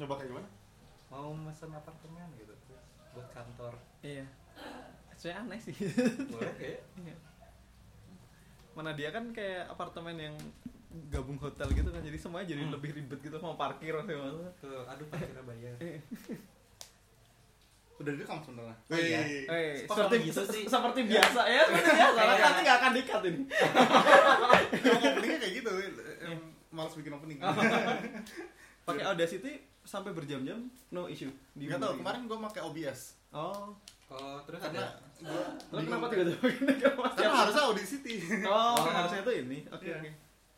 nyoba kayak gimana mau mesen apartemen gitu buat kantor iya saya aneh sih boleh ya Iya. mana dia kan kayak apartemen yang gabung hotel gitu kan jadi semuanya jadi Hmm. lebih ribet gitu mau parkir segala tuh aduh parkirnya bayar udah direkam sebenarnya Oh, iya. Wih. Eh, Kok seperti kalau gitu sih? seperti biasa ya, seperti biasa. Nanti nggak akan dikat ini. Emang openingnya kayak gitu em, males bikin opening Pakai Audacity sampai berjam-jam, no issue. Di nggak tahu kemarin gue pakai OBS Oh, oh terus karena ada lalu kenapa tiba-tiba gini? karena harusnya Audacity Oh, Oh. harusnya itu ini. Oke, Iya. oke.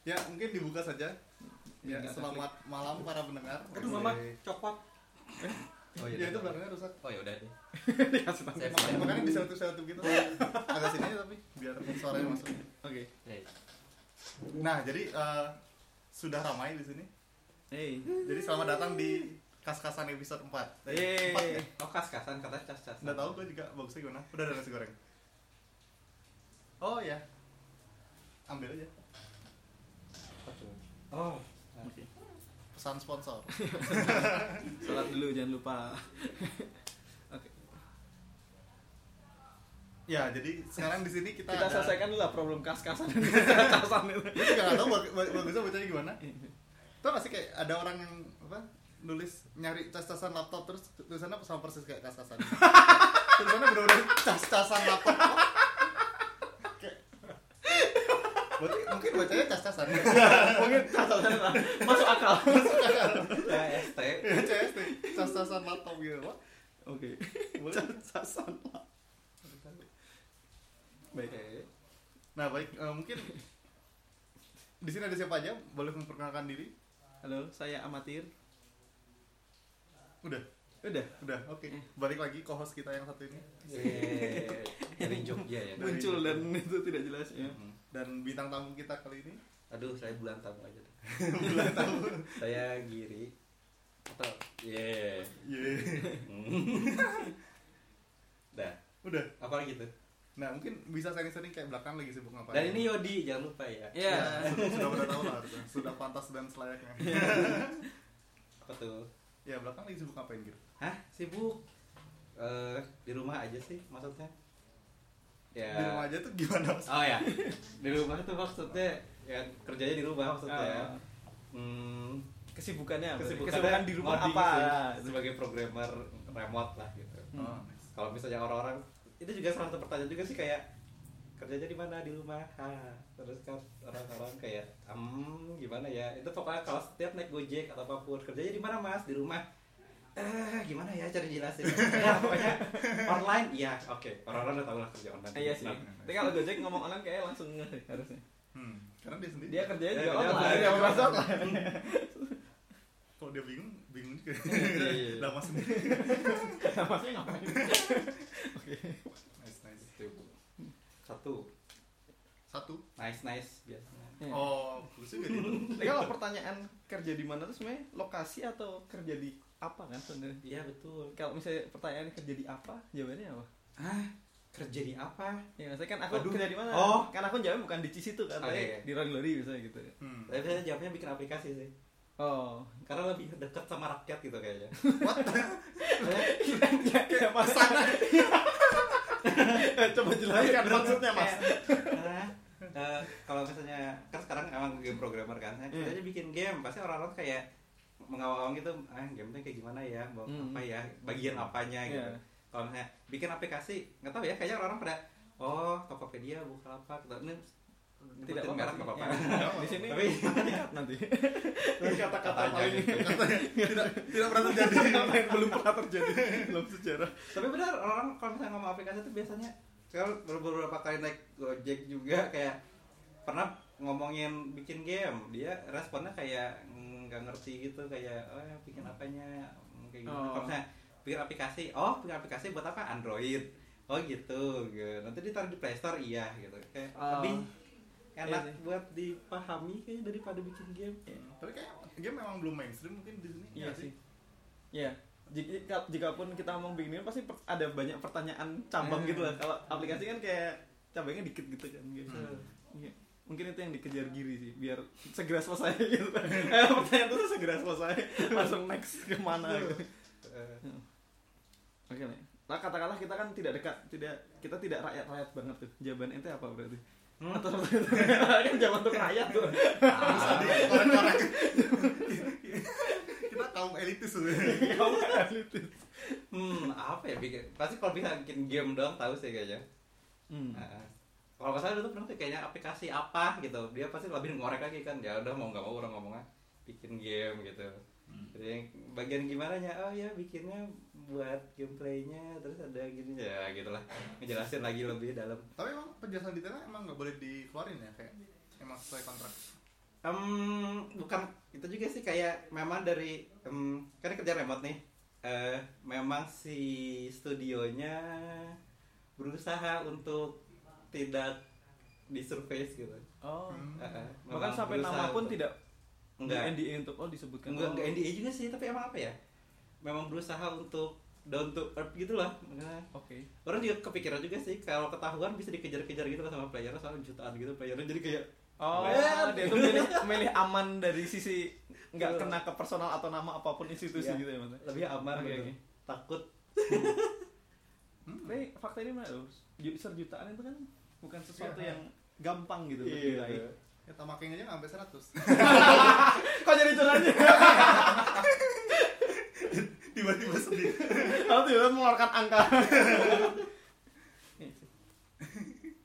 ya mungkin dibuka saja ya selamat malam para pendengar aduh mama copot oh ya itu belakangnya rusak oh ya udah deh Dikasih tahu. Saya Mak- siap. makanya diselutup-selutup gitu agak sini aja tapi biar suaranya masuk Oke. Ya, nah jadi eh, sudah ramai di sini Hey. jadi selamat datang di kas-kasan episode 4 Yeay. Empat ya? oh kas kasan kata cas cas Nggak tahu gue juga bagusnya gimana. Udah ada nasi goreng. Oh ya. Ambil aja. oh Oke. Pesan sponsor. Salat dulu jangan lupa. Oke. ya, jadi sekarang di sini kita, Kita ada selesaikan dulu lah problem kas-kasan dan casan itu. Gue juga nggak tahu bag- bag- bagusnya bacanya gimana. Tau gak sih kayak ada orang yang apa nulis nyari cas-casan laptop terus tulisannya sama persis kayak kas-kasan. tulisannya bener-bener cas-casan laptop. Kayak- Berarti mungkin bacanya cas-casan. Mungkin casan lah. Masuk akal. ya ST Ya, CST, cas-casan laptop gitu. Wah, Oke. boleh. Casan lah. Baik. Nah baik, eh, mungkin di sini ada siapa aja? Boleh memperkenalkan diri? Halo, saya amatir. Udah, Udah. udah, oke. Balik lagi ke host kita yang satu ini Yeay. dari Jogja ya Dari Muncul Jogja. dan itu tidak jelas ya. Hmm. dan bintang tamu kita kali ini. aduh saya bulan tamu aja deh Bulan tamu. saya Giri atau yeah Ye. dah Udah. apa lagi tuh Nah mungkin bisa sering-sering kayak belakang lagi sibuk ngapain? dan ini Yodi jangan lupa ya Iya. Ya, sudah, sudah pada tahu lah harusnya. Sudah pantas dan selayaknya. apa tuh ya belakang lagi sibuk ngapain gitu? hah sibuk Eh di rumah aja sih maksudnya ya Di rumah aja tuh gimana? Mas? oh ya di rumah tuh maksudnya ya kerjanya di rumah maksudnya Ah. hmm, Kesibukannya apa? kesibukannya Kesibukan di rumah apa? sih, Ya, sebagai programmer remote lah gitu Hmm. Oh, kalau misalnya orang-orang itu juga salah satu pertanyaan juga sih kayak kerjanya di mana di rumah ha. terus kan orang-orang kayak hmm gimana ya itu pokoknya kalau setiap naik gojek atau apa pun kerjanya di mana mas di rumah eh gimana ya cara jelasin ya pokoknya online iya oke orang-orang udah tahu lah kerja online iya sih. Tapi kalau Gojek ngomong online kayak langsung harusnya. Hmm. Karena dia sendiri. Dia kerjanya Ya, juga online. online. Dia online. Kalau dia bingung, bingung juga. Iya, iya. Lama sendiri. Masnya ngapain? Oke. Nice, nice. satu Satu. nice nice biasanya Iya. Oh, bagus juga gitu. Kalau pertanyaan kerja di mana tuh sebenarnya lokasi atau kerja di apa kan sebenarnya? iya betul Kalau misalnya pertanyaan kerja di apa, jawabannya apa? ah kerja di apa Ya, saya kan aku Aduh. kerja di mana? Oh. Kan aku jawab bukan di Cici tuh kan, Oh, iya, iya. di Ron Glory misalnya gitu. Hmm. tapi saya jawabnya bikin aplikasi sih Oh. karena lebih dekat sama rakyat gitu kayaknya ya, mas. Coba jelaskan maksudnya mas. Karena, eh, kalau misalnya kan sekarang emang game programmer kan, saya Iya. aja bikin game, pasti orang-orang kayak mengawang gitu, ah gamenya kayak gimana ya, mau Hmm. apa ya, bagian apanya gitu. Iya. Kalau misalnya bikin aplikasi, nggak tahu ya, kayaknya orang pada, oh Tokopedia, Bukalapak, gitu. ini Tidak merek nggak apa-apa. Ya, Di sini Tapi nanti. Dengan kata-kata paling gitu. tidak tidak pernah terjadi. apa yang belum pernah terjadi dalam sejarah. Tapi benar orang kalau misalnya ngomong aplikasi itu biasanya kalau beberapa kali naik Gojek juga kayak pernah ngomongin bikin game, dia responnya kayak nggak ngerti gitu kayak oh ya, bikin apanya kayak gitu. Oh. Kalau misalnya bikin aplikasi, oh bikin aplikasi buat apa? Android. Oh gitu, gitu. Nanti ditaruh di Play Store iya gitu. Kayak Oh. lebih enak Iya buat dipahami kayaknya daripada bikin game. Tapi kayak game memang belum mainstream mungkin di sini. Iya sih. Iya. Jika, jika pun kita ngomong begini pasti per- ada banyak pertanyaan cabang Hmm. gitu lah. Kalau aplikasi kan kayak cabangnya dikit gitu kan. Hmm. Iya. mungkin itu yang dikejar Giri sih biar segera selesai gitu eh, pertanyaan itu segera selesai langsung next ke mana gitu Eh, oke nih nah, katakanlah kita kan tidak dekat tidak kita tidak rakyat rakyat banget tuh jawaban ente apa berarti Hmm? atau kan zaman untuk rakyat tuh. Dikorek-korek. kita kaum elitis kamu kan elitis. Hmm, apa ya bikin pasti kalau bisa bikin game dong tahu sih kayaknya. Hmm. Nah, kalau nggak salah dulu pernah tuh kayaknya aplikasi apa gitu. Dia pasti lebih ngorek lagi kan. Ya udah mau nggak mau orang ngomongnya bikin game gitu. Jadi yang bagian gimana nya? Oh ya bikinnya buat gameplaynya terus ada gini. Ya gitulah. Ngejelasin lagi lebih dalam. Tapi emang penjelasan detailnya emang nggak boleh dikeluarin ya kayak emang sesuai kontrak? Em, bukan. Itu juga sih kayak memang dari em, kan kerja remote nih. Eh memang si studionya berusaha untuk tidak disurface gitu. Oh. Eh, bahkan sampai nama pun untuk- tidak enggak. di NDA untuk oh disebutkan. Enggak oh. enggak NDA juga sih tapi emang apa ya memang berusaha untuk down to earth gitu lah Makanya oke orang juga kepikiran juga sih kalau ketahuan bisa dikejar-kejar gitu kan sama player soal jutaan gitu playernya jadi kayak Oh, dia tuh milih, milih aman dari sisi nggak kena ke personal atau nama apa pun institusi Iya. gitu ya mas. lebih aman Oke, gitu oke. takut Hmm. Tapi fakta ini mana loh? User jutaan itu kan bukan sesuatu Iya. yang gampang gitu untuk Iya. diraih. ya tamaking aja nggak sampai 100 Kok jadi curhatnya? tiba-tiba sedih Kalau tiba mengeluarkan angka.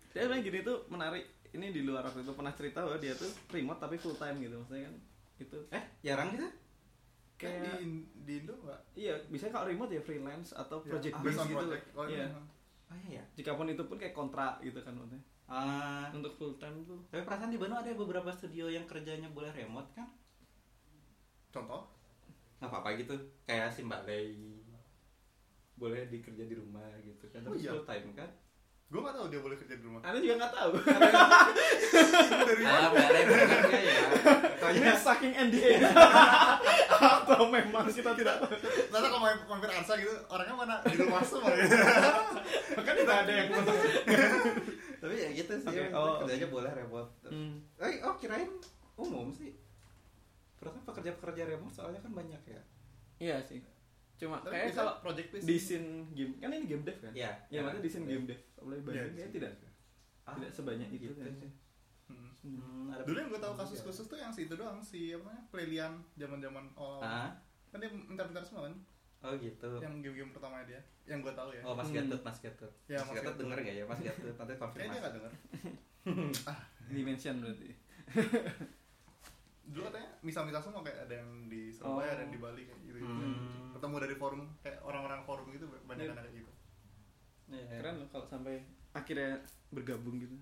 Dia memang gini tuh menarik. Ini di luar waktu itu pernah cerita bahwa dia tuh remote tapi full time gitu. Maksudnya kan itu eh jarang gitu kayak kayak di, di Indo nggak iya biasanya kalau remote ya freelance atau project Ya, based gitu. project. Oh, Iya. iya. oh iya ya Jikapun itu pun kayak kontrak gitu kan maksudnya. Ah, Untuk full time tuh tapi perasaan di Bandung ada beberapa studio yang kerjanya boleh remote kan contoh nggak apa-apa gitu. Kayak Simbalei boleh dikerja di rumah gitu kan. Oh tapi iya? full time kan? Gue nggak tahu dia boleh kerja di rumah. Anda juga nggak tahu. dari ah nggak ada yang benernya ya? Ini pokoknya saking NDA. Atau memang kita tidak. tahu. Ternyata kalau main mampir Arsa gitu orangnya mana? Di rumah semua. Ya Kan tidak ada yang tapi ya gitu sih. Maksudnya oh, kerjanya boleh remote. Hmm. eh oh kirain umum sih perasaan pekerja-pekerja remote soalnya kan banyak ya Iya sih. Cuma Tapi kayak bisa kalau project based di scene game kan ini game dev kan? Iya. Ya makanya di scene game dev. Mulai Iya, banyak di kayak scene tidak. Ah, tidak sebanyak itu gitu. kan. Hmm. Hmm, ada dulu yang gue tahu Iya. kasus khusus tuh yang si itu doang si apa namanya Plelian zaman zaman oh ah kan dia pintar-pintar semua kan oh gitu yang game-game pertamanya dia yang gue tahu ya oh Mas Hmm. Gatot Mas Gatot Ya, Mas Mas denger gak ya Mas Gatot nanti kayaknya dia konfirmasi nggak denger Dimension berarti. dulu katanya misal-misal semua kayak ada yang di Surabaya Oh. ada yang di Bali kayak gitu, Hmm. ketemu dari forum kayak orang-orang forum gitu banyak Iya. anak kayak gitu Iya. Keren loh kalau sampai akhirnya bergabung gitu.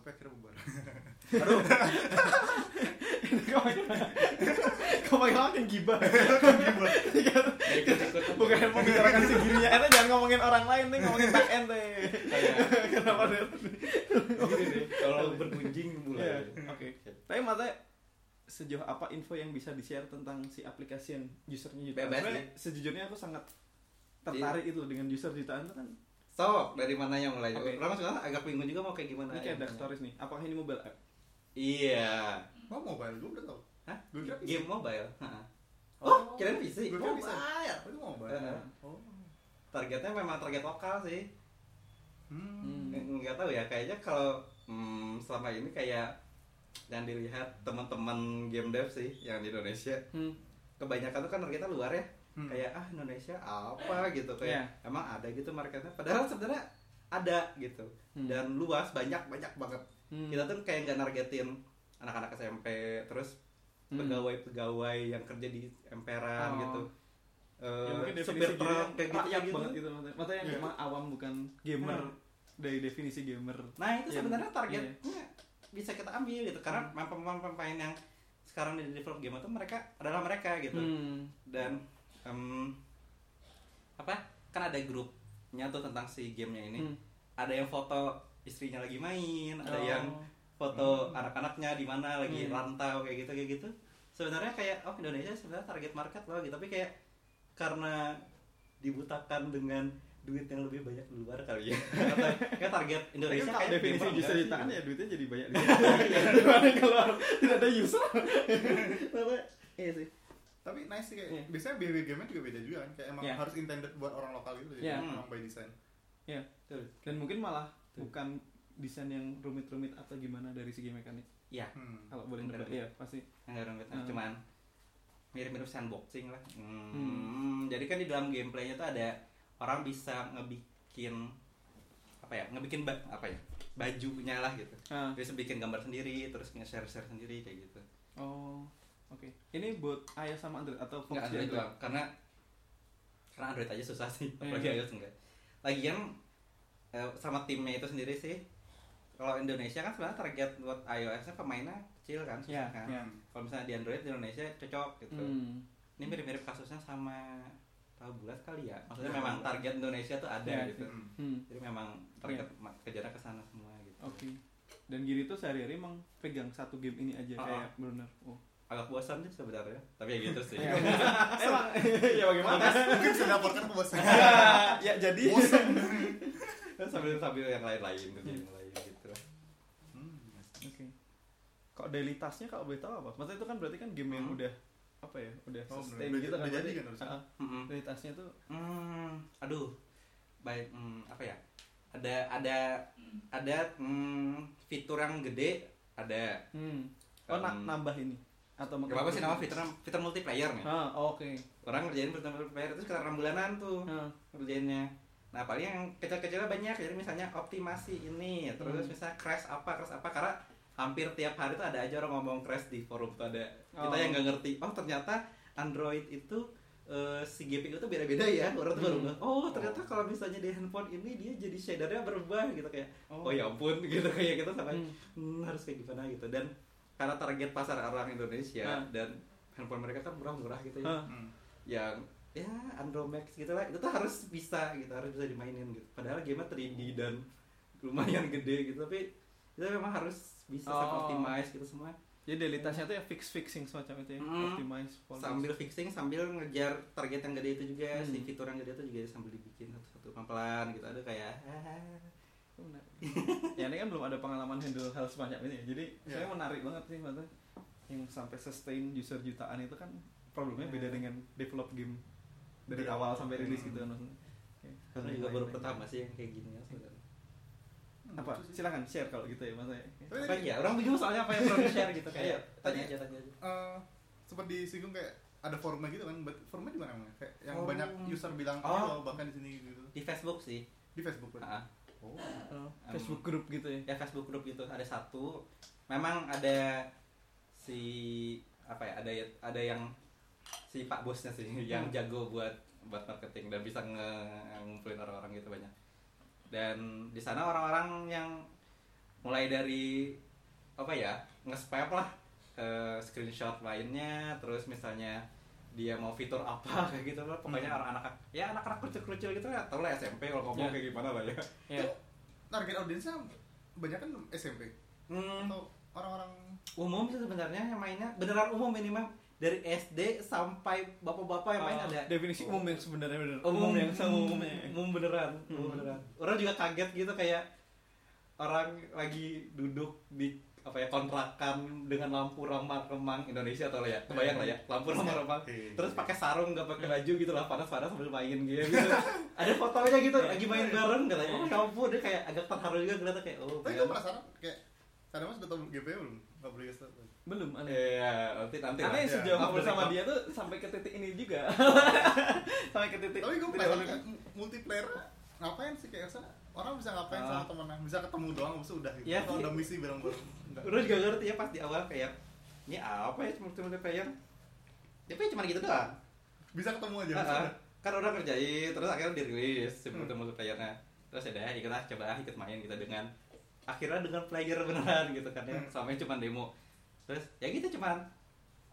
Tapi akhirnya bubar Kau makin Kau makin makin gibah. Ikut-ikut. Bukan membicarakan si dirinya, ente jangan ngomongin orang lain nih, ngomongin back end deh. Kenapa dia? Gini deh, kalau bergunjing Iya, mulai. Oke. Tapi maksudnya sejauh apa info yang bisa di-share tentang si aplikasi yang usernya jutaan? Bebas sejujurnya aku sangat tertarik itu dengan user jutaan itu kan. So, dari mana yang mulai? Oke. Orang sekarang agak bingung juga mau kayak gimana. Ini kayak yang dark stories nih. Apakah ini mobile app? Iya. oh mobile gue udah tau Hah? Gue kira. Game mobile. Heeh. Oh. Oh, kirain PC. Gue kira bisa. Oh, itu mobile Heeh. oh Targetnya memang target lokal sih. hmm. Hmm. Nggak tahu ya, kayaknya kalau hmm, selama ini kayak yang dilihat teman-teman game dev sih yang di Indonesia Hmm. kebanyakan tuh kan targetnya luar ya Hmm. kayak ah Indonesia apa gitu kayak Iya. emang ada gitu marketnya padahal sebenarnya ada gitu Hmm. dan luas banyak banyak banget Hmm. kita tuh kayak nggak nargetin anak-anak SMP terus Hmm. pegawai-pegawai yang kerja di emperan Oh. gitu Ya, Eh, mungkin supir definisi truk kayak gitu, rakyat gitu. banget gitu maksudnya. Maksudnya yang Iya. emang awam bukan gamer Hmm. dari definisi gamer. nah itu Yang- sebenarnya iya. targetnya bisa kita ambil gitu karena pemain-pemain yang sekarang di develop game itu mereka adalah mereka gitu Hmm. dan em, apa kan ada grupnya tuh tentang si gamenya ini Hmm. ada yang foto istrinya lagi main ada Oh. yang foto anak-anaknya di mana lagi Hmm. rantau kayak gitu kayak gitu sebenarnya kayak oh Indonesia sebenarnya target market loh gitu tapi kayak karena dibutakan dengan duit yang lebih banyak di luar kali ya kayak target Indonesia kalau kayak definisi user jutaan ya duitnya jadi banyak di Daripada keluar tidak ada user. Iya sih. Tapi nice sih kayak Iya. biasanya behavior game juga beda juga kan kayak emang Iya. harus intended buat orang lokal gitu jadi emang by design Iya. Betul. Dan mungkin malah Tuh. bukan desain yang rumit-rumit atau gimana dari segi mekanik. Iya, hmm. Kalau boleh nebak, iya pasti. yang rumit Hmm. cuman mirip-mirip sandboxing lah. Hmm, Hmm. Jadi kan di dalam gameplaynya tuh ada orang bisa ngebikin apa ya, ngebikin ba- apa ya, bajunya lah gitu. Ah. Bisa bikin gambar sendiri, terus nge-share-share sendiri kayak gitu. Oh. Oke. Ini buat iOS sama Android atau fokus di Android doang, karena karena Android aja susah sih, Iya. apalagi iOS enggak. Lagian eh, sama timnya itu sendiri sih. Kalau Indonesia kan sebenarnya target buat iOS-nya pemainnya kecil kan, susah Iya, kan. iya. Kalau misalnya di Android di Indonesia cocok gitu. Hmm. Ini mirip-mirip kasusnya sama tahu bulat kali ya. Maksudnya Ya, memang target Indonesia tuh ada Ya, gitu. Hmm. Hmm. Jadi memang target ma- kejarnya ke sana semua gitu. Oke. Dan Giri tuh sehari-hari emang pegang satu game ini aja Ah, kayak benar. Oh. Agak bosan sih sebenarnya, tapi ya gitu sih. Iya. Emang ya bagaimana? mungkin bisa dilaporkan ke bosnya ya jadi bosan sambil sambil yang lain-lain gitu, yang lain gitu. hmm. Oke. Kok daily tasknya kalau boleh tahu apa? Maksudnya itu kan berarti kan game yang Hmm. udah apa ya? Udah Oh, sustain gitu kan. jadi kan harusnya. Mm-mm. daily tasknya tuh Hmm, aduh, baik, hmm, apa ya? Ada ada ada hmm, fitur yang gede, ada. hmm. Oh, Um, nambah ini atau Gak apa-apa sih nama fitur fitur multiplayer nih. Ah, oke. Orang ngerjain fitur multiplayer itu sekitar 6 bulanan tuh. Ah, ngerjainnya nah paling yang kecil-kecilnya banyak jadi misalnya optimasi ini terus Hmm. misalnya crash apa crash apa karena hampir tiap hari tuh ada aja orang ngomong crash di forum tuh ada kita Oh. yang nggak ngerti oh ternyata Android itu eh, si GPU itu beda-beda ya orang tuh baru Hmm. oh ternyata kalau misalnya di handphone ini dia jadi shadernya berubah gitu kayak oh, Oh. ya ampun gitu kayak gitu sampai Hmm. hmm, harus kayak gimana gitu dan karena target pasar orang Indonesia Ah. dan handphone mereka kan murah-murah gitu ya. Hmm. yang ya Andromax gitu lah itu tuh harus bisa gitu harus bisa dimainin gitu padahal game 3D dan lumayan gede gitu tapi itu memang harus bisa Oh. optimize gitu semua Jadi daily tasknya tuh ya fix fixing semacam itu ya, Hmm. optimize policy. sambil fixing sambil ngejar target yang gede itu juga Hmm. si fitur yang gede itu juga sambil dibikin satu-satu pelan-pelan gitu ada kayak ah, Itu menarik. ya ini kan belum ada pengalaman handle hal semacam ini ya. Jadi Ya. saya menarik banget sih maksudnya yang sampai sustain user jutaan itu kan problemnya Ya. beda dengan develop game dari Dari awal sampai rilis Hmm. gitu kan maksudnya. Oke. karena juga baru pertama sih yang kayak gini ya sebenarnya Apa? Silakan share kalau gitu ya apa tadi, ya orang bingung soalnya apa yang perlu share gitu Iya, kayak tanya aja tanya aja eh, sempat disinggung kayak ada forumnya gitu kan but forumnya di mana kayak yang Oh. banyak user bilang Oh. bahkan di sini gitu di Facebook sih di Facebook kan Ah. Oh Facebook group gitu ya. ya Facebook grup itu ada satu memang ada si apa ya ada ada yang si pak bosnya sih yang Hmm. jago buat buat marketing dan bisa nge- ngumpulin orang-orang gitu banyak dan di sana orang-orang yang mulai dari apa ya nge-spam lah eh, screenshot lainnya terus misalnya dia mau fitur apa kayak gitu lah pokoknya Hmm. anak-anak ya anak-anak kecil-kecil gitu ya tau lah SMP kalau ngomong Ya. kayak gimana lah ya Ya. target audiensnya banyak kan SMP Hmm, atau orang-orang umum sih sebenarnya yang mainnya beneran umum minimal dari SD sampai bapak-bapak yang main Ah, ada definisi umum yang sebenarnya benar. umum yang sama umumnya. umum beneran umum Hmm. beneran orang juga kaget gitu kayak orang lagi duduk di apa ya kontrakan dengan lampu remang-remang Indonesia atau ya kebayang lah ya lampu remang-remang Oke. terus pakai sarung nggak pakai baju gitu lah panas-panas sambil main game gitu ada fotonya gitu lagi main bareng katanya oh ya ampun dia kayak agak terharu juga ngeliatnya kayak oh tapi gue penasaran kayak kadang mas udah tau GPU belum nggak boleh tau Belum aneh. Iya, nanti nanti Aneh sejauh bersama sih? dia tuh sampai ke titik ini juga. sampai ke titik. tapi gue penasaran multiplayer ngapain sih kayak sana orang bisa ngapain Ah. sama temennya bisa ketemu doang itu udah gitu Iya atau ada misi bareng-bareng. Udah juga ngerti ya pas di awal kayak ini apa ya multi multiplayer? Tapi cuma gitu doang. bisa ketemu aja Ah, bisa ah. Kan udah kerjain terus akhirnya dirilis si Hmm. multiplayernya. Terus ya deh, ikut lah coba ah, ikut main kita dengan akhirnya dengan player beneran gitu kan ya. Hmm. Sampai cuma demo. Terus ya gitu cuman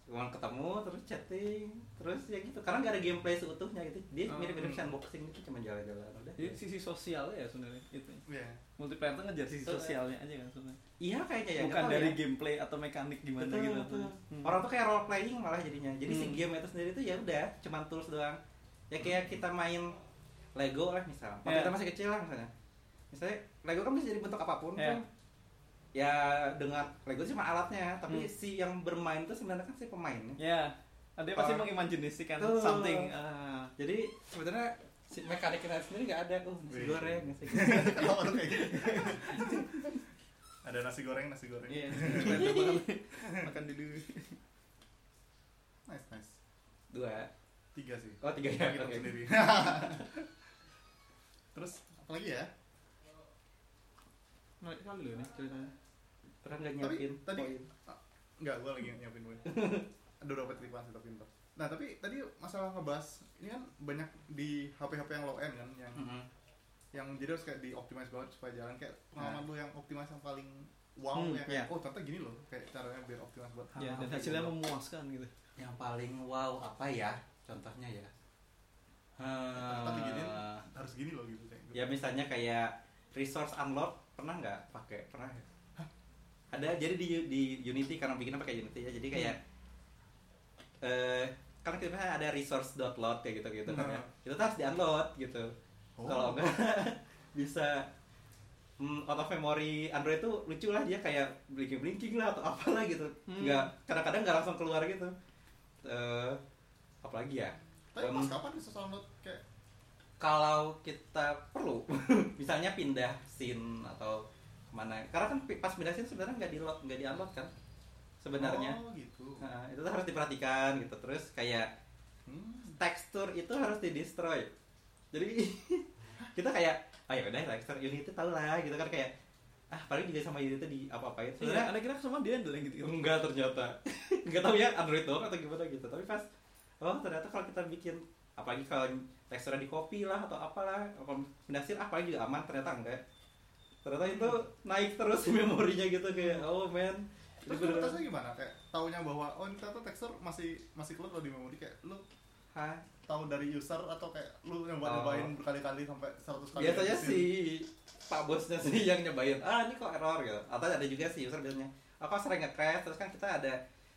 cuma ketemu terus chatting terus ya gitu karena gak ada gameplay seutuhnya gitu dia Oh. mirip-mirip sandboxing itu cuma jalan-jalan udah Jadi sisi sosialnya ya sebenarnya itu. Iya. Multiplayer tuh ngejar sisi Betul. sosialnya aja kan sebenarnya. iya kayaknya ya Bukan dari ya. gameplay atau mekanik gimana betul, gitu. betul. Hmm. orang tuh kayak role playing malah jadinya jadi si Hmm. game itu sendiri tuh ya udah cuman tools doang ya kayak kita main Lego lah misal waktu Yeah. kita masih kecil lah misalnya misalnya Lego kan bisa jadi bentuk apa pun Yeah. kan ya dengan Lego cuma alatnya tapi Hmm. si yang bermain itu sebenarnya kan si pemainnya Ya, dia pasti mengimajinasikan Tuh. something. Ah. jadi sebenarnya si mekaniknya sendiri nggak ada oh nasi goreng nasi goreng? Ada nasi goreng, nasi goreng. Iya, random banget. makan dulu. Nice, nice. dua Tiga sih. oh tiga ya Kita oke. sendiri. Terus apa lagi ya? Menarik kali loh ini ceritanya. Terus nggak Tapi nyiapin tadi poin. Enggak, gua lagi nyiapin gue. Ada beberapa tipe sih tapi ntar. Nah, tapi tadi masalah ngebahas ini kan banyak di HP-HP yang low end kan yang Mhm. yang jadi harus kayak dioptimize banget supaya jalan kayak pengalaman lu yang optimize yang paling wow Hmm, yang kayak, iya. oh ternyata gini loh kayak caranya biar optimize banget Ya, dan Ah, hasilnya gitu. memuaskan gitu. yang paling wow apa ya contohnya ya tapi gini Eh, harus gini loh gitu kayak ya misalnya kayak resource unlock pernah nggak pakai pernah ya? Ada jadi di di Unity karena bikinnya pakai Unity ya jadi kayak eh karena kita ada resource dot load kayak gitu gitu kan ya Nah. itu tuh harus di unload gitu Oh. kalau enggak bisa hmm, out of memory Android tuh lucu lah dia kayak blinking blinking lah atau apalah gitu Hmm. nggak kadang-kadang nggak langsung keluar gitu eh apalagi ya tapi Em, pas kapan bisa download kayak kalau kita perlu misalnya pindah scene atau ke mana karena kan pas pindah scene sebenarnya nggak di load nggak di unload kan sebenarnya. Oh gitu. Nah, itu harus diperhatikan gitu. Terus kayak hmm. tekstur itu harus di destroy jadi kita kayak oh ya udah tekstur Unity tau lah gitu kan kayak ah paling juga sama Unity di apa apain Iya, sebenarnya ada kira semua dia yang gitu. enggak ternyata. Nggak tahu ya Android doang atau gimana gitu. Tapi pas oh ternyata kalau kita bikin apalagi kalau teksturnya di copy lah atau apalah kalau scene ah paling juga aman. Ternyata enggak ternyata itu naik terus memorinya gitu kayak oh man. Terus tesnya gimana? Kayak taunya bahwa oh ini ternyata tekstur masih masih keluar loh di memori. Kayak lu Hah? tahu dari user atau kayak lu nyoba Oh. nyobain berkali-kali sampai 100 kali biasanya si pak bosnya sih yang nyobain ah ini kok error gitu. Atau ada juga sih user biasanya oh kok sering nge-crash? Terus kan kita ada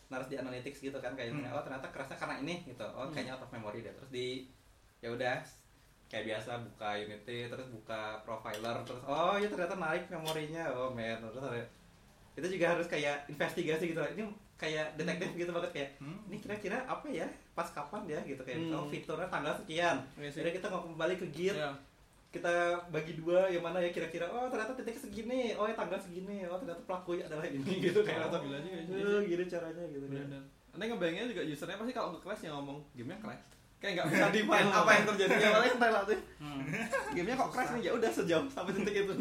naruh di analytics gitu kan kayak Hmm. oh ternyata crashnya karena ini gitu. Oh Hmm. kayaknya out of memory deh. Terus di ya udah kayak biasa buka Unity terus buka profiler terus oh ya ternyata naik memorinya oh man terus itu juga harus kayak investigasi gitu ini kayak detektif gitu banget kayak Hmm. ini kira-kira apa ya pas kapan ya gitu kayak Hmm. oh fiturnya tanggal sekian Iya sih. jadi kita mau kembali ke Git Iya. kita bagi dua yang mana ya kira-kira oh ternyata titik segini oh ya tanggal segini oh ternyata pelakunya adalah ini gitu kayak Oh, langsung gila. "Eh, gini caranya gitu kan Bener. Nanti ngebayanginnya juga usernya pasti kalau nge-crash yang ngomong gamenya crash. Kayak nggak bisa define apa yang terjadi. Ya paling relatif. Hmm. Gamenya kok crash nih ya udah sejam sampai titik itu.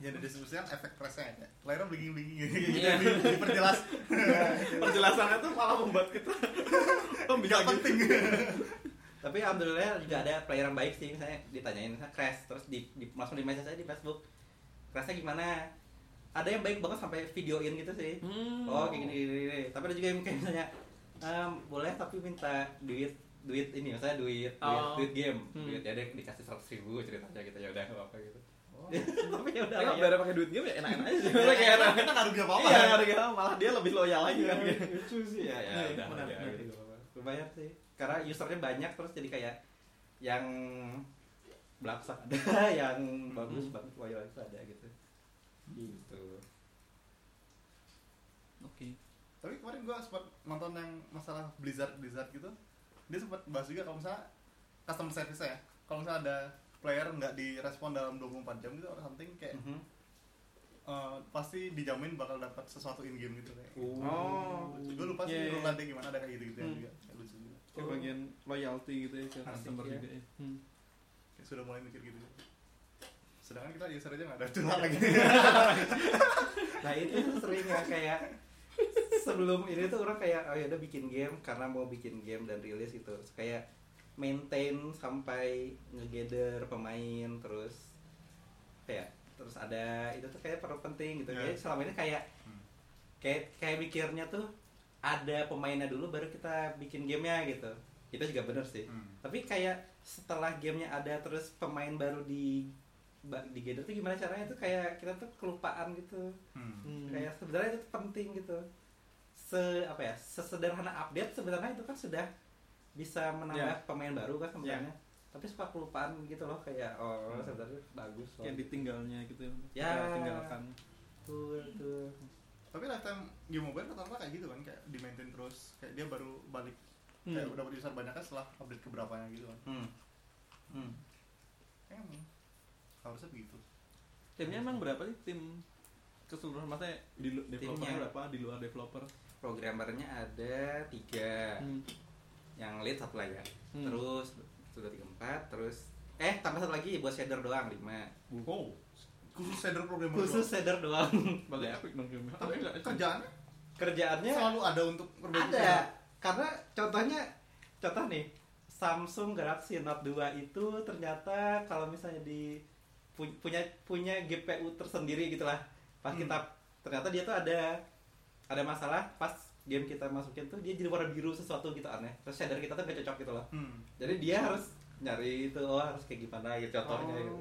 ya didiskusikan efek pressnya ya layarnya blinking blinking gitu Iya. di- diperjelas Penjelasannya tuh malah membuat kita nggak gitu. penting tapi alhamdulillah juga ada player yang baik sih misalnya ditanyain misalnya crash terus di, di langsung di message aja di Facebook crashnya gimana ada yang baik banget sampai videoin gitu sih Hmm. oh kayak gini, gini, gini. tapi ada juga yang kayak misalnya "Em, boleh tapi minta duit duit ini misalnya duit duit, Oh. duit game Hmm. duit ya deh dikasih seratus ribu ceritanya gitu ya udah nggak apa gitu Oh. tapi ya udah Kalau lah ya. pakai duit game ya enak-enak aja sih. Kayak enak. kita nggak rugi apa apa Iya, harga malah dia lebih loyal lagi kan. Iya, lucu sih ya ya udah ya, gitu. lumayan sih karena usernya banyak terus jadi kayak yang belaksak ada yang bagus Hmm. banget loyal itu ada gitu gitu. Tapi kemarin gua sempat nonton yang masalah Blizzard Blizzard gitu dia sempat bahas juga kalau misalnya customer service ya kalau misalnya ada player nggak direspon dalam 24 jam gitu or something kayak Mhm. eh, pasti dijamin bakal dapat sesuatu in game gitu kayak Oh. gue lupa sih Iya, iya. rule gimana ada kayak gitu gitu Hmm. juga kayak lucu juga Kayak bagian loyalty gitu ya ke Asik, customer ya. juga ya. Hmm. kayak sudah mulai mikir gitu sedangkan kita user aja nggak ada curhat lagi nah itu sering ya kayak sebelum ini tuh orang kayak oh ya udah bikin game karena mau bikin game dan rilis Terus kayak maintain sampai ngegather pemain terus kayak terus ada itu tuh kayak perlu penting gitu Ya. jadi selama ini kayak Hmm. kayak kayak mikirnya tuh ada pemainnya dulu baru kita bikin gamenya gitu itu juga bener sih Hmm. tapi kayak setelah gamenya ada terus pemain baru di di gather tuh gimana caranya tuh kayak kita tuh kelupaan gitu Hmm. Hmm. kayak sebenarnya itu penting gitu se apa ya sesederhana update sebenarnya itu kan sudah bisa menambah Ya. pemain baru kan sebenarnya tapi suka kelupaan gitu loh kayak oh Hmm. sebenarnya bagus loh Kayak ditinggalnya gitu. Ya. Kayak tinggalkan. tuh tuh tapi lifetime game mobile rata-rata kayak gitu kan kayak di maintain terus kayak dia baru balik Hmm. kayak udah user banyak kan setelah update keberapanya gitu kan hmm. Hmm. emang harusnya begitu. Timnya emang berapa sih tim keseluruhan? Maksudnya di developer Timnya. berapa di luar developer? programmernya ada tiga. Hmm. yang lead satu lah ya. Hmm. terus sudah tiga empat. Terus eh tambah satu lagi buat shader doang lima. Oh khusus shader programmer khusus doang. shader doang. Balik epic dong tapi kerjaannya? Kerjaannya selalu ada untuk ada. karena contohnya contoh nih Samsung Galaxy Note 2 itu ternyata kalau misalnya di punya punya GPU tersendiri gitulah pas Hmm. kita ternyata dia tuh ada ada masalah pas game kita masukin tuh dia jadi warna biru sesuatu gitu aneh terus shader kita tuh gak cocok gitu loh hmm. jadi dia harus nyari itu oh harus kayak gimana gitu contohnya Oh. gitu.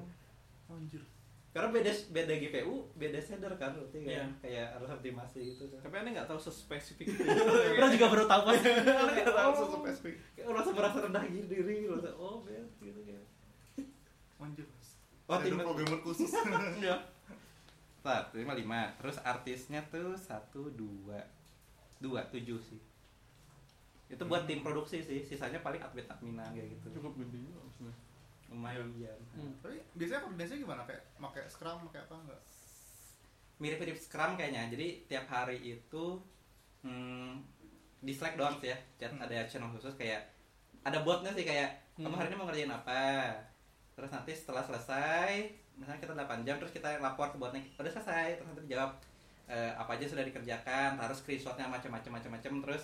anjir karena beda beda GPU beda shader kan berarti kan Iya. kayak harus optimasi gitu kan Tapi aneh nggak tahu sespesifik itu. Orang juga baru tahu pas Nggak tahu oh, sespesifik. kayak merasa merasa rendah gitu diri merasa oh bet gitu kayak anjir Oh, tim- programmer khusus Iya. Ntar, lima lima terus artisnya tuh satu dua dua tujuh sih itu buat tim produksi sih sisanya paling admin adminan kayak gitu Cukup gede juga maksudnya. lumayan Hmm. tapi biasanya koordinasinya gimana kayak pakai scrum pakai apa enggak mirip-mirip Scrum kayaknya. Jadi tiap hari itu hmm, di Slack doang sih ya. Chat Hmm. ada channel khusus kayak ada botnya sih kayak kamu Hmm. hari ini mau ngerjain apa. Terus nanti setelah selesai, misalnya kita 8 jam terus kita lapor ke botnya, udah selesai, terus nanti dijawab eh, apa aja sudah dikerjakan, harus screenshotnya macam-macam macam-macam terus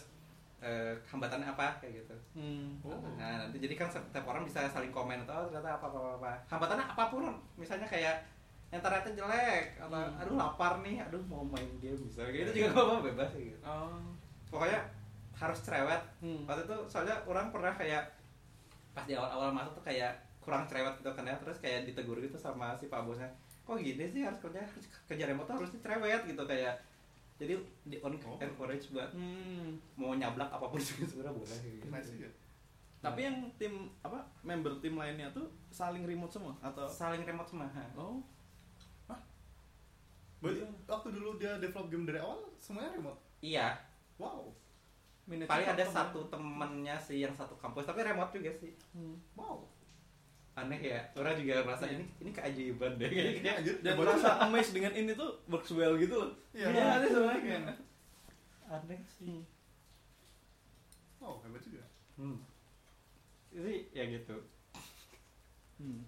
eh, hambatannya apa kayak gitu. Hmm. Oh. Nah, nanti jadi kan setiap orang bisa saling komen atau oh, ternyata apa apa apa. apa. Hambatannya apa pun, misalnya kayak internetnya jelek atau Hmm. aduh lapar nih, aduh mau main game kayak gitu juga gak apa bebas gitu. Oh. Pokoknya harus cerewet. Hmm. Waktu itu soalnya orang pernah kayak pas di awal-awal masuk tuh kayak kurang cerewet gitu kan ya, terus kayak ditegur gitu sama si pak bosnya. Kok gini sih harus kerja harus kerja remote harusnya cerewet gitu kayak jadi di on Oh. encourage buat Hmm. mau nyablak apa pun juga sebenarnya boleh gitu. nice Tapi yang tim apa member tim lainnya tuh saling remote semua atau saling remote semua. ha. oh Berarti waktu dulu dia develop game dari awal semuanya remote Iya, wow manajer paling ada platform satu temennya sih yang satu kampus tapi remote juga sih. Hmm. wow Aneh ya, orang juga merasa Iya. ini ini keajaiban deh kayaknya. anjir Dan hebat merasa amazed dengan ini tuh works well gitu loh. Iya. Iya, ada sebenarnya. Aneh sih. wow hebat juga Hmm. Ini ya gitu. Hmm.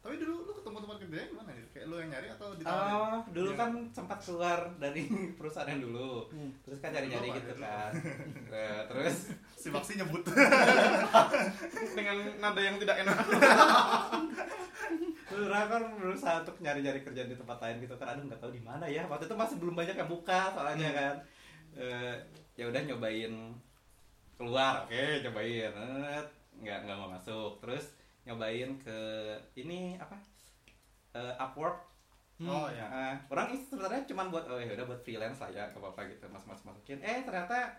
Tapi dulu lu ketemu tempat kerjanya gimana nih kayak lu yang nyari atau ditawarin Oh, dulu Iya. kan sempat keluar dari perusahaan yang dulu. Hmm. Terus kan apa? gitu Dulu. kan. Eh, terus si Maxi nyebut Dengan nada yang tidak enak. Lurah kan berusaha untuk nyari-nyari kerjaan di tempat lain gitu kan aduh nggak tahu di mana ya waktu itu masih belum banyak yang buka soalnya Hmm. kan Eh, ya udah nyobain keluar oke cobain Eh, nggak nggak mau masuk terus nyobain ke ini apa Eh, Upwork. Oh ya Eh, orang ini sebenarnya cuma buat oh ya udah buat freelance lah ya gak apa-apa gitu mas mas masukin. Eh ternyata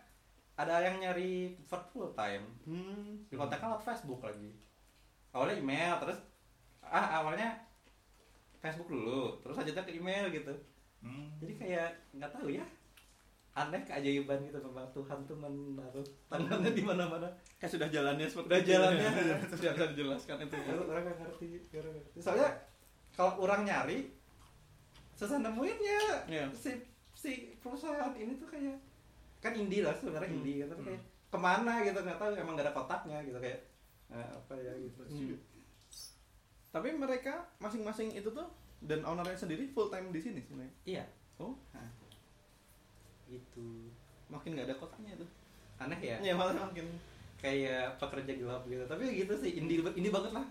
ada yang nyari for full time. Hmm. di kontaknya lewat Facebook lagi. Awalnya email terus ah awalnya Facebook dulu terus lanjutnya ke email gitu. Hmm. jadi kayak nggak tahu ya aneh keajaiban gitu memang Tuhan tuh menaruh tangannya di mana-mana Kayak sudah jalannya seperti Udah itu. jalannya. Tidak bisa dijelaskan itu. Orang- orang nggak ngerti orang ngerti. soalnya kalau orang nyari susah nemuinnya Iya. si si perusahaan ini tuh kayak kan indie lah sebenarnya Hmm. indie tapi Hmm. kayak ke mana gitu nggak tahu emang gak ada kotaknya gitu kayak eh, apa ya gitu Hmm. Tapi mereka masing-masing itu tuh dan ownernya sendiri full time di sini sebenarnya. iya Oh, gitu makin nggak ada kotanya tuh. aneh ya Iya malah makin. kayak pekerja gelap gitu tapi ya gitu sih indie indie banget lah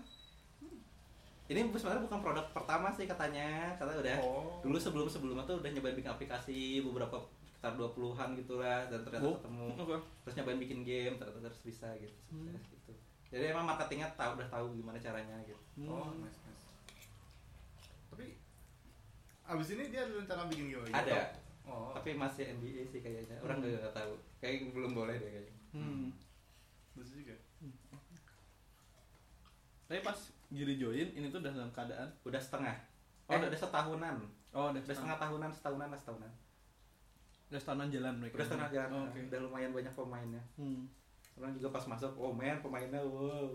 ini sebenarnya bukan produk pertama sih katanya kata udah oh dulu sebelum sebelumnya tuh udah nyobain bikin aplikasi beberapa sekitar 20-an gitu lah dan ternyata Oh. ketemu Oke. terus nyobain bikin game ternyata terus bisa gitu Hmm. gitu jadi emang marketingnya tahu udah tahu gimana caranya gitu oh Hmm. nice nice tapi abis ini dia ada rencana bikin game lagi ada oh. Tapi masih NDA sih kayaknya. Orang Hmm. nggak tahu. Kayak belum boleh deh kayaknya. Hmm. lucu juga. Tapi pas Giri join ini tuh udah dalam keadaan? Udah setengah. Oh, eh udah- udah setahunan. Oh udah, udah setengah. tahunan setahunan lah setahunan. Udah setahunan jalan mereka. udah setengah jalan. Oh, Oke. udah lumayan banyak pemainnya. Hmm. orang juga pas masuk oh men pemainnya wow.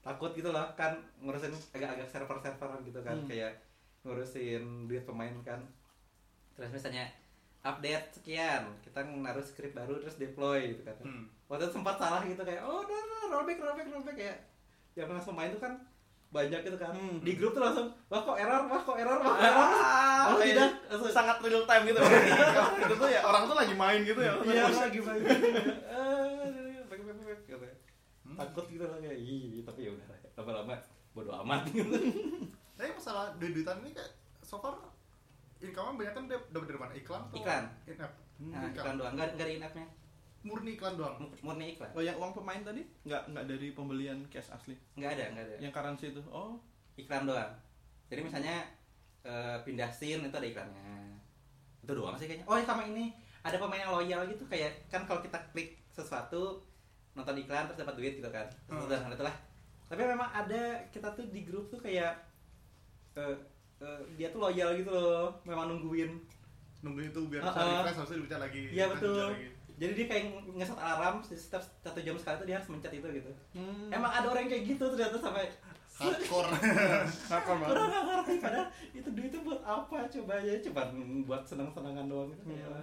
Takut gitu loh kan ngurusin agak-agak server-serveran gitu kan. Hmm. kayak ngurusin duit pemain kan. Terus misalnya update sekian kita naruh script baru terus deploy gitu kan Hmm. waktu itu sempat salah gitu kayak oh no no rollback rollback rollback kayak yang pas pemain itu kan banyak gitu kan Hmm. di grup tuh langsung wah kok error wah kok error wah kok error Ah, Oh, kayak tidak. sangat real time gitu. itu tuh ya orang tuh lagi main gitu ya. iya lagi main Eh, back, back, back, gitu. Hmm. takut gitu lah kayak ih tapi ya udah lama-lama bodo amat gitu Tapi masalah duit-duitan ini kayak so far income banyak kan dia dapat dari mana? Iklan atau Iklan. In-app? nah, iklan doang nggak nggak ada in-appnya Murni iklan doang. murni iklan Oh yang uang pemain tadi nggak nggak dari pembelian cash asli. nggak ada nggak ada Yang currency itu. Oh. iklan doang jadi misalnya eh, pindah scene itu ada iklannya itu doang sih kayaknya oh sama ini ada pemain yang loyal gitu kayak kan kalau kita klik sesuatu nonton iklan terus dapat duit gitu kan terus Hmm. udah gitu lah tapi memang ada kita tuh di grup tuh kayak eh, eh, dia tuh loyal gitu loh memang nungguin Nungguin itu biar bisa ah. refresh habis itu dibaca lagi. Iya, refresh, betul. lagi. jadi dia kayak ngeset alarm setiap satu jam sekali tuh dia harus mencet itu gitu Hmm. emang ada orang yang kayak gitu ternyata sampai Hardcore. Nakal banget. orang nggak ngerti padahal itu duitnya buat apa coba ya coba buat senang-senangan doang gitu Hmm. Ya.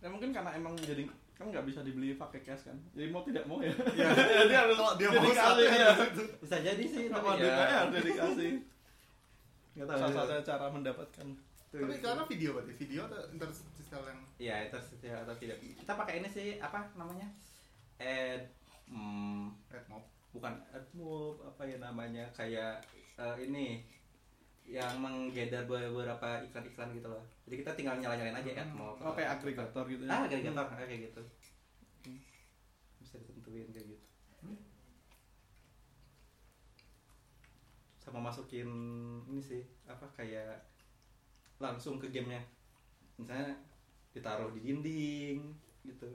Ya mungkin karena emang jadi kan nggak bisa dibeli pakai cash kan. Jadi mau tidak mau ya. Iya. Jadi harus dia mau kasih, satu ya. bisa jadi sih Sama tapi duitnya ya harus dikasih. Tahu Salah satu cara mendapatkan. Tapi karena video berarti video atau interstitial yang ya itu setia atau tidak kita pakai ini sih apa namanya? Ad hmm, red mob. bukan AdMob apa ya namanya? Kayak eh, ini yang menggather beberapa iklan-iklan gitu loh. Jadi kita tinggal nyala-nyalain aja AdMob Oh kayak agregator gitu ya. ah agregator kayak gitu. Bisa ditentuin kayak gitu sama masukin ini sih apa kayak langsung ke gamenya misalnya ditaruh di dinding gitu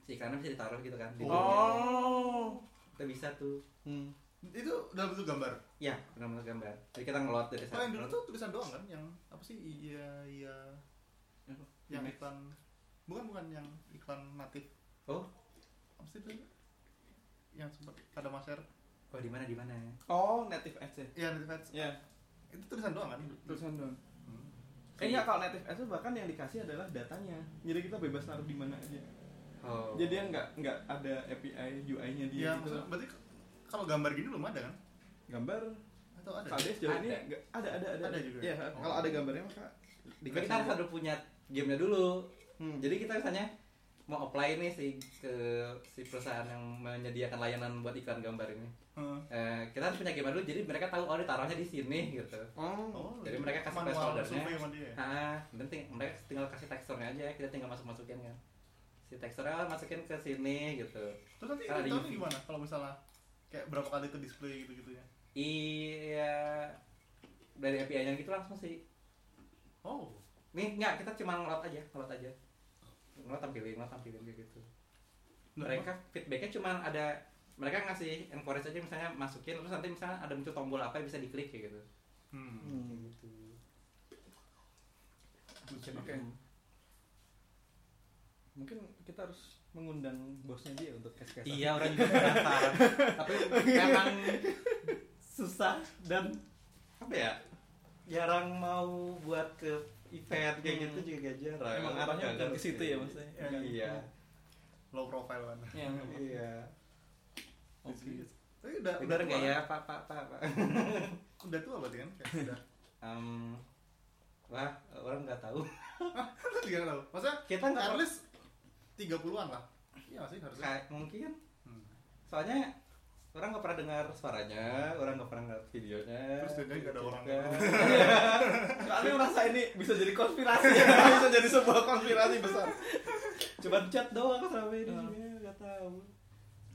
si iklannya bisa ditaruh gitu kan di. Oh. kita bisa tuh Hmm. Itu dalam bentuk gambar. ya benar-benar gambar jadi kita ngelot dari Kalau yang dulu sana tuh tulisan doang kan yang apa sih? Iya, iya. Apa? Yang Image. iklan bukan bukan yang iklan natif. oh Apa sih itu? Yang sempat pada masyar. Oh di mana di mana Oh, native ads ya. Iya, native ads. Ya, Itu tulisan doang kan? tulisan doang. Hmm. Eh iya kalau native ads itu bahkan yang dikasih adalah datanya. Jadi kita bebas naruh di mana aja. oh Jadi dia nggak nggak ada API UI-nya dia Iya, gitu. berarti kalau gambar gini belum ada kan? Gambar Atau ada? KD sejauh ini Ada. ada ada ada. Ada juga? Iya, Oh. kalau ada gambarnya maka Tapi kita harus ada punya gamenya dulu Hmm. jadi kita misalnya mau apply nih si ke si perusahaan yang menyediakan layanan buat iklan gambar ini Hmm. Eh, kita harus punya game dulu jadi mereka tahu oh ditaruhnya di sini gitu Oh. Oh, Jadi mereka kasih manual placeholder-nya. dia. ya? ah penting mereka tinggal kasih teksturnya aja kita tinggal masuk masukin kan si teksturnya masukin ke sini gitu Terus nanti Kalau UV. gimana kalau misalnya kayak berapa kali ke display gitu-gitu ya? iya dari API nya gitu langsung sih Oh. nih nggak kita cuma ngelot aja ngelot aja ngelot tampilin ngelot tampilin kayak gitu mereka feedbacknya cuma ada mereka ngasih encourage aja misalnya masukin terus nanti misalnya ada muncul tombol apa yang bisa diklik kayak gitu Hmm. Hmm. Gitu Oke. Mungkin kita harus mengundang bosnya dia untuk cash-cash. iya orang juga penasaran tapi memang susah dan apa ya jarang mau buat ke event kayak Hmm. gitu juga jarang Emang arahnya ke situ ya maksudnya. Iya. iya Low profile kan. Iya. Iya Oke. Tapi udah udah tua. ya pak pak pak pak Udah tua berarti kan? Kayak udah. Em, wah orang nggak tahu juga nggak tahu. Maksudnya kita nggak at least 30-an lah. Iya sih harusnya. kayak mungkin Hmm. soalnya orang nggak pernah dengar suaranya orang nggak pernah lihat videonya Terus dia nggak ada orang. Kalian merasa ini bisa jadi konspirasi ya? bisa jadi sebuah konspirasi besar. cuma chat doang sama ini Hmm. ya, nggak tahu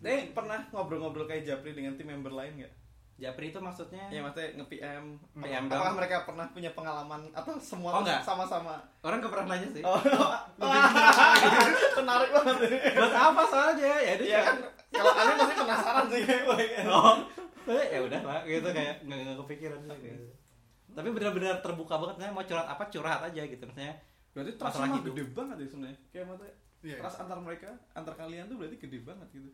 Eh, pernah ngobrol-ngobrol kayak Japri dengan tim member lain nggak? Japri itu maksudnya Ya maksudnya nge-PM PM Apakah dong. mereka pernah punya pengalaman atau semua Oh, sama-sama? orang nggak pernah nanya sih Oh, menarik banget. buat apa soalnya ya itu Iya kan, kalau kalian pasti penasaran sih. oh tapi ya udah lah gitu kayak nggak kepikiran sih gitu. tapi benar-benar terbuka banget nih mau curhat apa curhat aja gitu maksudnya berarti mah hidup. gede banget ya sebenarnya kayak maksudnya Iya. trust antar mereka antar kalian tuh berarti gede banget gitu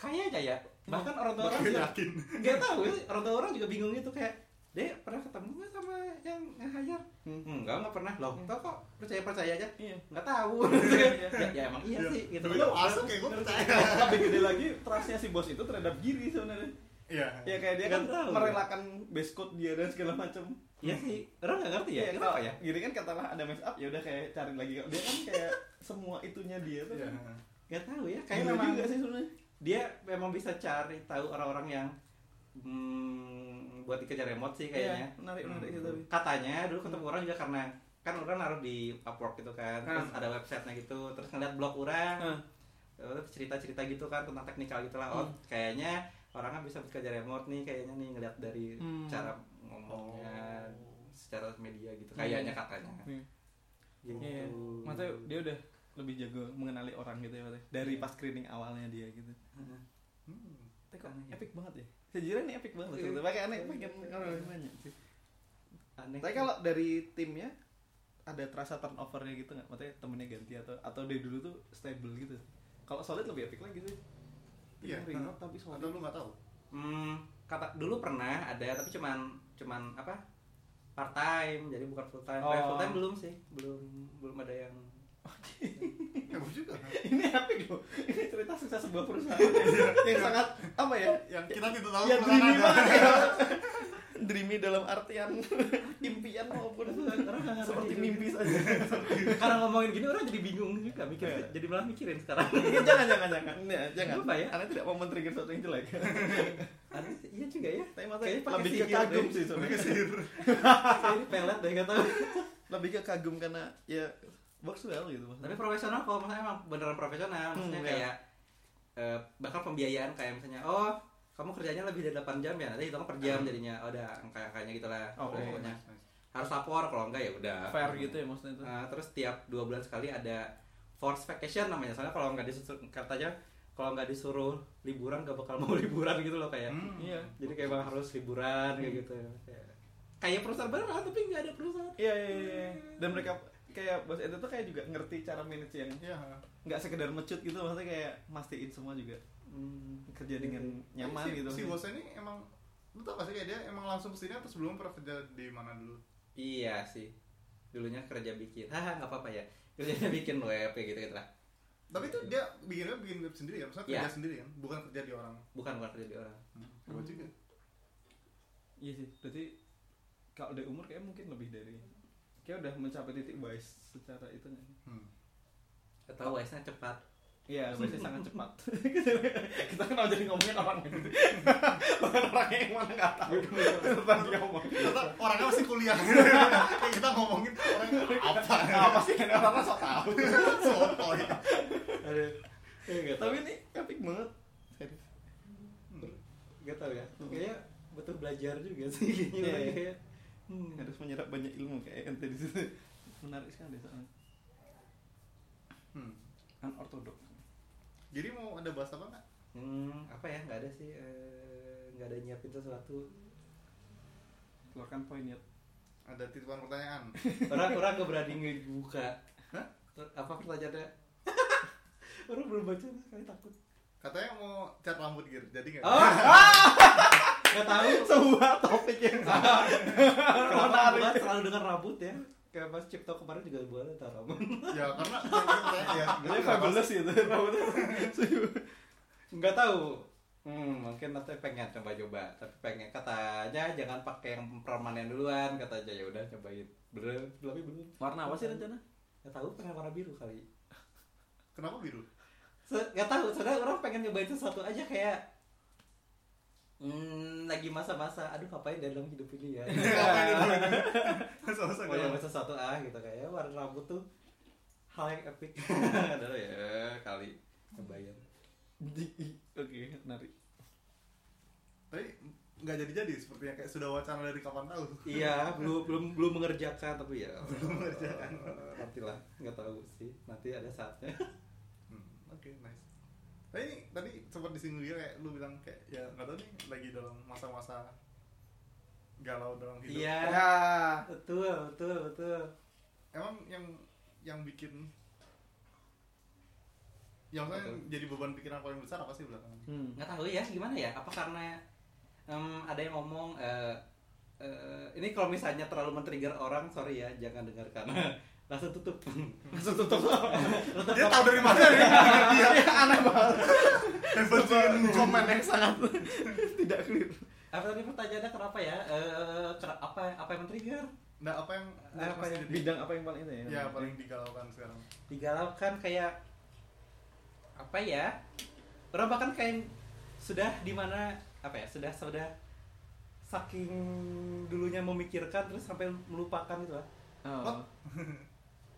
kayaknya ya bahkan orang tua orang juga yakin. nggak tahu sih, orang tua orang juga bingung gitu kayak Dek pernah ketemu nggak sama yang ngajar? Hmm. Enggak, nggak pernah loh. Kok kok percaya percaya aja? iya Nggak tahu. ya, ya emang iya sih gitu. Dulu masuk kayak gue percaya. lebih gede lagi trustnya si bos itu terhadap Giri sebenarnya Iya. ya kayak dia Nggak kan tahu. merelakan base code dia dan segala macam Iya sih. Orang nggak ngerti ya. Iya, Kenapa ya? Giri kan katalah ada mess up ya udah kayak cari lagi dia kan kayak semua itunya dia tuh Iya. Nggak tahu ya. kayak Kayak memang juga sih sebenarnya dia memang bisa cari tahu orang-orang yang hmm, buat dikejar remote sih kayaknya. Iya, menarik menarik Hmm. tapi Katanya dulu ketemu orang juga karena kan orang naruh di Upwork gitu kan, terus Hmm. ada websitenya gitu, terus ngeliat blog orang, Hmm. terus cerita-cerita gitu kan tentang teknikal gitu lah. Oh, Hmm. kayaknya orangnya bisa bekerja remote nih, kayaknya nih ngeliat dari Hmm. cara ngomongnya secara media gitu, Hmm. kayaknya katanya. Iya. Gitu. Iya, maksudnya dia udah lebih jago mengenali orang gitu ya dari Iya. pas screening awalnya dia gitu Heeh. Hmm. tapi kok Aneh epic banget ya sejujurnya ini epic banget gitu pakai aneh pengen nanya sih Aneh. tapi kalau dari timnya ada terasa turnovernya gitu nggak maksudnya temennya ganti atau atau dari dulu tuh stable gitu kalau solid lebih epic lagi sih Iya. Remote tapi solid Atau lu nggak tahu? Hmm, kata dulu pernah ada tapi cuman cuman apa part time jadi bukan full time Oh. full time belum sih belum belum ada yang Ya gue juga. ini epic loh ini cerita sukses sebuah perusahaan yang, yang sangat apa ya? Yang kita tidak tahu ya dreamy banget ya. Dreamy dalam artian impian maupun seperti mimpi saja. Karena ngomongin gini orang jadi bingung juga mikir Iya. jadi malah mikirin sekarang. Jangan jangan jangan. Ya, jangan. Apa ya? anda tidak mau men-trigger sesuatu yang jelek. Iya juga ya. Tapi pakai lebih ke kagum sih sebenarnya Kayak ini pelet deh tahu. Lebih ke kagum karena ya works well gitu tapi maksudnya profesional kalau misalnya emang beneran profesional maksudnya Hmm, iya. kayak eh, bahkan pembiayaan kayak misalnya oh kamu kerjanya lebih dari 8 jam ya nanti hitung per jam jadinya. Oh, udah angka-angkanya gitu lah Hmm. Oke. pokoknya. harus lapor kalau enggak ya udah. Fair gitu ya maksudnya itu. Nah, terus tiap dua bulan sekali ada force vacation namanya. Soalnya kalau nggak disuruh katanya kalau nggak disuruh liburan gak bakal mau liburan gitu loh kayak. Hmm. iya. Jadi kayak emang harus liburan kayak gitu. Kayak, kayak perusahaan beneran tapi nggak ada perusahaan. Iya iya iya. Dan mereka kayak bos itu tuh kayak juga ngerti cara manage yang Iya. nggak sekedar mecut gitu maksudnya kayak mastiin semua juga hmm, kerja dengan nyaman si, gitu Si bosnya ini emang lu tau gak sih kayak dia emang langsung ke sini atau sebelum pernah kerja di mana dulu? iya sih dulunya kerja bikin haha nggak apa-apa ya kerjanya bikin web kayak gitu gitu lah Tapi itu dia bikin web bikin web sendiri ya, maksudnya Iya. kerja sendiri kan, bukan kerja di orang. bukan bukan kerja di orang Hmm. Hebat juga. iya sih berarti kalau dari umur kayak mungkin lebih dari kayak udah mencapai titik wise secara itu nggak sih? Hmm. atau wise nya cepat Iya, wise sangat cepat. Kita kenal jadi ngomongin orang gitu. Bukan orang yang mana nggak tahu. Tentang dia ngomong. Orangnya masih kuliah. Kayak kita ngomongin orang apa? Apa sih kan orang sok tahu. Sotoy. tahu Tapi ini epic banget. Serius. nggak tahu ya Hmm. kayaknya butuh belajar juga sih kayaknya Hmm. Harus menyerap banyak ilmu kayak ente di situ. Menarik sekali soalnya. Hmm. Unorthodox. Jadi mau ada bahas apa nggak? Hmm, apa ya nggak ada sih eh, nggak ada nyiapin sesuatu Keluarkan poinnya. Ada titipan pertanyaan. orang orang nggak berani ngebuka Hah? apa pertanyaannya orang belum baca kali takut Katanya mau cat rambut gitu, jadi nggak? oh nggak tahu. Sebuah topik yang kenapa? Bukan selalu dengan rambut ya? Kayak pas cipto kemarin juga buat taraman Ya karena ya, ya, Dia fabulous gitu rambutnya. nggak tahu. Hmm, mungkin nanti pengen coba-coba tapi pengen katanya jangan pakai yang permanen duluan kata aja. Ya udah cobain. Bener tapi belum Warna apa sih rencana? nggak tahu pengen warna biru kali. Kenapa biru? Se- nggak tahu. Sebenarnya orang pengen nyobain sesuatu aja kayak hmm, lagi masa-masa aduh ngapain dalam hidup ini ya? Masa-masa galau. nyoba sesuatu ah gitu kayak warna rambut tuh hal yang epic adalah ya kali nyobain Oke, menarik. Tapi nggak jadi-jadi seperti yang kayak sudah wacana dari kapan tahu. iya belum belum belum mengerjakan tapi ya Belum mengerjakan. nanti lah nggak tahu sih nanti ada saatnya Hmm, Oke, nice. Tapi tadi sempat disinggung juga kayak lu bilang kayak ya nggak tahu nih lagi dalam masa-masa galau dalam hidup. iya Ya. betul betul betul Emang yang yang bikin yang Betul. jadi beban pikiran paling besar apa sih belakangan? Hmm. nggak tahu ya gimana ya apa karena em, ada yang ngomong eh, eh, ini kalau misalnya terlalu men-trigger orang sorry ya jangan dengar karena langsung tutup Langsung tutup. Dia tahu dari mana nih? Dia Aneh banget. hebat. Komen yang sangat tidak clear. apa tadi pertanyaannya kenapa ya Eh, kena- apa apa yang men-trigger Nah, apa yang Apa Bidang apa yang paling itu ya? ya paling digalaukan sekarang? digalaukan kayak apa ya orang bahkan kayak sudah di mana apa ya sudah sudah saking dulunya memikirkan terus sampai melupakan gitu lah Oh.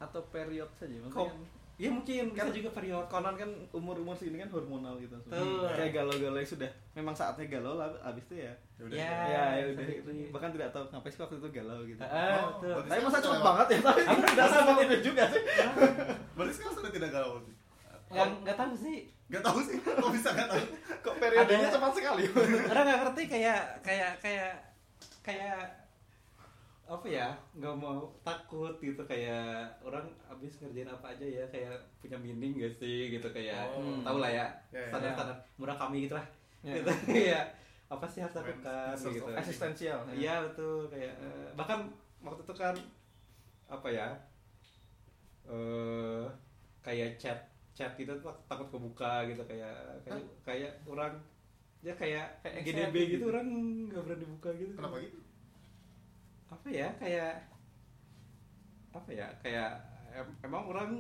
Atau period saja. Kok- Maksudnya kan ya mungkin Kan- juga period konon kan umur-umur segini kan hormonal gitu. Betul. Kayak galau-galau yang sudah memang saatnya galau lah abis itu ya. udah. Ya. ya, ya udah. seperti- Bahkan tidak tahu ngapain sih waktu itu galau gitu. Ah, Oh, betul Tapi masa cepet banget ya, tapi tidak sama itu juga sih. Berarti sekarang sudah tidak galau sih. nggak nggak tahu sih Gak tahu sih, kok bisa gak tahu? Kok periodenya cepat sekali. orang nggak ngerti kayak kayak kayak kayak apa ya nggak mau takut gitu kayak orang abis ngerjain apa aja ya kayak punya meaning gak sih gitu kayak Oh. tau lah ya Ya, ya. standar standar murah kami gitu lah Ya. gitu ya apa sih harus lakukan gitu Eksistensial. ya. iya betul kayak eh, bahkan waktu itu kan apa ya eh kayak chat chat gitu tuh takut kebuka gitu kayak kayak kayak orang ya kayak Kayak GDB gitu gitu. orang nggak berani buka gitu Kenapa gitu? Apa ya kayak apa ya kayak em- emang orang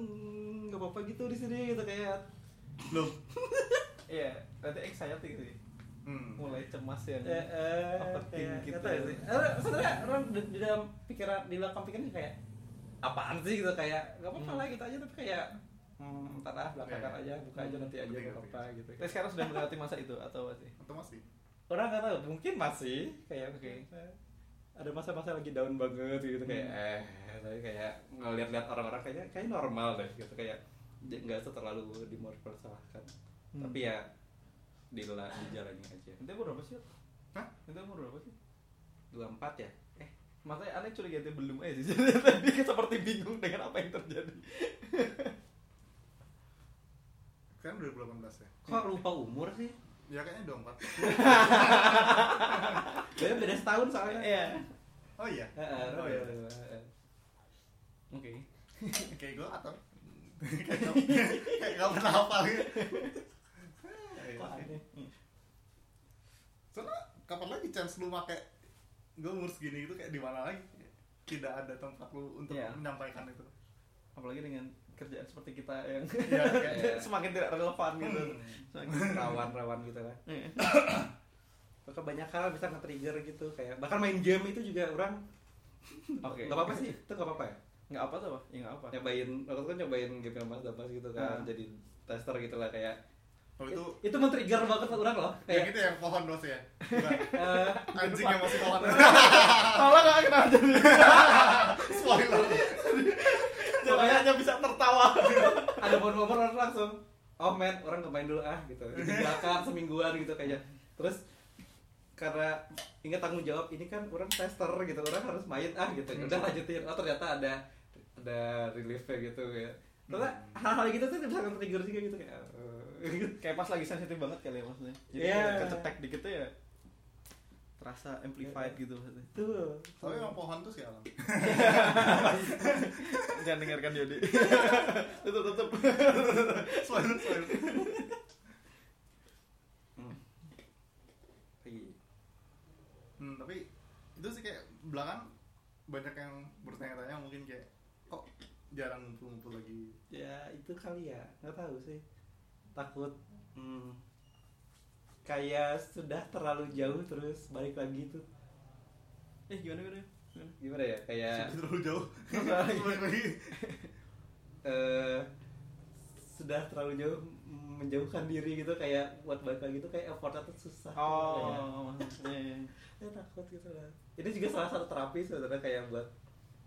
nggak apa-apa gitu di sini gitu kayak Belum. Iya, berarti anxiety gitu. ya. Hmm. Mulai cemas yang eh, eh, Overthink kayak gitu ya. sih. Eh, sebenarnya orang di, di dalam pikiran di belakang pikiran kayak apaan sih gitu kayak nggak apa-apa Hmm. lah gitu aja tapi kayak hmm, ntar ah belakangan Iya. aja buka aja nanti aja nggak apa-apa gitu Tapi sekarang sudah melewati masa itu atau masih? Atau masih? orang nggak tahu mungkin masih kayak Oke. Ada masa-masa lagi down banget gitu kayak eh tapi kayak ngeliat-liat orang-orang kayaknya kayak normal deh gitu kayak nggak terlalu dimorsalahkan Hmm. tapi ya dila dijalani aja Itu umur berapa sih? Hah? Itu umur berapa sih? dua empat ya eh Makanya aneh curiga itu belum aja sih. Tadi seperti bingung dengan apa yang terjadi. Kan 2018 ya? kok lupa umur sih Ya kayaknya 24 beda beda setahun soalnya Iya. Oh iya? Heeh, Oh iya heeh. Oke. Kayak gue atau Kayak gak, pernah hafal gitu Soalnya kapan lagi chance lu make Gue umur segini gitu kayak di mana lagi Tidak ada tempat lu untuk Iya. menyampaikan itu Apalagi dengan kerjaan seperti kita yang Iya, kayak Iya. semakin tidak relevan gitu. Hmm. Semakin rawan-rawan gitu lah Iya. Bahkan banyak hal bisa nge-trigger gitu kayak bahkan main game itu juga orang Oke. nggak apa-apa sih itu nggak apa-apa ya Nggak apa tuh, Pak? Ya nggak apa. nyobain waktu kan nyobain game yang mas dapat gitu kan Ah. jadi tester gitu lah kayak Oh itu itu men-trigger banget orang loh Yang kayak itu yang pohon dos ya? Eh, Anjing yang masih pohon Malah nggak kenapa jadi. Spoiler Makanya hanya bisa tertawa. Ada momen-momen orang langsung. Oh man orang nggak main dulu ah gitu. Di belakang semingguan gitu kayaknya terus karena ingat tanggung jawab ini kan orang tester gitu. Orang harus main ah gitu. Udah lanjutin. Oh ternyata ada ada reliefnya gitu ya. Ternyata hal-hal gitu tuh bisa nge-trigger juga gitu kayak eh, Kayak pas lagi sensitif banget kali ya maksudnya. Jadi yeah. kecetek dikit tuh ya terasa amplified gitu maksudnya. tuh Tapi emang pohon tuh sih alam Jangan dengarkan Yodi. tutup tutup. Spoiler spoiler Hmm. Iya. Hmm, tapi itu sih kayak belakang banyak yang bertanya-tanya mungkin kayak kok jarang ngumpul-ngumpul lagi ya itu kali ya nggak tahu sih takut hmm, kayak sudah terlalu jauh terus balik lagi tuh Eh gimana gimana? Gimana? gimana ya kayak Sudah terlalu jauh balik lagi eh sudah terlalu jauh menjauhkan diri gitu kayak buat balik lagi tuh kayak effortnya tuh susah Oh, maksudnya. iya. ya takut gitu lah ini juga salah satu terapi sebenarnya kayak buat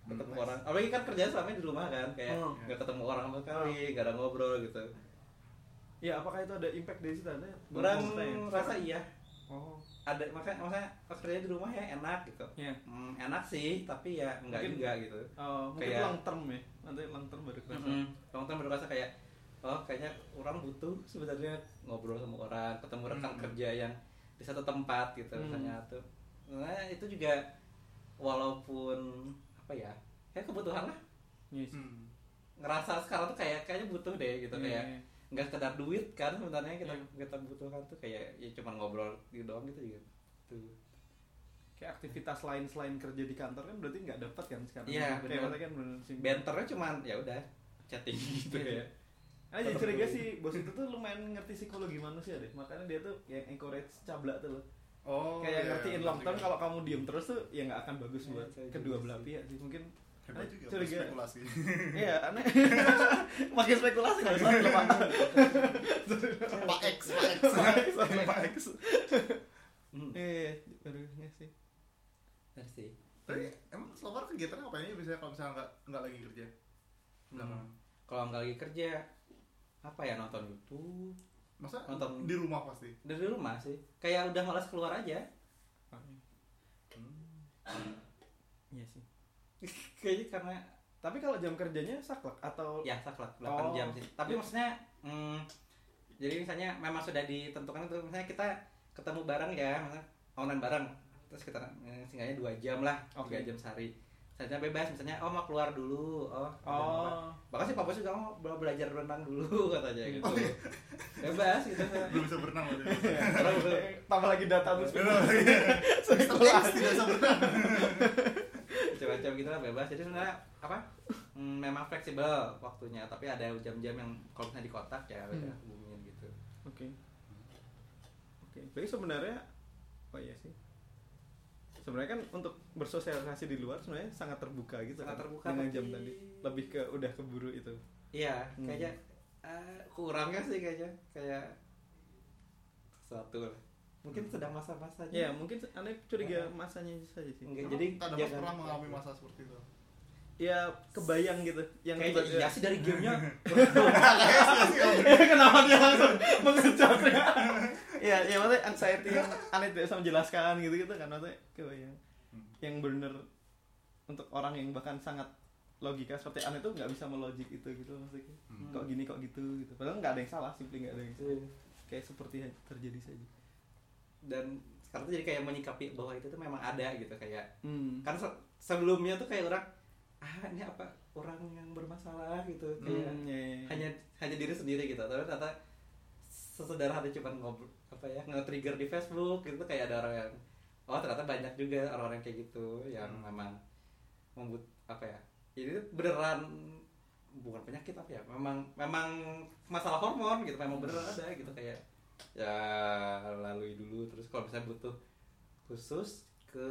ketemu Hmm, orang apalagi kan kerjaan selama di rumah kan kayak Hmm. nggak ketemu orang sama sekali nggak ada ngobrol gitu ya apakah itu ada impact dari situ ada orang rasa iya oh ada makanya makanya pas kerja di rumah ya enak gitu ya Hmm, enak sih tapi ya enggak Mungkin- juga gitu oh mungkin Kayak- long term ya nanti long term baru kerasa Mm-mm. long term baru rasa kayak oh kayaknya orang butuh sebenarnya ngobrol sama orang ketemu rekan Hmm. kerja yang di satu tempat gitu Hmm. misalnya tuh nah itu juga walaupun apa ya kayak kebutuhan lah yes. Hmm. ngerasa sekarang tuh kayak kayaknya butuh deh gitu Iya, kayak iya. Nggak sekedar duit kan sebenarnya kita Iya. kita butuhkan tuh kayak ya cuma ngobrol gitu doang gitu juga. Tuh. Kayak aktivitas lain selain kerja di kantor kan berarti nggak dapat kan sekarang. Iya, kayak benar. kan banternya cuman ya udah chatting gitu Iya. ya. Nah, jadi curiga sih bos itu tuh lumayan ngerti psikologi manusia deh. Makanya dia tuh yang encourage cabla tuh loh. Oh, kayak iya, ngertiin iya, long term iya. kalau kamu diem terus tuh ya nggak akan bagus Iya, buat kedua juga belah pihak sih. Mungkin hebat juga curiga spekulasi. iya aneh makin spekulasi nggak usah lepas Pak X, Pak X, Pak X. hmm. eh barunya sih benar sih Tapi emang selama kegiatan apa ya biasanya kalau misalnya nggak nggak lagi kerja? Hmm. kalau nggak lagi kerja apa ya nonton YouTube Masa Nonton. di rumah pasti? dari rumah sih kayak udah malas keluar aja iya sih kayaknya karena tapi kalau jam kerjanya saklek atau ya saklek 8 Oh. jam sih tapi maksudnya hmm, jadi misalnya memang sudah ditentukan itu misalnya kita ketemu bareng ya misalnya online bareng terus kita eh, seenggaknya dua jam lah Oke. tiga jam sehari misalnya bebas misalnya oh mau keluar dulu oh oh bahkan sih papa juga mau bela- belajar berenang dulu katanya gitu Oh, iya. bebas gitu Belum bisa berenang tambah lagi data terus. X tidak bisa berenang. Macam-macam gitu lah bebas jadi sebenarnya apa hmm, memang fleksibel waktunya tapi ada jam-jam yang kalau misalnya di kotak ya udah Hmm. hubungin gitu Oke. Oke. Jadi sebenarnya oh iya sih. Sebenarnya kan untuk bersosialisasi di luar sebenarnya sangat terbuka gitu Sangat kan, terbuka, dengan tapi- jam tadi. Lebih ke udah keburu itu. iya Hmm. kayaknya eh, kurangnya sih kayaknya kayak sesuatu lah mungkin sedang masa-masanya Ya, mungkin aneh curiga masanya saja sih. Enggak, jadi jangan- pernah mengalami masa seperti itu. Ya kebayang gitu yang tiba-tiba- iya sih dari gamenya Kenapa dia langsung mengejutnya? ya, ya maksudnya anxiety yang aneh tidak bisa menjelaskan gitu-gitu kan maksudnya kebayang. Hmm. Yang bener untuk orang yang bahkan sangat logika seperti aneh tuh nggak bisa melogik itu gitu maksudnya. Hmm. Kok gini kok gitu gitu. Padahal nggak ada yang salah, simply nggak ada yang salah. Gitu. Kayak seperti terjadi saja. Dan sekarang tuh jadi kayak menyikapi bahwa itu tuh memang ada gitu kayak Hmm. kan se- sebelumnya tuh kayak orang ah ini apa orang yang bermasalah gitu kayak Hmm, ya, ya, ya. hanya hanya diri sendiri gitu tapi ternyata sesederhana cuma ngobrol apa ya nge-trigger di Facebook gitu kayak ada orang yang oh ternyata banyak juga orang-orang kayak gitu yang Hmm. memang membut apa ya ini tuh beneran bukan penyakit apa ya memang memang masalah hormon gitu memang beneran ada gitu kayak ya lalui dulu. Terus kalau misalnya butuh khusus ke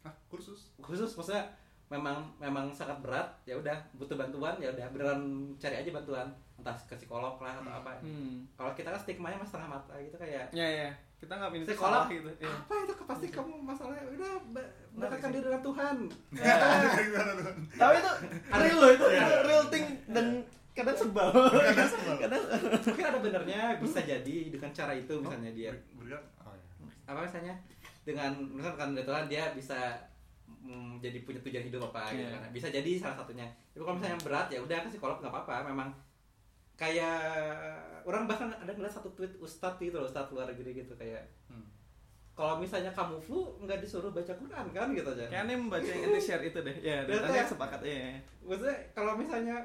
Hah, kursus? khusus maksudnya memang memang sangat berat ya udah butuh bantuan ya udah beneran cari aja bantuan. Entah ke psikolog lah atau apa. Hmm. kalau kita kan stigmanya mas setengah mata gitu kayak Ya ya, kita nggak minta salah gitu. Ya. apa itu? Pasti kamu masalahnya? Udah ba- dekatkan diri dengan Tuhan. Tuh? Tapi itu real loh itu real thing dan kadang sebal. Kadang sebal. kadang mungkin ada benernya bisa jadi dengan cara itu misalnya dia. Oh ya. apa misalnya dengan misalkan dengan Tuhan dia bisa mm, jadi punya tujuan hidup apa gitu Iya. kan bisa jadi salah satunya tapi kalau misalnya yang berat ya udah ke psikolog nggak apa-apa memang kayak orang bahkan ada ngeliat satu tweet ustadz gitu loh ustadz luar negeri gitu kayak Hmm. kalau misalnya kamu flu nggak disuruh baca Quran kan gitu aja kayak aneh membaca yang anti share itu deh. Ya, dan ya? sepakat ya. maksudnya kalau misalnya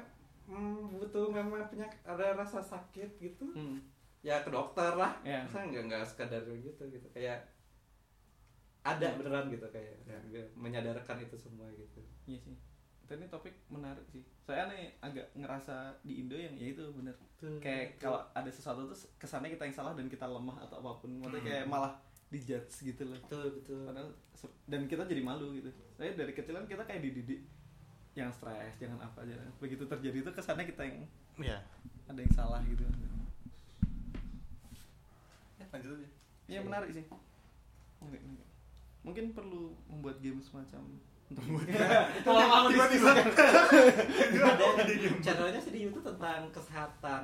mm, butuh memang penyakit ada rasa sakit gitu Hmm. ya ke dokter lah Ya. masa nggak nggak sekadar gitu gitu kayak ada Ya. beneran gitu kayak Ya. nggak menyadarkan itu semua gitu Iya sih. Ini topik menarik sih. Saya nih agak ngerasa di Indo yang ya itu bener. Kayak kalau ada sesuatu tuh kesannya kita yang salah dan kita lemah atau apa pun. Maksudnya kayak Hmm. malah dijudge gitu loh. betul betul Padahal dan kita jadi malu gitu. Saya dari kecil kan kita kayak dididik jangan stres, jangan apa aja. Begitu terjadi itu kesannya kita yang Iya. ada yang salah gitu. Ya, lanjut aja. Iya menarik sih. Oke, oke. Mungkin perlu membuat game semacam untuk kalau mau Tiba-tiba. ada channelnya sih di YouTube tentang kesehatan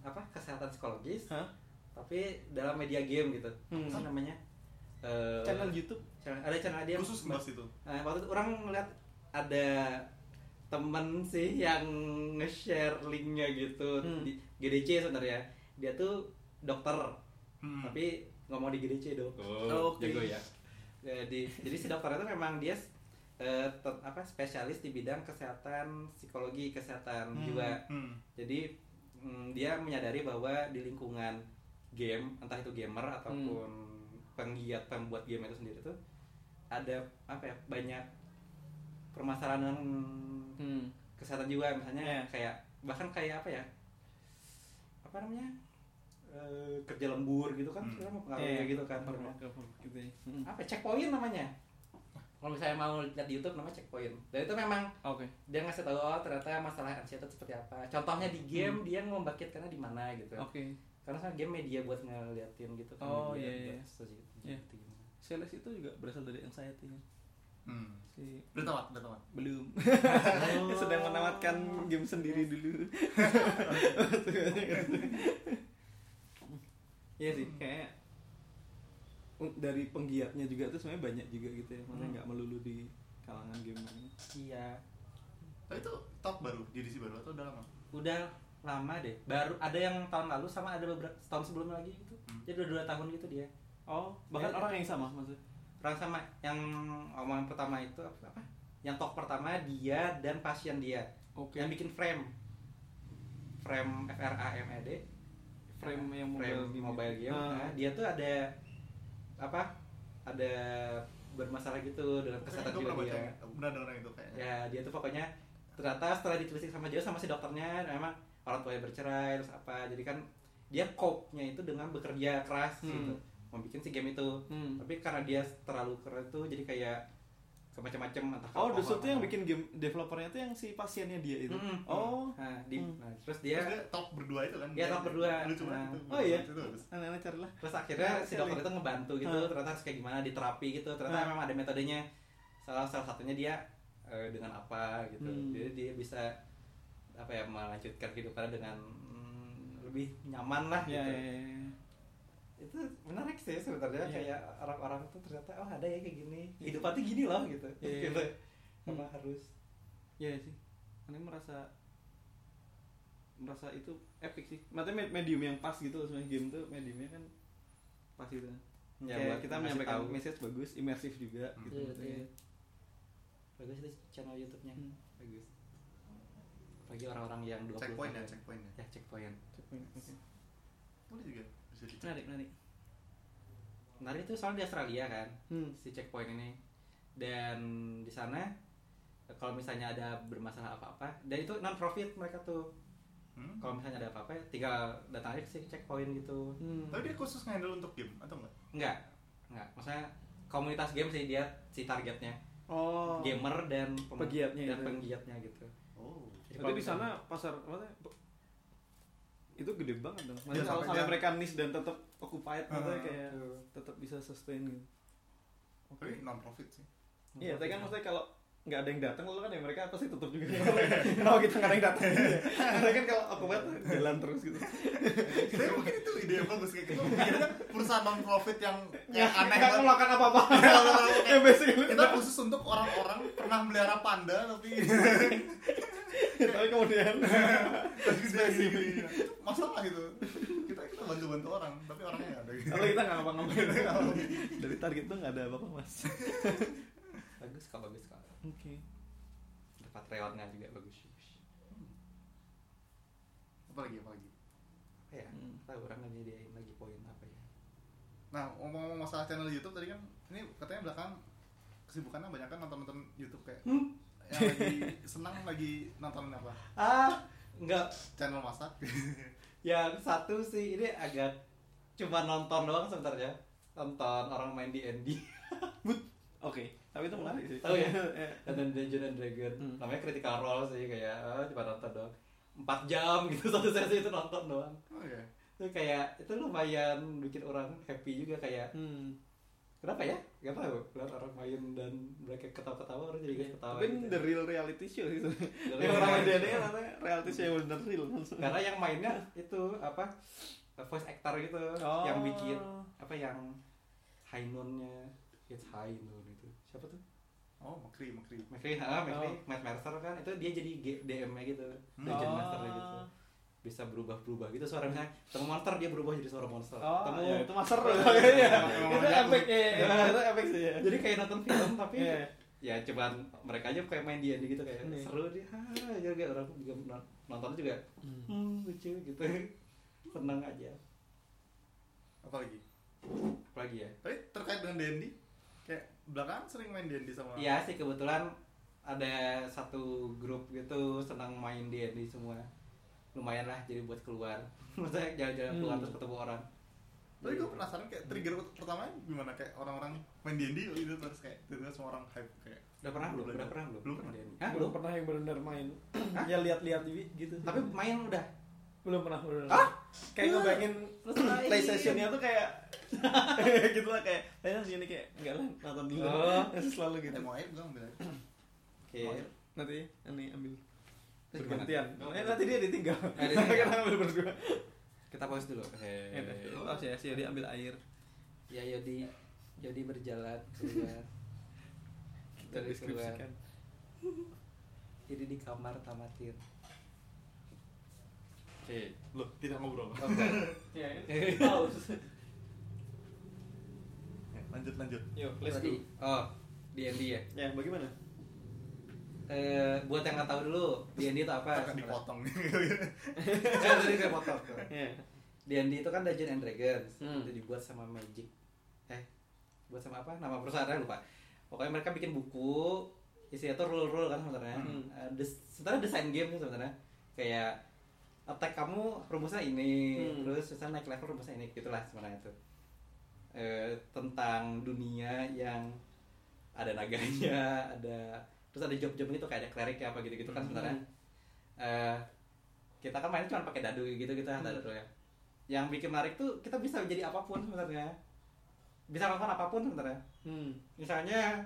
apa kesehatan psikologis Hah? tapi dalam media game gitu Hmm. apa namanya Eh, channel YouTube channel- ada channel dia khusus bahas itu Nah, waktu itu orang ngeliat ada temen sih yang nge-share linknya gitu Hmm. di GDC sebenarnya dia tuh dokter Hmm. tapi ngomong di GDC dong Oh, oke. jago ya jadi jadi si dokter itu memang dia te- apa spesialis di bidang kesehatan psikologi kesehatan Hmm. jiwa Hmm. jadi mm, dia menyadari bahwa di lingkungan game entah itu gamer ataupun penggiat pembuat game itu sendiri tuh ada apa ya banyak permasalahan Hmm. kesehatan jiwa misalnya Iya. kayak bahkan kayak apa ya apa namanya Eh, kerja lembur gitu kan Hmm. sebenarnya mempengaruhi Iya, gitu kan gitu ya. Hmm. apa ya, checkpoint namanya kalau misalnya mau lihat di YouTube namanya checkpoint dan itu memang Oke. dia ngasih tahu oh ternyata masalah anxiety itu seperti apa contohnya di game dia membangkitkannya di mana gitu Hmm. Oke. karena kan game media buat ngeliatin gitu kan Oh, media iya, iya. Iya. gitu gimana. Sales itu juga berasal dari anxiety kan. Hmm. Si udah tamat udah tamat belum Oh. sedang menamatkan game sendiri dulu. Iya sih, kayak un- dari penggiatnya juga tuh sebenarnya banyak juga gitu ya. Maksudnya Hmm. nggak melulu di kalangan gamer. iya tapi itu top baru JDC baru atau udah lama udah lama deh baru ada yang tahun lalu sama ada beberapa tahun sebelumnya lagi gitu Hmm. jadi udah dua tahun gitu dia Oh, bahkan Ya. orang yang sama maksudnya. Orang sama yang omongan pertama itu apa, apa? yang talk pertama dia dan pasien dia. Oke. yang bikin frame. Frame F R A M E D. Frame yang frame mobile game. mobile game. Ah. Nah, dia tuh ada apa? Ada bermasalah gitu dengan kesehatan jiwa dia. pernah denger itu kayaknya. Ya dia tuh pokoknya ternyata setelah ditelisik sama dia sama si dokternya memang orang tuanya bercerai terus apa. Jadi kan dia cope-nya itu dengan bekerja keras Hmm. gitu membuat si game itu Hmm. tapi karena dia terlalu keras tuh jadi kayak ke macam-macam entah ke Oh, Dusut tuh yang bikin game developernya tuh yang si pasiennya dia itu. Mm-mm. Oh, nah, di, Hmm. nah, terus dia dia dia top berdua itu kan Iya, top berdua. lucu Nah. banget Oh, iya? anak-anak carilah. terus akhirnya Menarik si dokter itu ngebantu gitu Hmm. ternyata harus kayak gimana di terapi gitu ternyata Hmm. memang ada metodenya salah salah satunya dia eh, dengan apa gitu Hmm. jadi dia bisa apa ya melanjutkan kehidupannya dengan mm, lebih nyaman lah Ya, gitu ya, ya, ya. Itu menarik sih sebenarnya Iya. kayak orang-orang tuh ternyata oh ada ya kayak gini hidupan tuh gini loh gitu Iya, iya. gitu Hmm. harus Iya sih. Aneh merasa merasa itu epic sih. Maksudnya med- medium yang pas gitu loh sebenarnya game tuh mediumnya kan pas gitu. ya Kayak kita menyampaikan tahu. message bagus, imersif juga Hmm. gitu. Iya, maksudnya. iya. bagus itu channel YouTube-nya Hmm. bagus bagi orang-orang yang 20 checkpoint ya tahun. checkpoint ya ya checkpoint Checkpoint, oke. boleh juga bisa dicek Menarik, menarik. menarik itu soalnya di Australia kan Hmm. si checkpoint ini dan di sana kalau misalnya ada bermasalah apa-apa dan itu non profit mereka tuh Hmm? kalau misalnya ada apa-apa tinggal datang aja ke si checkpoint gitu Hmm. tapi dia khusus nge-handle untuk game atau enggak enggak enggak maksudnya komunitas game sih dia si targetnya Oh. gamer dan pem- Pegiatnya dan itu. penggiatnya gitu oh Jadi di sana pasar itu gede banget dong. Iya, Maksudnya kalau sampai mereka niche dan tetap occupied Ah, kayak tetap bisa sustain gitu. tapi non profit sih Iya, tapi kan maksudnya kalau nggak ada yang datang lalu kan ya mereka pasti tutup juga. Kenapa kita nggak ada yang datang? Karena kan kalau occupied jalan terus gitu. tapi mungkin itu ide yang bagus kayak gitu kan perusahaan non profit yang Ya, yang aneh nggak banget melakukan. Ya basically. kita khusus untuk orang-orang pernah melihara panda tapi Tapi kemudian masalah itu kita kita bantu bantu orang tapi orangnya nggak ada gitu. Kalau kita nggak ngapa-ngapain dari target tuh nggak ada apa-apa mas. bagus kok bagus kok. Oke. Ada Patreonnya juga bagus apa lagi apa lagi? Apa ya? Hmm. tahu orang nyediain lagi poin apa ya? Nah ngomong-ngomong masalah channel YouTube tadi kan ini katanya belakang kesibukannya banyak kan nonton nonton YouTube kayak Hmm? Yang lagi senang lagi nonton apa ah enggak channel masak yang satu sih ini agak cuma nonton doang sebenarnya nonton orang main di ND Oke. Tapi itu menarik sih. Tahu ya? Iya. dan Dungeon and Dragon Hmm. namanya Critical Role sih kayak ah, cuma nonton doang 4 jam gitu satu sesi itu nonton doang oh iya itu kayak itu lumayan bikin orang happy juga kayak Hmm. Kenapa ya gak tahu lihat orang main dan mereka ketawa-ketawa orang jadi ikut ketawa Tapi gitu. the real reality show itu. Yang real orang reality Indonesia katanya reality show yang bener real karena yang mainnya itu apa voice actor gitu Oh. yang bikin apa yang high note-nya it's high note itu siapa tuh Oh, Makri, Makri. McCree, ah, McCree, Oh. Matt Mercer kan itu dia jadi DM-nya gitu, Hmm. Dungeon Oh. Master gitu, bisa berubah-berubah gitu suaranya. Ketemu monster dia berubah jadi suara monster. Oh, Ketemu, ya, itu master loh. Iya. iya. Itu efek ya. Itu efek sih ya. jadi kayak nonton film tapi ya cobaan mereka aja kayak main D&D gitu kayak seru dia, ah, juga orang juga non- nonton juga, hmm, lucu gitu, seneng aja. Apa lagi? Apalagi ya? Tapi terkait dengan D&D, kayak belakangan sering main D&D sama Iya sih kebetulan ada satu grup gitu senang main D&D semua. Lumayan lah jadi buat keluar. Maksudnya jalan-jalan keluar Hmm. terus ketemu orang. Tapi gue penasaran kayak trigger pertamanya gimana kayak orang-orang main D&D gitu terus kayak tiba-tiba semua orang hype kayak Udah pernah belum? Udah pernah belum? Belum pernah. D&D? Hah, belum pernah yang benar-benar main. ya lihat-lihat gitu. Tapi main udah. belum pernah belum. Hah? Kayak Terus main. PlayStation-nya tuh kayak gitu lah kayak Thailand sini kayak enggak lah nonton dulu. Oh. Selalu gitu. mau air gue ambil aja. Oke. Nanti ini ambil Terus gantian. gimana? Eh, nanti dia ditinggal. Eh. Kita ambil berdua. Kita pause dulu. Ya. Oh, sih, sih dia ambil air. Ya Yodi, Yodi berjalan keluar. Kita Dari keluar. deskripsikan. Ini di kamar tamatir. Oke, loh tidak ngobrol. Ya, Eh. pause. Ya, lanjut lanjut. Yuk, let's go. oh, D&D ya. Ya, bagaimana? Eh, buat yang nggak tahu dulu, D&D itu apa? Akan dipotong. Ya, tadi saya potong. Ya. D&D itu kan Dungeons and Dragons. Hmm. Itu dibuat sama Magic. Eh, buat sama apa? Nama perusahaannya lupa. Pokoknya mereka bikin buku, isinya tuh rule-rule kan sebenarnya. Hmm. Eh, des- sebenarnya desain game sih sebenarnya. Kayak attack kamu rumusnya ini, Hmm. terus misalnya naik level rumusnya ini, gitulah sebenarnya itu. Eh, tentang dunia yang ada naganya, ada terus ada job-job gitu kayak ada cleric ya apa gitu-gitu kan Hmm. sebenarnya. Eh, kita kan main cuma pakai dadu gitu gitu ada dadu ya. Yang bikin menarik tuh kita bisa jadi apa pun sebenarnya. Bisa melakukan apa pun sebenarnya. Hmm. Misalnya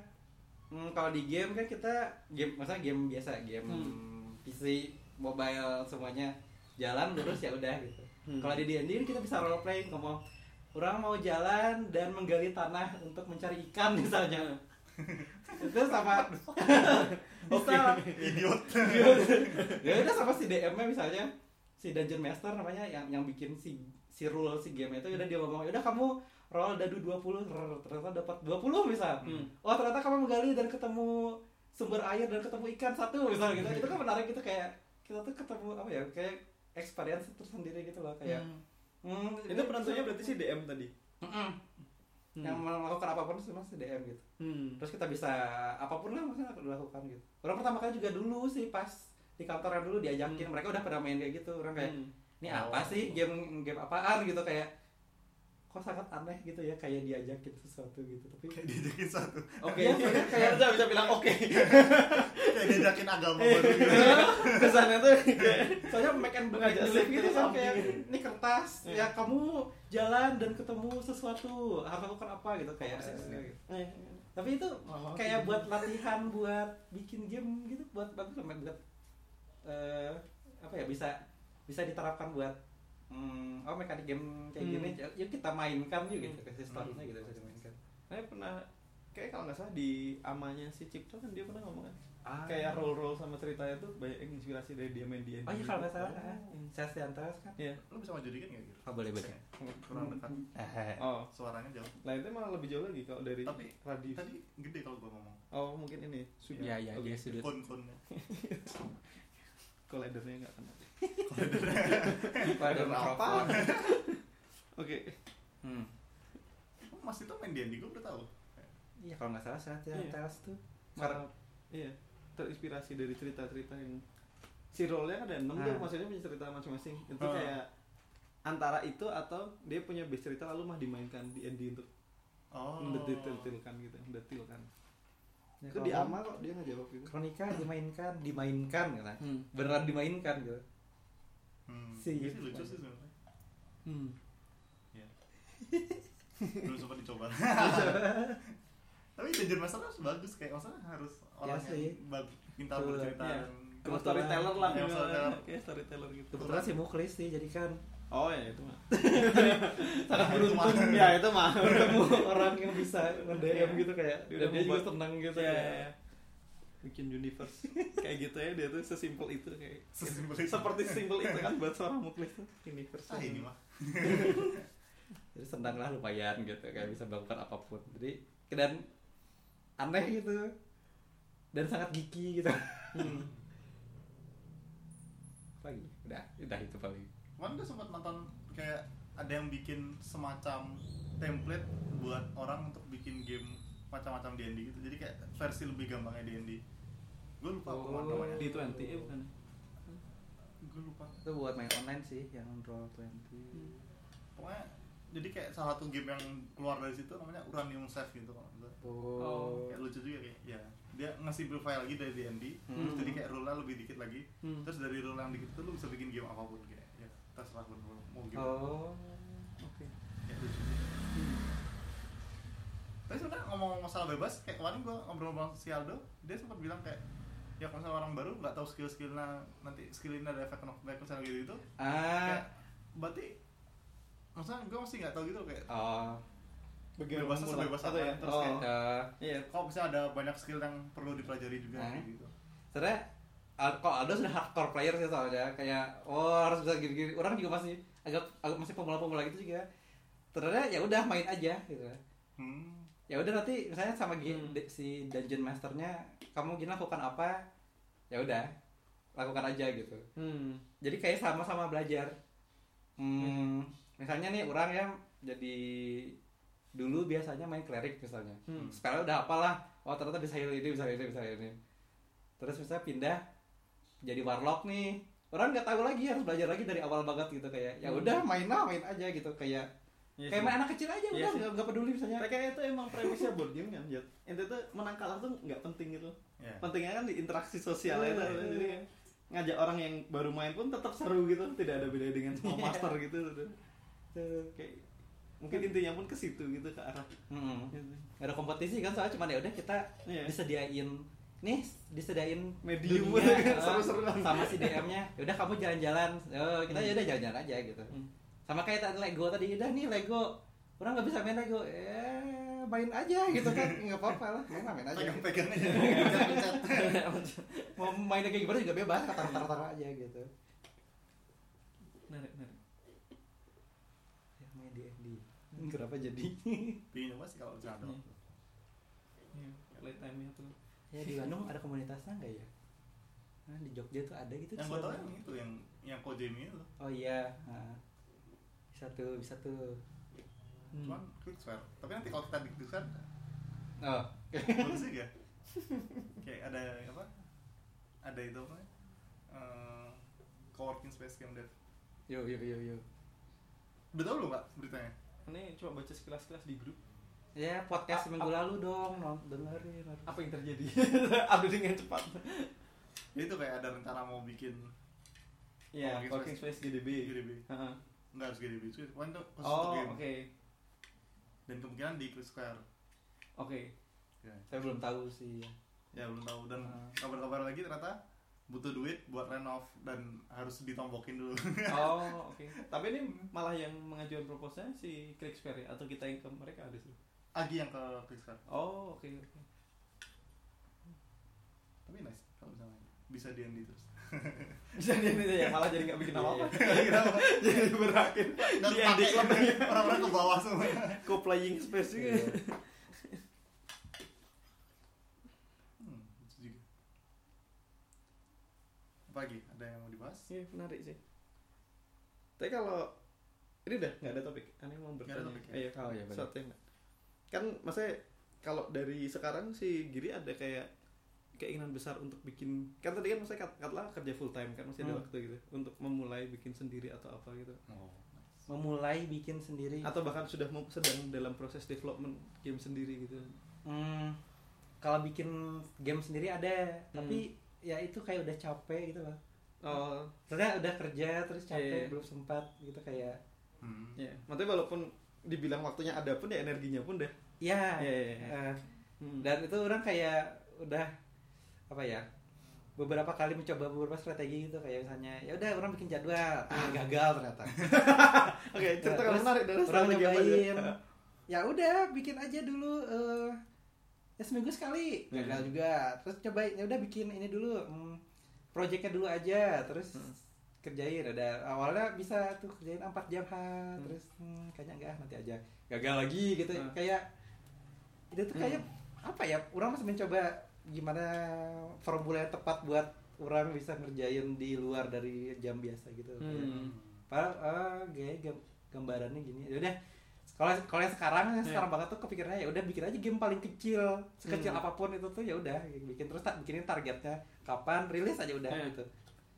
hmm, kalau di game kan kita game maksudnya game biasa, game Hmm. PC, mobile semuanya jalan lurus ya udah gitu. Hmm. Kalau di D&D kita bisa role playing ngomong orang mau jalan dan menggali tanah untuk mencari ikan misalnya. itu sama bisa Idiot. ya udah sama si DM-nya misalnya si Dungeon Master namanya yang yang bikin si si rule si game itu udah dia ngomong udah kamu roll dadu 20 rrr, ternyata dapat 20 misal Hmm. oh ternyata kamu menggali dan ketemu sumber air dan ketemu ikan satu misal gitu itu kan menarik gitu kayak kita tuh ketemu apa ya kayak experience tersendiri gitu loh kayak Hmm. hmm, Itu penentunya berarti si DM tadi. Mm-mm. yang melakukan apa pun semua si DM gitu Hmm. terus kita bisa apa pun lah maksudnya dilakukan gitu orang pertama kali juga dulu sih pas di kantor yang dulu diajakin mereka udah pada main kayak gitu orang kayak Hmm. ini Oh. apa sih game game apaan gitu kayak kok sangat aneh gitu ya kayak diajakin sesuatu gitu tapi Kayak diajakin satu. Oke, Iya, soalnya kayak bisa bisa bilang oke. Kayak diajakin agama baru gitu. Kesannya tuh kayak soalnya make and believe save gitu gitu kan kayak ini kertas Iya. ya kamu jalan dan ketemu sesuatu harus lakukan apa gitu kayak eh, eh, tapi itu Oh, kayak gitu. buat latihan buat bikin game gitu buat bagus lah buat eh, apa ya bisa bisa diterapkan buat hmm, oh mekanik game kayak Hmm. gini yuk kita mainkan yuk gitu Hmm. kasih story-nya gitu bisa dimainkan saya pernah kayak kalau nggak salah di amanya si Cipto kan dia pernah ngomong kan ah. kayak roll roll sama ceritanya tuh banyak inspirasi dari dia main dia oh iya kalau nggak salah ah, saya Siantas kan Iya. Lu bisa maju dikit nggak gitu? oh boleh boleh Kurang dekat. Oh, Suaranya jauh. lah itu malah lebih jauh lagi kalau dari Tapi radius. tadi gede kalau gua ngomong. Oh, mungkin ini sudut. Iya, iya, Oke. iya, sudut. Kon-konnya. Collidernya nggak kena. Pada Apa? Oke. hmm. Mas itu main D&D gua udah tahu. iya kalau nggak salah saya Iya. Siantas tuh Malah iya, terinspirasi dari cerita-cerita yang si role-nya kan ada enam tuh, Ah. maksudnya punya cerita masing-masing. Itu Ah. kayak antara itu atau dia punya base cerita lalu mah dimainkan di ND untuk Oh. mendetil-detilkan gitu, mendetilkan. Ya, itu di gua- ama kok dia nggak jawab gitu. kronika dimainkan dimainkan gitu Hmm. beneran dimainkan gitu Hmm. Sih lucu sih sebenarnya. Hmm. Iya. belum sempat dicoba tapi Dungeon Master harus bagus kayak maksudnya harus orang Ya sih. yang bag- pintar bercerita Iya. dan Kalau storyteller lah Iya, ya, storyteller. kayak storyteller gitu. kebetulan si Muklis sih jadi kan Oh ya itu mah. sangat Beruntung ya itu mah. ketemu orang yang bisa nge-DM gitu kayak Dia dan udah dia juga seneng gitu Iya, ya. Bikin universe. Kayak gitu ya dia tuh sesimpel itu kayak. Sesimpel itu. seperti simpel itu kan buat seorang muklis tuh. Universe. ah ini mah. Jadi senang lah lumayan gitu kayak bisa melakukan apa pun. Jadi dan aneh gitu. Dan sangat geeky gitu. Hmm. lagi udah udah itu paling. Kemarin gue sempat nonton kayak ada yang bikin semacam template buat orang untuk bikin game macam-macam D&D gitu. Jadi kayak versi lebih gampangnya D&D gue lupa Oh. namanya Di 20 ya bukan. gue lupa itu buat main online sih yang roll 20 pokoknya jadi kayak salah satu game yang keluar dari situ namanya Uranium Save gitu kalau oh, kayak lucu juga kayak ya dia nge-simplify lagi dari D&D Hmm. terus jadi kayak rule lebih dikit lagi Hmm. terus dari rule yang dikit itu lu bisa bikin game apa pun kayak ya terserah lu mau mau game oh Oke. kayak lucu tapi sebenarnya ngomong masalah bebas kayak kemarin gua ngobrol-ngobrol sama si Aldo dia sempat bilang kayak ya kalau misalnya orang baru nggak tahu skill-skillnya nanti skill ini ada efek knockback misalnya gitu gitu ah kayak berarti maksudnya gue masih nggak tahu gitu kayak oh Bagaimana bebas sebebas Atau apa ya? terus Oh. kayak Eh, Iya. kalau misalnya ada banyak skill yang perlu dipelajari juga Nah. kayak gitu sebenarnya Al- kalau Aldo sudah hardcore player sih soalnya kayak oh harus bisa gini-gini orang juga masih agak, agak masih pemula-pemula gitu juga ternyata ya udah main aja gitu hmm. Ya udah nanti misalnya sama Hmm. si dungeon masternya kamu gini lakukan apa? Ya udah lakukan aja gitu. Hmm. jadi kayak sama-sama belajar. Hmm, misalnya nih orang yang jadi dulu biasanya main cleric misalnya. Hmm. spellnya udah apalah. Oh ternyata bisa heal ini bisa ini bisa ini. Terus misalnya pindah jadi warlock nih. Orang nggak tahu lagi harus belajar lagi dari awal banget gitu kayak ya Hmm. udah main lah main aja gitu. Kayak Iya kayak main anak kecil aja Iya udah nggak nggak peduli misalnya Kayak itu emang premisnya board game kan, Jat. Itu tuh menang kalah tuh nggak penting gitu. ya Pentingnya kan di interaksi sosial Iya, itu. iya. Jadi kayak ngajak orang yang baru main pun tetap seru gitu, tidak ada beda dengan mau master gitu. Kayak mungkin intinya pun ke situ gitu ke arah Mm-mm. gitu. Ada kompetisi kan soalnya cuma ya udah kita Iya. disediain nih disediain Medium dunia, seru-seruan. sama si DM-nya ya udah kamu jalan-jalan oh, kita ya udah jalan-jalan aja gitu Hmm. Sama kayak tadi Lego tadi udah nih Lego. Orang nggak bisa main Lego. Eh main aja gitu kan. Nggak apa-apa lah main main aja. Pegang-pegang aja pencet-pencet mau mainnya kayak gimana juga bebas taruh-taruh aja gitu. Menarik, menarik. ya main di FD kenapa jadi? Nyoba sih kalau ada Iya. waktu. Iya, playtime-nya tuh. ya di Bandung ada komunitasnya nggak ya? Nah, di Jogja tuh ada gitu yang gue tau yang itu yang yang Kojemi itu. Oh iya. Nah. Bisa tuh bisa tuh Hmm. cuman quick swear tapi nanti kalau kita di Discord oh bagus juga kayak ada apa ada itu apa eh coworking space game dev yo yo yo yo udah tau belum pak beritanya Ini coba baca sekilas-sekilas di grup. ya podcast A- minggu a- lalu dong non- dengerin Apa yang terjadi? Update dengan cepat. Ya, itu kayak ada rencana mau bikin Iya, Working Working Space GDB. GDB Heeh. Nggak harus GDB itu pokoknya itu khusus untuk Oh, game oke. dan kemungkinan di Quick Square Oke. ya. saya belum tahu sih ya belum tahu dan Ah. kabar-kabar lagi ternyata butuh duit buat renov dan harus ditombokin dulu Oh, oke. Tapi ini malah yang mengajukan proposalnya si Clicksfare ya? atau kita yang ke mereka ada sih. Agi yang ke Quick Square Oh, oke oke. tapi nice kalau misalnya bisa D&D terus Bisa dia ini ya malah jadi nggak bikin apa-apa. Kenapa? jadi berakhir dan di ending orang-orang ke bawah semua co-playing space juga. Iya. hmm, lagi ada yang mau dibahas Iya, menarik sih. Tapi kalau ini udah nggak ada topik, aneh mau Nggak ada bertanya. topik ya? Iya, Oh, iya, benar. sesuatu yang kan maksudnya kalau dari sekarang si Giri ada kayak keinginan besar untuk bikin kan tadi kan maksudnya kat- katakanlah kerja full time kan masih ada Hmm. waktu gitu untuk memulai bikin sendiri atau apa gitu oh memulai bikin sendiri atau bahkan sudah sedang dalam proses development game sendiri gitu Hmm, kalau bikin game sendiri ada Hmm. tapi ya itu kayak udah capek gitu loh oh Ternyata udah kerja terus capek Iya. belum sempat gitu kayak hmm. ya maksudnya walaupun dibilang waktunya ada pun ya energinya pun deh ya Iya, iya, iya. eh, Hmm. dan itu orang kayak udah apa ya beberapa kali mencoba beberapa strategi gitu kayak misalnya ya udah orang bikin jadwal. Ah gagal ternyata. Oke cerita Terus kalau menarik dari orang nyobain. Ya udah bikin aja dulu eh, ya seminggu sekali gagal Hmm. juga. Terus cobain ya udah bikin ini dulu hmm, projectnya dulu aja terus Hmm. kerjain. Ada awalnya bisa tuh kerjain 4 jam ha, terus hmm, kayaknya enggak nanti aja. Gagal lagi gitu. Hmm. kayak itu tuh kayak apa ya orang masih mencoba gimana formula yang tepat buat orang bisa ngerjain di luar dari jam biasa gitu Hmm. Padahal ah, kayak gam- gambarannya gini. Ya udah kalau kalau yang sekarang yang sekarang banget tuh kepikirannya ya udah bikin aja game paling kecil sekecil Hmm. apa pun itu tuh ya udah bikin terus tak bikinin targetnya kapan rilis aja udah Hmm. gitu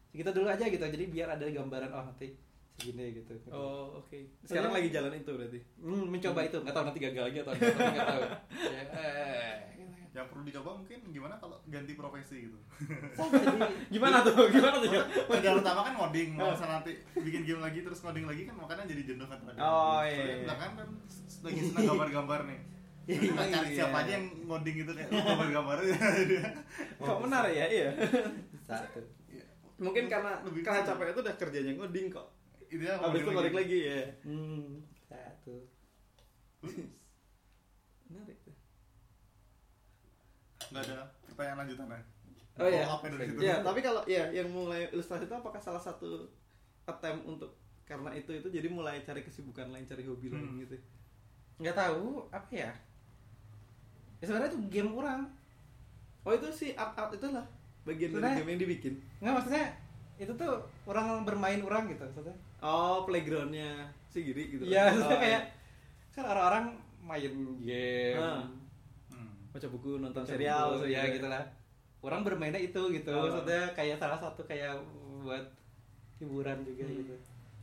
segitu dulu aja gitu jadi biar ada gambaran oh nanti segini gitu. Oh oke. Sekarang lagi jalan itu berarti? Hmm, mencoba itu. Nggak tahu nanti gagal lagi atau enggak, nggak tahu. Ya, eh, gitu. yang perlu dicoba mungkin gimana kalau ganti profesi gitu? Jadi gimana tuh? Gimana tuh? Kerjaan utama kan ngoding, kalau misalnya nanti bikin game lagi terus ngoding lagi kan makanya jadi jenuh kan Oh, iya, Soalnya iya. belakangan kan s- lagi senang gambar-gambar nih. Iya, Kita cari iya. siapa aja yang ngoding gitu kayak oh, gambar-gambar. Kok menarik ya? Iya. Satu. Mungkin karena Lebih karena capek itu udah kerjanya ngoding kok Itu ya habis itu balik lagi ya hmm, satu menarik tuh. Nggak ada pertanyaan lanjutan ya? Oh, iya. Follow up-nya dari situ. ya tapi kalau ya yang mulai ilustrasi itu apakah salah satu attempt untuk karena itu itu jadi mulai cari kesibukan lain cari hobi lain Hmm. gitu nggak tahu apa ya ya sebenarnya itu game orang oh itu sih art art itulah bagian dari game yang dibikin nggak maksudnya itu tuh orang bermain orang gitu maksudnya oh playgroundnya si Giri gitu iya oh, kayak kan orang-orang main game Ah. Hmm. baca buku nonton baca serial buku, ya gitu lah orang bermainnya itu gitu Oh. maksudnya kayak salah satu kayak buat hiburan juga Hmm. gitu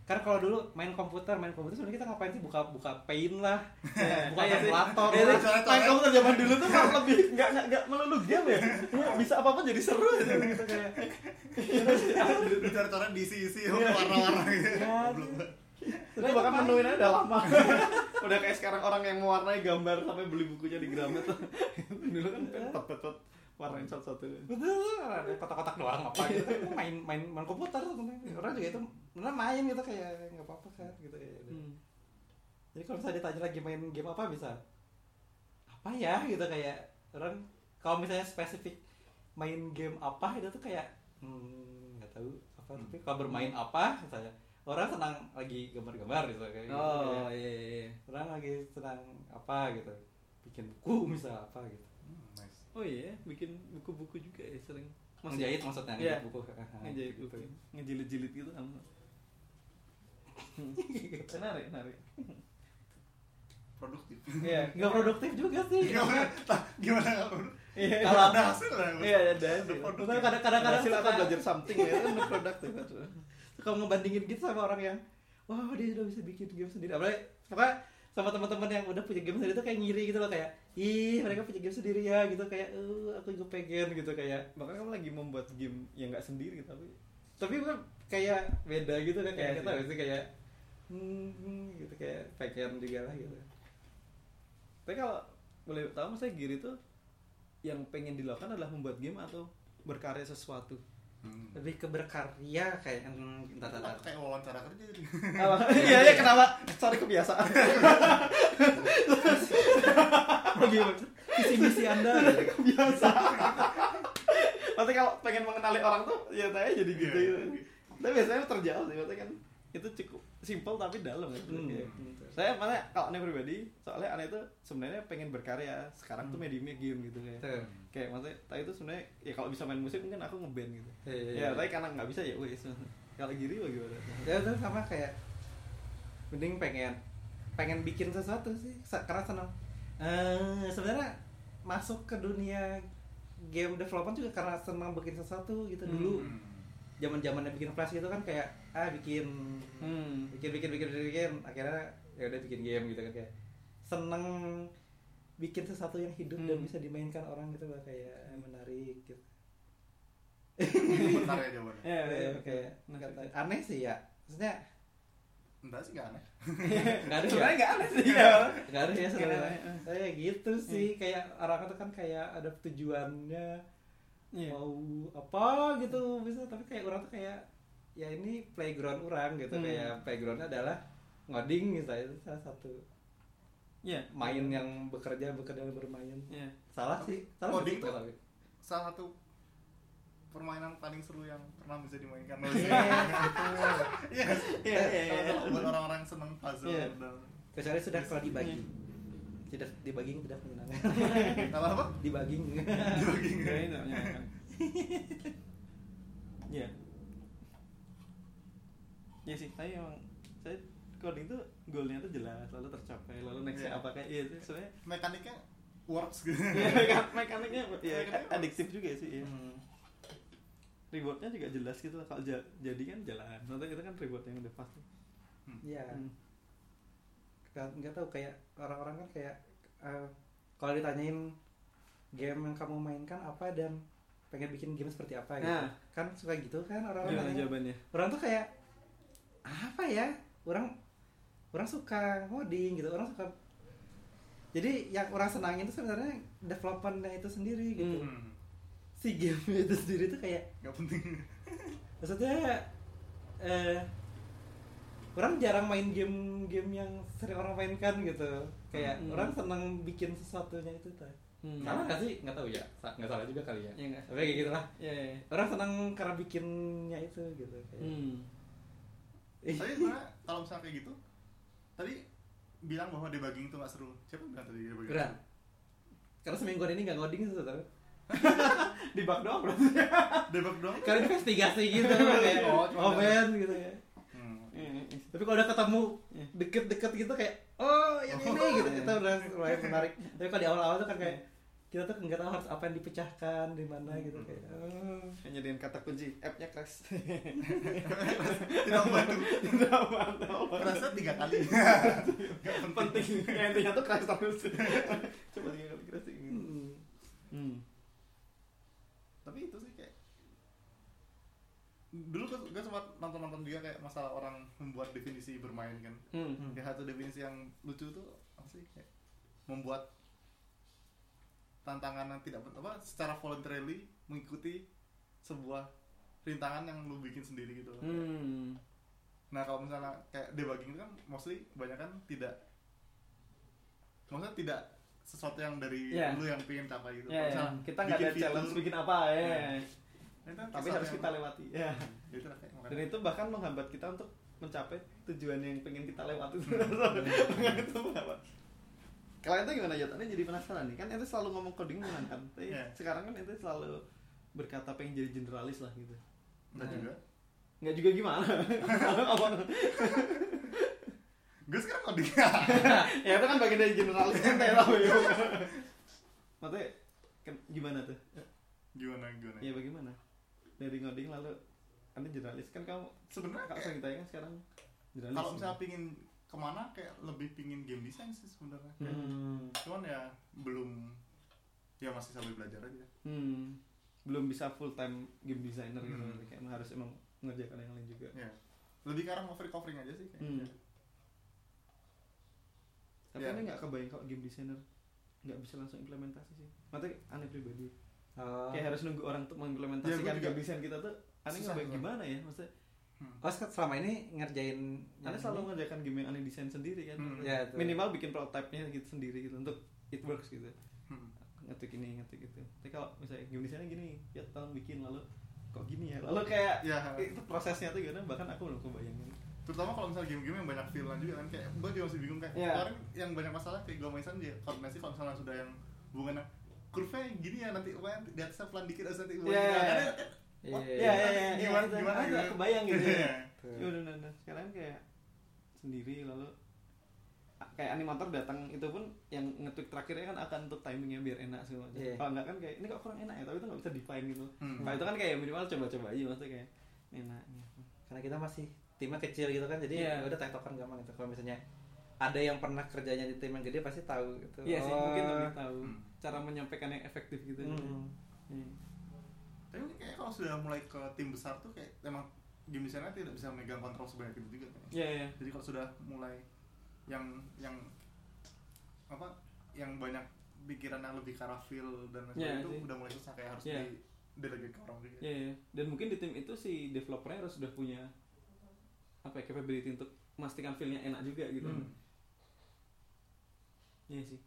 kan kalau dulu main komputer main komputer sebenarnya kita ngapain sih? Buka buka paint lah. Buka Iya sih. kalkulator Iya lah. sih, main komputer zaman dulu tuh malah lebih nggak nggak nggak melulu game ya. Ya, bisa apa pun jadi seru gitu gitu kayak. Cari-cari diisi-isi warna-warna gitu. Ya, itu bahkan menuin aja udah lama. Udah kayak sekarang orang yang mewarnai gambar sampai beli bukunya di Gramet dulu kan pet pet pet warnain satu-satu. Betul. Ada kotak-kotak doang apa gitu. Main main main komputer orang juga itu benar main gitu kayak nggak apa-apa kan gitu ya. Hmm. jadi kalau misalnya ditanya lagi main game apa bisa apa ya? gitu kayak orang kalau misalnya spesifik main game apa itu tuh kayak hmm, nggak tahu apa. Tapi kalau bermain apa misalnya orang senang lagi gambar-gambar gitu kayak gitu, oh kayak iya iya iya. orang lagi senang apa gitu bikin buku misal apa gitu. Hmm. Oh iya bikin buku-buku juga ya sering menjahit maksudnya Iya. ngejahit buku ngejahit gitu. buku ngejilid-jilid gitu kan menarik menarik Produktif. iya nggak produktif juga sih Gimana? Gimana nggak produktif? iya Kalau ada hasil lah. iya ada hasil kadang-kadang hasil atau belajar something ya kan produktif kalau ngebandingin gitu sama orang yang wah dia udah bisa bikin game sendiri apalagi pokoknya sama teman-teman yang udah punya game sendiri tuh kayak ngiri gitu loh kayak ih mereka punya game sendiri ya gitu. Kayak eh aku juga pengen gitu. Kayak bahkan kamu lagi membuat game yang nggak sendiri tapi tapi gue kayak beda gitu kan. Kayak Iya kita sih. sih kayak hmm, hmm, gitu. Kayak pengen juga lah gitu. Tapi kalau boleh tahu saya Giri tuh yang pengen dilakukan adalah membuat game atau berkarya sesuatu Hmm. lebih ke berkarya kayak hmm, entar entar Kayak wawancara kerja apa iya iya kenapa sorry kebiasaan bagaimana visi misi anda gitu. kebiasaan Maksudnya kalau pengen mengenali orang tuh ya saya jadi gitu Iya, gitu. iya. Tapi biasanya terjauh sih, maksudnya kan itu cukup simple tapi dalam ya. Hmm. Kayak- Saya mana kalau aneh pribadi, soalnya aneh itu sebenarnya pengen berkarya. Sekarang tuh mediumnya game gitu kayak. Tuh. Kayak maksudnya, tapi itu sebenarnya ya kalau bisa main musik mungkin aku ngeband gitu. Iya, Ya, tapi karena nggak bisa ya wes. Kalau Giri bagaimana? ya udah sama kayak mending pengen pengen bikin sesuatu sih karena senang eh sebenarnya masuk ke dunia game development juga karena senang bikin sesuatu gitu dulu Hmm. Zaman zamannya bikin flash gitu kan kayak ah bikin Hmm. bikin bikin bikin bikin, bikin. akhirnya ya udah bikin game gitu kan kayak seneng bikin sesuatu yang hidup dan Hmm. bisa dimainkan orang gitu lah kayak eh, menarik gitu Bentar ya jawabannya. Ya, ya, Kayak- oke. kayak Nah, kata- aneh sih ya maksudnya enggak sih enggak aneh nggak ada ya sebenarnya nggak aneh sih ya nggak ada ya sebenarnya Nggak ada, kayak gitu sih kayak orang itu kan kayak ada tujuannya Iya. mau apa gitu bisa tapi kayak orang tuh kayak ya ini playground orang gitu Hmm. kayak playgroundnya adalah ngoding misalnya itu salah satu Iya. main yang bekerja bekerja bermain Iya. salah Tapi sih salah nggak tuh- salah satu permainan paling seru yang pernah bisa dimainkan Iya, iya sih? Iya, iya, iya. Kalau buat orang-orang yang seneng puzzle Iya. dan kecuali sudah kalau dibagi Iya. Tidak dibagi tidak menyenangkan apa apa dibagi dibagi Ya, itu menyenangkan. Iya. Iya sih, tapi emang saya coding tuh goalnya tuh jelas, lalu tercapai, lalu nextnya Iya. apa kayak iya itu sebenarnya mekaniknya works gitu mekan- mekaniknya ya adiktif juga sih ya. Hmm. Rewardnya juga jelas gitu lah. Kalau ja- jadi kan jalan. Nanti itu kan reward yang udah pasti. Iya. Hmm. Nggak- nggak tahu kayak orang-orang kan kayak eh, kalau ditanyain game yang kamu mainkan apa dan pengen bikin game seperti apa gitu Nah. kan suka gitu kan orang-orang nanya. jawabannya? orang tuh kayak apa ya orang orang suka ngoding gitu orang suka jadi yang orang senangin itu sebenarnya developmentnya itu sendiri gitu Hmm. si game itu sendiri tuh kayak nggak penting maksudnya eh orang jarang main game-game yang sering orang mainkan gitu kayak Hmm. orang seneng bikin sesuatunya itu tuh Hmm. salah nggak sih nggak tahu ya nggak salah juga kali ya Iya nggak? tapi kayak gitu lah Iya. iya. orang seneng karena bikinnya itu gitu kayak Hmm. Tapi sebenarnya kalau misalnya kayak gitu tadi bilang bahwa debugging itu nggak seru siapa yang bilang tadi debugging Berat. karena semingguan ini nggak ngoding gitu tau Di bug doang berarti. debug doang karena investigasi gitu kayak Oh, oh, men gitu ya. Tapi kalau udah ketemu Iya. deket-deket gitu kayak oh yang ini gitu itu udah mulai menarik tapi kalau di awal-awal tuh kan kayak kita tuh nggak tahu harus apa yang dipecahkan di mana gitu kayak oh. Kayak nyediain kata kunci app-nya crash. tidak membantu Tidak mantap. merasa tiga kali Penting. Ya, intinya tuh crash terus. Coba tiga kali crash. Hmm. Hmm. tapi itu sih kayak dulu gue, gue sempat nonton-nonton juga kayak masalah orang membuat definisi bermain kan Hmm. ya satu definisi yang lucu tuh apa sih kayak membuat tantangan yang tidak apa secara voluntarily mengikuti sebuah rintangan yang lu bikin sendiri gitu Hmm. nah kalau misalnya kayak debugging itu kan mostly banyak kan tidak maksudnya tidak sesuatu yang dari Iya. lu yang pengen capai gitu ya. misalnya kita nggak ada challenge bikin apa ya. Iya. nah, itu kan Tapi harus kita lewati. Ya. Itu. Dan itu bahkan menghambat kita untuk mencapai tujuan yang pengen kita lewati. itu menghambat. Kalau itu gimana ya? Jadi penasaran nih. Kan itu selalu ngomong coding menyenangkan. Tapi Iya. sekarang kan itu selalu berkata pengen jadi generalis lah gitu. Enggak juga Nggak juga gimana? Gue sekarang coding ya itu kan bagian dari generalis kan tahu ya. Maksudnya kan gimana tuh? gimana gimana Ya bagaimana? Dari ngoding lalu anda generalis kan kamu sebenarnya Kak kayak sering tanya kan sekarang kalau misalnya pingin ke mana kayak lebih pingin game design sih sebenarnya Hmm. cuman ya belum ya masih sambil belajar aja hmm, belum bisa full time game designer gitu Hmm. kayak harus emang mengerjakan yang lain juga. ya lebih arah cover covering aja sih Hmm. kayaknya Tapi Ya. aneh nggak kebayang kalau game designer nggak bisa langsung implementasi sih. Maksudnya aneh pribadi. Oh. Kayak harus nunggu orang untuk Ya, mengimplementasikan game design kita tuh aneh gua. gimana ya maksudnya. Hmm. Oh, se- selama ini ngerjain Aneh selalu ini? mengerjakan game yang aneh desain sendiri kan. Hmm. Ya, itu. Minimal bikin prototype-nya gitu sendiri gitu untuk it works gitu. Hmm. Ngetik ini, ngetik itu. Tapi kalau misalnya game desainnya gini, ya tolong bikin lalu kok gini ya. Lalu kayak Ya. itu prosesnya tuh gimana bahkan aku belum kebayangin. terutama kalau misalnya game-game yang banyak feelan juga kan kayak gue juga masih bingung kayak Iya. kemarin yang banyak masalah kayak gue mainan dia koordinasi kalau misalnya sudah yang hubungannya kurva gini ya nanti apa di atasnya pelan dikit terus nanti Iya, iya, iya. Iya, iya, Ya, ya, ya, Gimana- ya, gimana itu gitu? kebayang gitu. ya. Iya. Udah, udah, udah. Sekarang kayak sendiri lalu kayak animator datang itu pun yang ngetweet terakhirnya kan akan untuk timingnya biar enak segala macam. Iya. Kalau enggak kan kayak ini kok kurang enak ya, tapi itu nggak bisa define gitu. Hmm. Kalau itu kan kayak minimal coba-coba aja maksudnya kayak enak. gitu. karena kita masih timnya kecil gitu kan jadi Iya. ya udah tektokan gampang gitu kalau misalnya ada yang pernah kerjanya di tim yang gede pasti tahu gitu Iya sih, Oh. mungkin lebih tahu Hmm. Cara menyampaikan yang efektif gitu. Hmm. Iya. tapi kayak kalau sudah mulai ke tim besar tuh kayak emang game designer tidak bisa megang kontrol sebanyak itu juga kan. Iya iya. jadi kalau sudah mulai yang yang apa yang banyak pikiran yang lebih ke arah feel dan lain Iya sebagainya itu sih. udah mulai susah kayak harus Iya. di delegate ke orang juga Iya, iya. Dan mungkin di tim itu si developernya harus sudah punya apa ya, capability untuk memastikan feel-nya enak juga gitu. Hmm. Iya sih.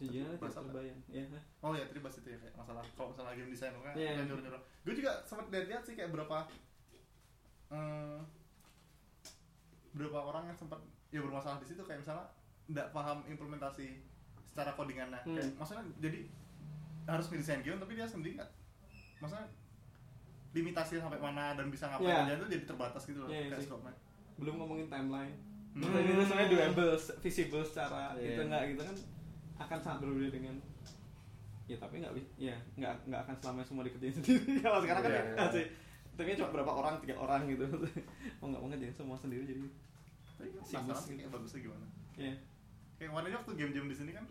Sejujurnya tidak Bahasa apa? terbayang. Iya. hah? Oh ya, tadi bahas itu ya kayak masalah kalau masalah game design kan Iya. yeah. nyuruh nyuruh. Gue juga sempat lihat sih kayak berapa hmm, berapa orang yang sempat ya bermasalah di situ kayak misalnya nggak paham implementasi secara codingannya. Hmm. Kayak maksudnya jadi harus ngedesain game tapi dia sendiri nggak maksudnya limitasi sampai mana dan bisa ngapain Iya. aja itu jadi terbatas gitu loh Iya, iya kayak scope-nya. Belum ngomongin timeline. Hmm. Terus ini sebenarnya doable, visible secara Iya. gitu enggak gitu kan akan sangat berbeda dengan ya tapi nggak bi- ya nggak nggak akan selamanya semua dikerjain sendiri kalau sekarang kan Iya, ya iya. sih tapi cuma berapa orang tiga orang gitu mau nggak mau ngerjain semua sendiri jadi Tapi penasaran sih gitu. kayak bagusnya gimana. ya Kayak kemarin aja waktu game-game di sini kan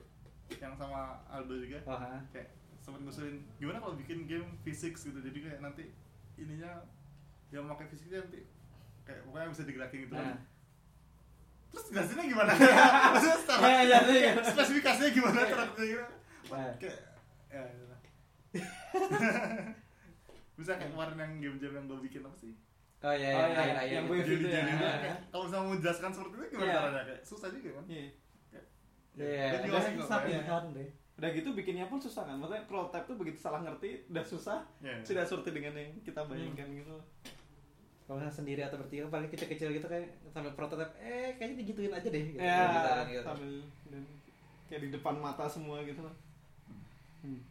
yang sama Aldo juga Oh, ha. kayak sempat ngusulin gimana kalau bikin game physics gitu jadi kayak nanti ininya yang memakai fisiknya nanti kayak pokoknya bisa digerakin gitu Nah. kan terus jelasinnya gimana? Maksudnya secara Ya, ya, ya. kayak spesifikasinya gimana? Cara kerjanya kayak ya, ya. bisa kayak kemarin yang game-game yang gue bikin apa sih? Oh iya, Oh, iya, iya, air air yang gue- jadi gitu ya. kalau misalnya mau menjelaskan seperti itu gimana Iya. caranya? Kayak susah juga kan? Iya. Iya, susah bayang. pilihan deh. udah gitu bikinnya pun susah kan? Maksudnya prototype tuh begitu salah ngerti udah susah Iya. tidak seperti dengan yang kita bayangkan gitu Kalau misalnya sendiri atau bertiga paling kecil-kecil gitu kayak sampai prototipe eh kayaknya digituin aja deh gitu. ya Gitu, gitu. sambil dan kayak di depan mata semua gitu loh Hmm.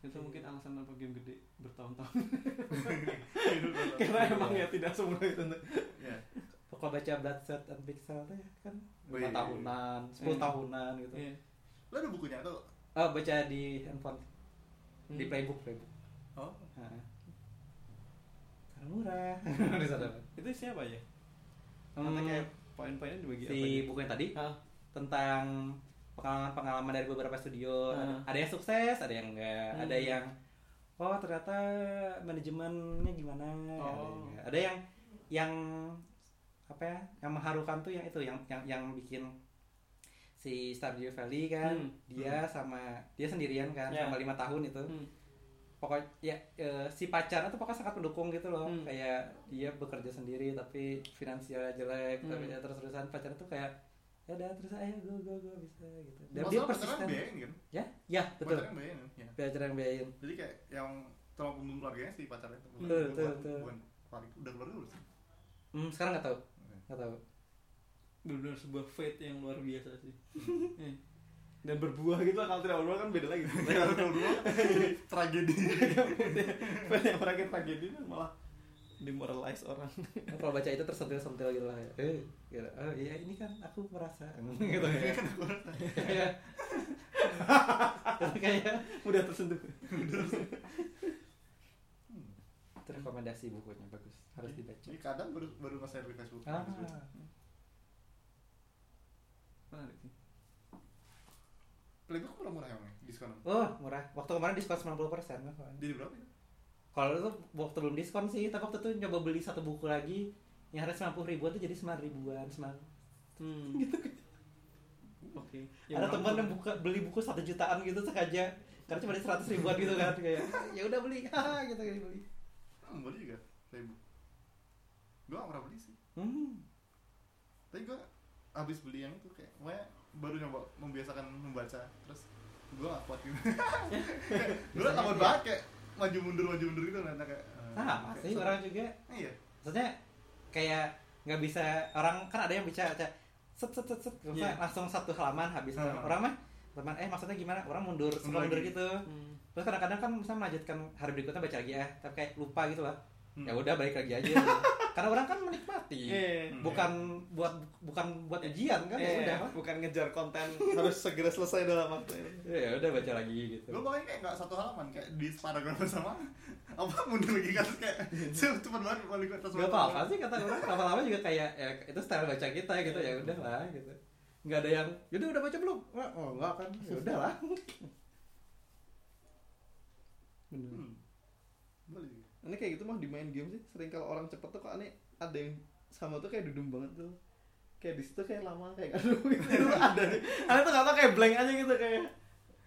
itu mungkin alasan apa game gede bertahun-tahun karena emang ya tidak semudah itu Iya. Kalau baca Bloodshot and Pixel tuh ya kan Oh, lima iya. tahunan, sepuluh Iya. tahunan gitu. Iya. lo ada bukunya tuh Oh baca di handphone, di Hmm. playbook playbook. oh Nah. Murah. Itu siapa ya Hmm, kayak poin-poinnya dibagi apa si gitu? buku yang tadi Ah, tentang pengalaman-pengalaman dari beberapa studio. Hmm. Ada yang sukses, ada yang enggak. Hmm. Ada yang oh ternyata manajemennya gimana. Ada yang Oh. Ada yang yang apa ya? Yang mengharukan tuh yang itu yang yang yang bikin si Stardew Valley kan Hmm. dia sama dia sendirian kan Ya. sama lima tahun itu hmm. Pokoknya ya eh, si pacarnya tuh pokoknya sangat mendukung gitu loh. Hmm. kayak dia bekerja sendiri tapi finansialnya jelek Hmm. tapi ya terus terusan pacarnya tuh kayak ya udah terus ayo go go go bisa gitu. Dan Masalah dia pacaran persisten biayain kan ya? Ya betul. pacaran biayain kan ya. pacar yang biayain. Jadi kayak yang tolong punggung keluarganya si pacarnya itu Betul, betul, bukan, betul. bukan keluarga udah keluarga belum sih? Hmm, sekarang nggak tahu. Nggak tahu. Benar-benar sebuah fate yang luar biasa sih. Eh. Dan berbuah gitu kalau tidak berbuah kan beda lagi. Kalau dua tragedi. Fate yang berakhir tragedi kan malah demoralize orang. Kalau baca itu tersentil-sentil gitu lah eh gitu. oh iya ini kan aku merasa. Gitu ya. Kayak- Terus kayak mudah tersentuh. Itu rekomendasi bukunya bagus. Harus dibaca. Jadi kadang baru baru nge-share di Facebook. Ah. Menarik sih playbook murah-murah ya diskon? Oh murah. Waktu kemarin diskon 90% persen jadi berapa ya kalau itu waktu belum diskon sih tapi waktu itu nyoba beli satu buku lagi yang harga 90 ribuan tuh jadi 9 ribuan 9 hmm. gitu. Oke. Ada teman yang buka beli buku satu jutaan gitu sengaja. Karena cuma di 100 ribuan gitu kan kayak ya udah beli. Haha gitu kayak beli. Hmm, boleh juga playbook gua gak pernah beli sih. Hmm. tapi gua habis beli yang itu kayak gue baru nyoba membiasakan membaca. Terus gua gak kuat gitu. Biasanya takut banget kayak maju mundur maju mundur gitu nanti kayak eh, sama kayak orang juga. Iya. Maksudnya kayak nggak bisa orang kan ada yang bicara set set set set. Maksudnya Iya. langsung satu halaman habis. Hmm. orang mah teman eh maksudnya gimana? Orang mundur suka Mundur mundur gitu. Hmm. terus kadang-kadang kan misalnya melanjutkan hari berikutnya baca lagi ya tapi kayak lupa gitu lah. Hmm. ya udah balik lagi aja karena orang kan menikmati Eh, Hmm. bukan buat bukan buat ujian kan ya eh, udah. bukan ngejar konten harus segera selesai dalam waktu ini. Ya udah baca lagi gitu. Gue makanya kayak nggak satu halaman kayak di paragraf sama apa mundur lagi kan kayak cepet banget balik ke atas Gak apa-apa sih kata orang. Lama-lama juga kayak ya, itu style baca kita gitu ya udah lah gitu. Nggak ada yang yaudah udah baca belum? Wah, oh enggak kan. Ya udah lah. Bener. hmm. Boleh. Ini kayak gitu mah di main game sih sering kalau orang cepet tuh kok aneh ada yang sama tuh kayak dudum banget tuh. Kayak di situ kayak lama kayak aduh gitu ada nih. Aneh tuh gak tau kayak blank aja gitu kayak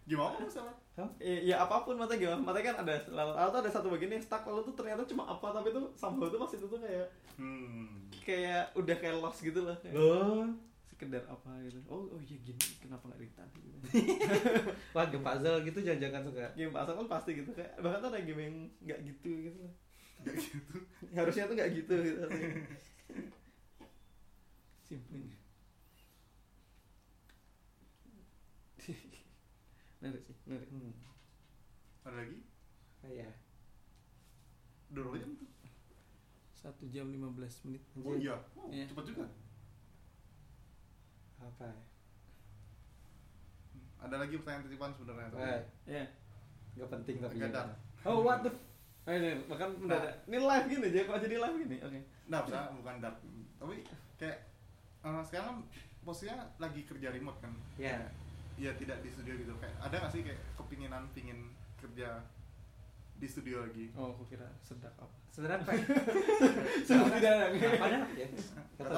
Gimana masalah? ya, ya apa pun mata gimana mata kan ada lalu, lalu tuh ada satu bagian yang stuck lalu tuh ternyata cuma apa tapi tuh sambal tuh pas itu tuh kayak Hmm. kayak udah kayak lost gitu lah kayak Oh. Sekedar apa gitu oh oh iya gini kenapa nggak dari tadi gitu. Wah, game puzzle gitu jangan-jangan suka. game pasal kan pasti gitu kayak bahkan tuh ada game yang nggak gitu gitu lah harusnya tuh nggak gitu gitu simpelnya menarik sih menarik Hmm. Ada lagi? Udah berapa jam tuh? satu jam 15 menit Oh iya. Oh, Iya. cepet juga. Apa? ya? Ada lagi pertanyaan titipan sebenarnya. tapi- Eh, ya nggak penting tapi. Ya. Oh, what the oh, ini bahkan mendadak ini live gini aja kok jadi live gini oke Nah, bisa bukan dark. Tapi kayak eh, sekarang kan posisinya lagi kerja remote kan. Ya. Iya tidak di studio gitu. Kayak ada nggak sih kayak kepinginan pingin kerja di studio lagi? oh aku kira sedak apa Sebenarnya apa? ya? Sudah tidak ada. Apanya? Ya. Nggak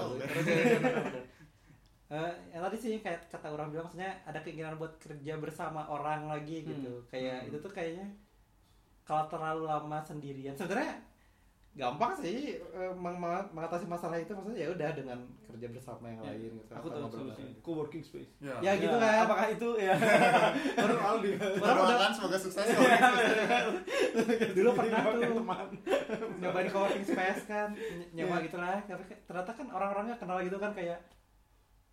Ya, ya, benar. Eh, yang tadi sih kayak kata orang bilang maksudnya ada keinginan buat kerja bersama orang lagi gitu. Hmm. Kayak Hmm. itu tuh kayaknya kalau terlalu lama sendirian sebenarnya gampang sih eh, meng- meng- mengatasi masalah itu maksudnya ya udah dengan kerja bersama yang Ya, lain gitu. aku tahu solusinya co-working space Ya. Ya, gitu kan. apakah itu ya baru Aldi udah Doakan semoga sukses. dulu pernah tuh teman nyobain coworking space kan ny- nyoba Iya. gitu lah ternyata kan orang-orangnya kenal gitu kan kayak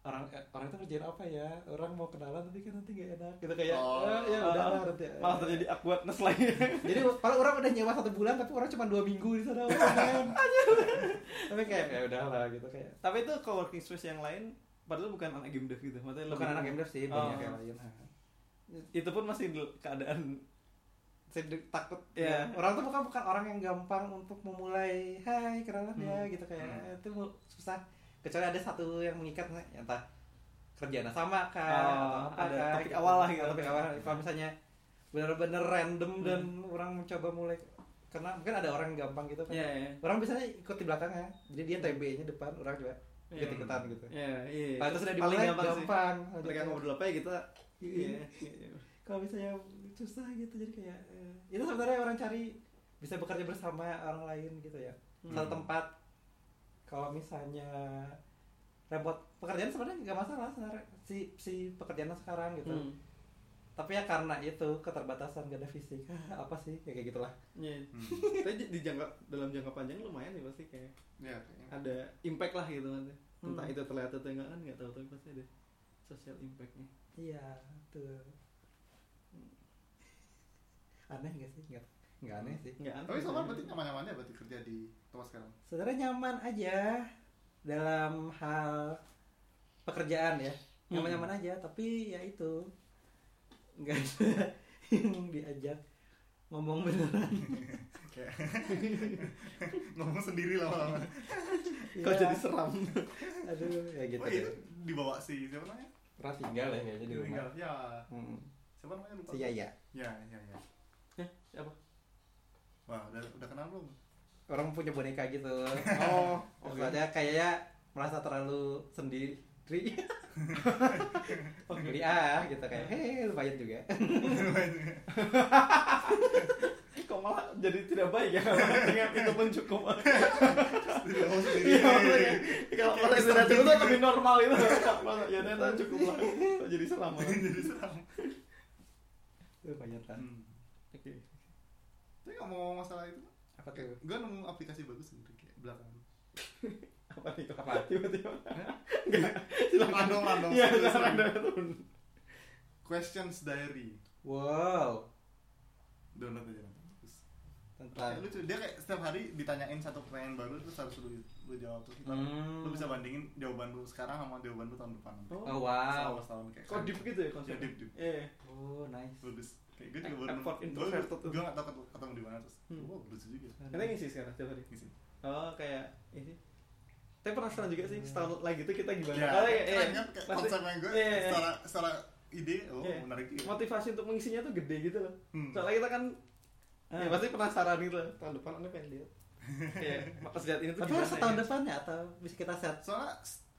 orang eh, orang itu kerjain apa ya? Orang mau kenalan tapi kan nanti gak enak. Gitu kayak Oh. "Eh, ya udah lah nanti. Malah terjadi awkwardness lagi. Jadi kalau orang udah nyewa satu bulan tapi orang cuma dua minggu di sana. Orang tapi kayak ya udah lah gitu kayak. Tapi itu co-working space yang lain padahal bukan anak game dev gitu. Maksudnya bukan anak game dev sih Oh. banyak yang lain. Itu pun masih keadaan saya takut. Iya. ya. orang tuh bukan bukan orang yang gampang untuk memulai hai kenalan ya Hmm. gitu kayak. Hmm. itu susah kecuali ada satu yang mengikat nah, ya entah kerjaan sama kan Oh, atau apa ada kan, topik gitu. awal lah gitu. topik awal kalau misalnya bener-bener random Hmm. dan orang mencoba mulai karena mungkin ada orang yang gampang gitu kan Iya, iya. orang biasanya ikut di belakangnya jadi dia TB-nya depan orang coba Iya. ikut ikutan gitu iya. kalau itu sudah Paling dimulai gampang gampang, sih. Mereka ngobrol apa ya kita Iya. iya. iya. kalau misalnya susah gitu jadi kayak eh, itu sebenarnya orang cari bisa bekerja bersama orang lain gitu ya Hmm. satu tempat kalau misalnya remote pekerjaan sebenarnya nggak masalah sebenarnya si si pekerjaan sekarang gitu Hmm. tapi ya karena itu keterbatasan gak ada fisik apa sih Ya kayak gitulah Iya. Hmm. Tapi di- jangka dalam jangka panjang lumayan sih pasti kayak Ya, kayaknya. ada impact lah gitu kan. Entah Hmm. itu terlihat atau enggak kan nggak tahu tapi pasti ada social impactnya. iya tuh aneh gak sih nggak nggak aneh sih Nggak aneh. Tapi sama berarti nyaman-nyamannya berarti kerja di tempat sekarang. sebenarnya nyaman aja dalam hal pekerjaan ya Hmm. nyaman-nyaman aja tapi ya itu nggak ada yang diajak ngomong beneran Kayak ngomong sendiri lama-lama. Kok Ya, jadi seram. aduh ya gitu Oh, deh itu dibawa si siapa namanya? pernah tinggal ya kayaknya di rumah Tinggal. Ya. Hmm. Siapa namanya lupa. si Yaya Ya, ya, ya. Eh, siapa? Wah, udah udah kenal belum? orang punya boneka gitu Oh, Terus aja kayaknya merasa terlalu sendiri oh beli ah gitu kayak heh lumayan juga Kok malah jadi tidak baik ya ingat itu pun cukup. Iya, kalau kalau sudah cukup tuh lebih normal itu. Ya ternyata cukup lah. Jadi seram malah. Jadi seram. lumayan Hmm. Oke. Tapi ngomong masalah itu, apa tuh gue nemu aplikasi bagus sebenernya kayak belakangan. Apa nih? Apa? Tiba-tiba. Random random. Iya, turun. Questions Diary. wow Download aja nanti. Tentang Kayak lucu. Dia kayak setiap hari ditanyain satu pertanyaan baru terus harus lu, lu jawab terus kita Hmm. lu bisa bandingin jawaban lu sekarang sama jawaban lu tahun depan. oh Oh. wow Setahun setahun kayak. Kok deep gitu ya Ya konsepnya? deep deep. Iya. oh nice Bagus. Kayak gue juga baru Effort gue introverted tuh. gue gak tau ketemu, ketemu di mana terus. Hmm. Wow, lucu juga. Kita ngisi sekarang tiap hari. Ngisi. Oh, kayak ini. Tapi penasaran juga sih setahun lagi itu kita gimana? Ya, Kalau ya, keren iya. kan kayak Pasti- konsep yang gue iya, iya. secara secara ide oh Iya. menarik juga. motivasi untuk mengisinya tuh gede gitu loh. Hmm. Soalnya kita kan ya pasti penasaran gitu tahun depan anda pengen lihat kayak pas lihat ini tuh Tapi harus setahun ya? depan ya atau bisa kita set? soalnya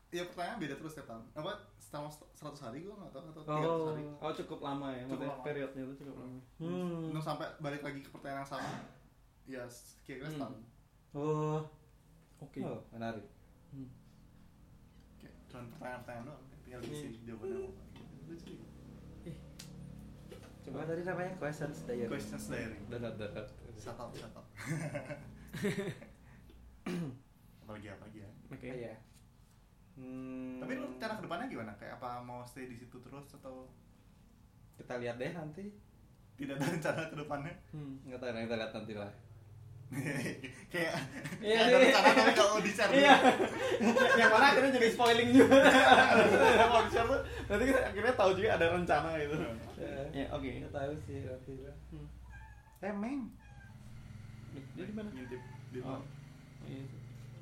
ya pertanyaan beda terus setiap tahun apa selama 100 hari gue nggak tahu atau 300 Oh. hari oh cukup lama ya Cukup lama. periodnya itu cukup lama Hmm. Nung sampai balik lagi ke pertanyaan yang sama ya kira-kira Hmm. setahun Oh. oke Oh, menarik. Hmm. kayak cuma pertanyaan-pertanyaan doang tinggal Iya. isi jawabannya apa lucu juga. Coba tadi namanya questions diary. questions diary Donat donat. shut up shut up apalagi apa lagi ya oke Iya. Hmm. tapi lu cara ke depannya gimana kayak apa mau stay di situ terus atau kita lihat deh nanti. tidak ada rencana ke depannya Hmm. Enggak tahu kita lihat nanti lah. kayak Iya, ada rencana tapi kalau mau di share Iya. yang mana akhirnya jadi spoiling juga. Kalau di-share tuh nanti kita akhirnya tahu juga ada rencana gitu. Ya, oke. Nggak tahu sih nanti lah. Hmm. Emeng. Dia di mana? ngintip di Oh. luar Iya.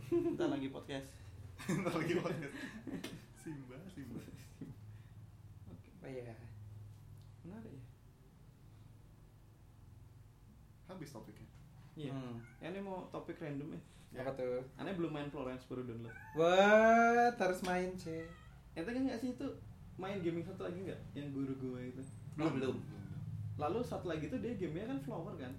Kita lagi podcast. Ntar lagi podcast Simba Simba Oke. Oh iya. Menarik ya. habis topiknya Iya. Hmm. Ya, ini mau topik random ya. Ya. Apa tuh? Aneh belum main Florence baru download. What? Harus main, C. Ente kan nggak sih itu main gaming satu lagi nggak? Yang guru gue itu. Belum, belum. Lalu satu lagi tuh dia gamenya kan Flower kan,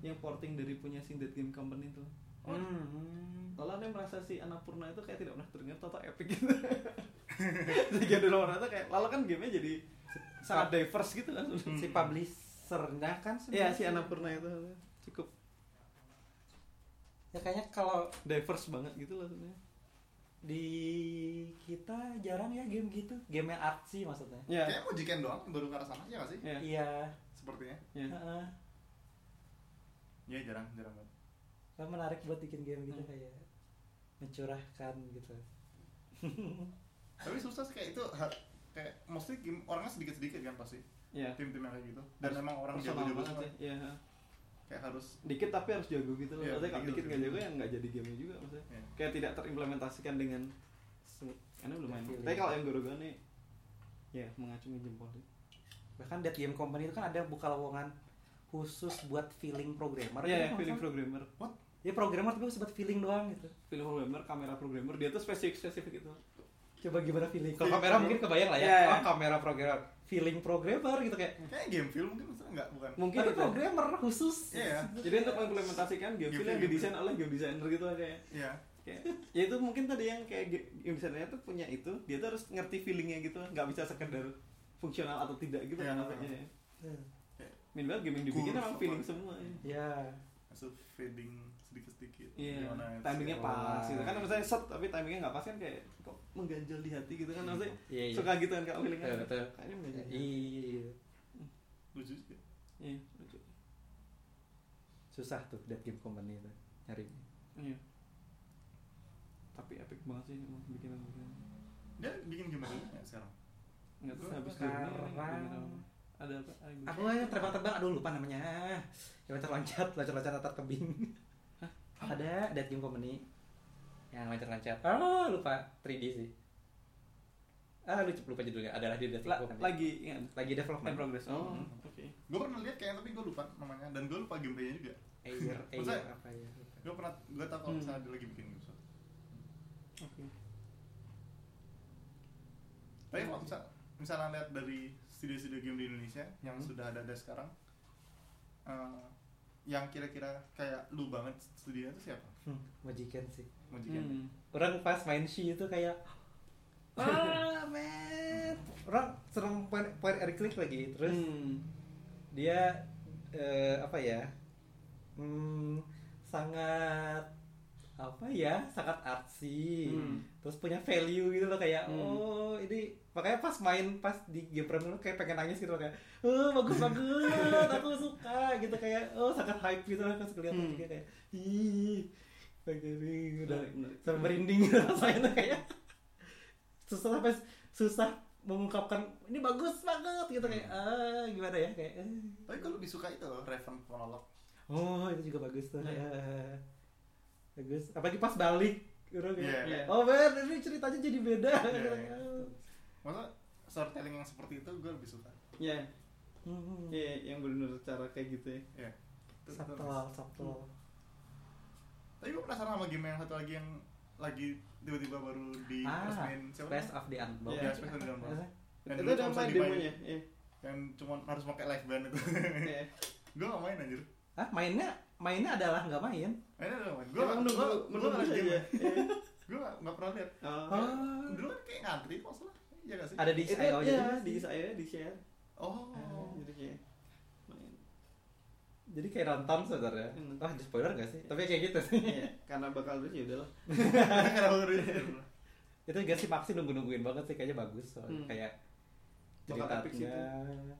yang porting dari punya Sindet Game Company itu. Oh. Hmm. Lalu aneh merasa si Annapurna itu kayak tidak pernah terdengar Toto epic gitu. Tiga dulu orang itu kayak, lalu kan gamenya jadi sangat diverse gitu kan. Si publishernya kan Iya sebenarnya si Annapurna itu cukup Ya kayaknya kalau diverse banget gitu loh sebenarnya. di kita jarang ya game gitu. Game yang artsy maksudnya. Iya. Kayaknya mau jiken doang baru ke arah sana ya gak sih? Iya. Iya. Sepertinya Iya. Heeh. Iya jarang jarang banget Kan menarik buat bikin game gitu Hmm. kayak mencurahkan gitu. Tapi susah sih kayak itu Kayak mostly game orangnya sedikit-sedikit kan pasti Iya. Tim-tim yang kayak gitu Dan emang orang jago-jago semua sih. Iya. Kayak harus Dikit tapi harus jago gitu loh. Iya, Maksudnya kalau dikit nggak jago. ya nggak jadi game juga maksudnya. ya. Kayak tidak terimplementasikan dengan karena belum main. Tapi kalau yang guru-guru nih ya mengacungi jempol sih. Bahkan Dead Game Company itu kan ada buka lowongan khusus buat feeling programmer. Iya, gitu, ya, feeling maksudnya. programmer. Ya programmer tapi buat feeling doang gitu. Film programmer, kamera programmer, dia tuh spesifik spesifik itu. Coba gimana feeling? Kalau Feeling kamera mungkin kebayang lah ya. Iya, iya. Oh, kamera programmer. Feeling programmer gitu kayak. Kayak game film mungkin maksudnya enggak bukan Mungkin Tapi itu. programmer khusus. Iya Jadi untuk mengimplementasikan game Game film yang didesain oleh game designer gitu kayak Iya kayak ya itu mungkin tadi yang kayak game designernya tuh punya itu dia tuh harus ngerti feelingnya gitu nggak bisa sekedar fungsional atau tidak gitu Iya. kan makanya Hmm. Minimal game yang dibikin emang feeling semua ya. Ya. Masuk fading sedikit-sedikit Iya, Gimana ya, timingnya sih? pas gitu kan misalnya set tapi timingnya nggak pas kan kayak kok mengganjal di hati gitu kan maksudnya Iya, iya. suka gitu kan kalau feelingnya Betul, betul. kayaknya mengganjal di hati. Iya. Lucu juga iya lucu Susah tuh Dead Game Company itu nyari. iya tapi epic banget sih emang bikinan bikinan Dia bikin ya sekarang? nggak tahu Gua habis sekarang- ada apa ada yang Aku yang terbang-terbang aduh lupa namanya. Yang loncat-loncat, loncat-loncat atar tebing. Ada Dead Game Company yang loncat-loncat. Ah, lupa 3D sih. Ah, lucu lupa judulnya. Adalah di Dead Game La- Company. lagi ingat lagi development. in progress oh Hmm. oke Gue pernah lihat kayaknya tapi gue lupa namanya Dan gue lupa gameplaynya juga Air, air Maksudnya- apa ya? lupa. Gue pernah, gue tau kalau Hmm. misalnya dia lagi bikin game oke Tapi kalau misal, misalnya lihat dari studio-studio game di Indonesia yang Hmm. sudah ada, ada sekarang, eh, yang kira-kira kayak lu banget studionya itu siapa? Hmm, majikan sih. Majikan. Hmm. Orang pas main Shi itu kayak Ah, man. Orang serem poin poin Eric Click lagi. Terus Hmm. dia eh, apa ya hmm, sangat apa ya sangat artsy Hmm. terus punya value gitu loh kayak Hmm. oh ini makanya pas main pas di game premier kayak pengen nangis gitu loh kayak oh bagus bagus aku suka gitu kayak oh sangat hype gitu loh pas ngeliat Hmm. kayak ih pengen udah Menarik, menarik. sampai merinding gitu rasanya kayak susah sampai susah mengungkapkan ini bagus banget gitu kayak ah gimana ya kayak eh. Tapi gue lebih suka itu loh, Raven Monolog. oh itu juga bagus tuh Nah. Ya. Bagus apalagi pas balik gitu Iya. Iya. oh ben ini ceritanya jadi beda Iya, iya. Maksudnya storytelling yang seperti itu gue lebih suka. ya Hmm. ya yang benar cara kayak gitu ya Ya. Subtle, subtle. Tapi gue penasaran sama game yang satu lagi yang lagi tiba-tiba baru di Ah, resmin siapa? Namanya? of the Unblocked. Iya, Space of the? Yang itu udah cuma main demonya iya Yang cuma harus pakai live band itu. Iya. gue gak main anjir. Hah, mainnya mainnya adalah nggak main. Mainnya udah main. Gue Emang gue nunggu gak game. aja Iya. Gue gak gak pernah lihat. Oh. Dulu kan kayak ngantri kok salah. Iya gak sih? Ada di IO ya di saya di share Oh. jadi kayak main Jadi kayak nonton sebenarnya. Hmm. Wah, di spoiler gak sih? Tapi kayak gitu sih. Iya, karena bakal terus ya udahlah Kenapa baru ini? itu juga sih Maxi nunggu-nungguin banget sih kayaknya bagus soalnya Hmm. kayak Bakal sih ceritanya.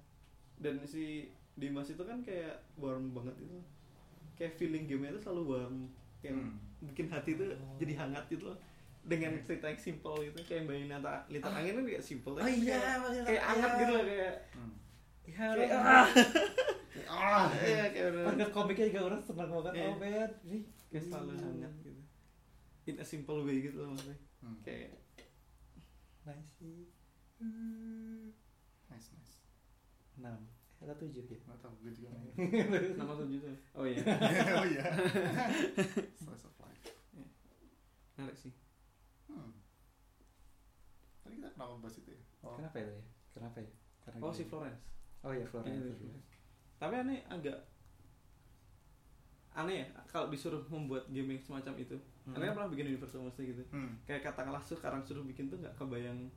dan si Dimas itu kan kayak warm banget itu kayak feeling gamenya itu selalu warm yang Hmm. bikin hati tuh jadi hangat gitu loh dengan cerita yang simple gitu kayak bayi nata lintas angin kan kayak simple Oh iya, kayak, hangat gitu loh kayak Hmm. Ya, Kayak- ah. Ah. iya kayak Harga komiknya juga orang seneng banget. Iya. Oh, man. Nih, kayak selalu hangat gitu in a simple way gitu loh maksudnya Hmm. kayak Nice sih. Nice nice. 6 atau 7 ya? Gak tau gue juga main. nama tujuh tuh oh iya oh iya. Slice of life. menarik sih Hmm. Tadi kita kenapa bahas itu ya? Oh. Kenapa ya? ya? Kenapa ya? Karena oh gini. si Florence Oh iya, Florence. Iya, Florence. tapi aneh agak aneh ya kalau disuruh membuat game yang semacam itu Hmm. aneh kan pernah bikin universal monster gitu Hmm. kayak katakanlah sekarang suruh bikin tuh nggak kebayang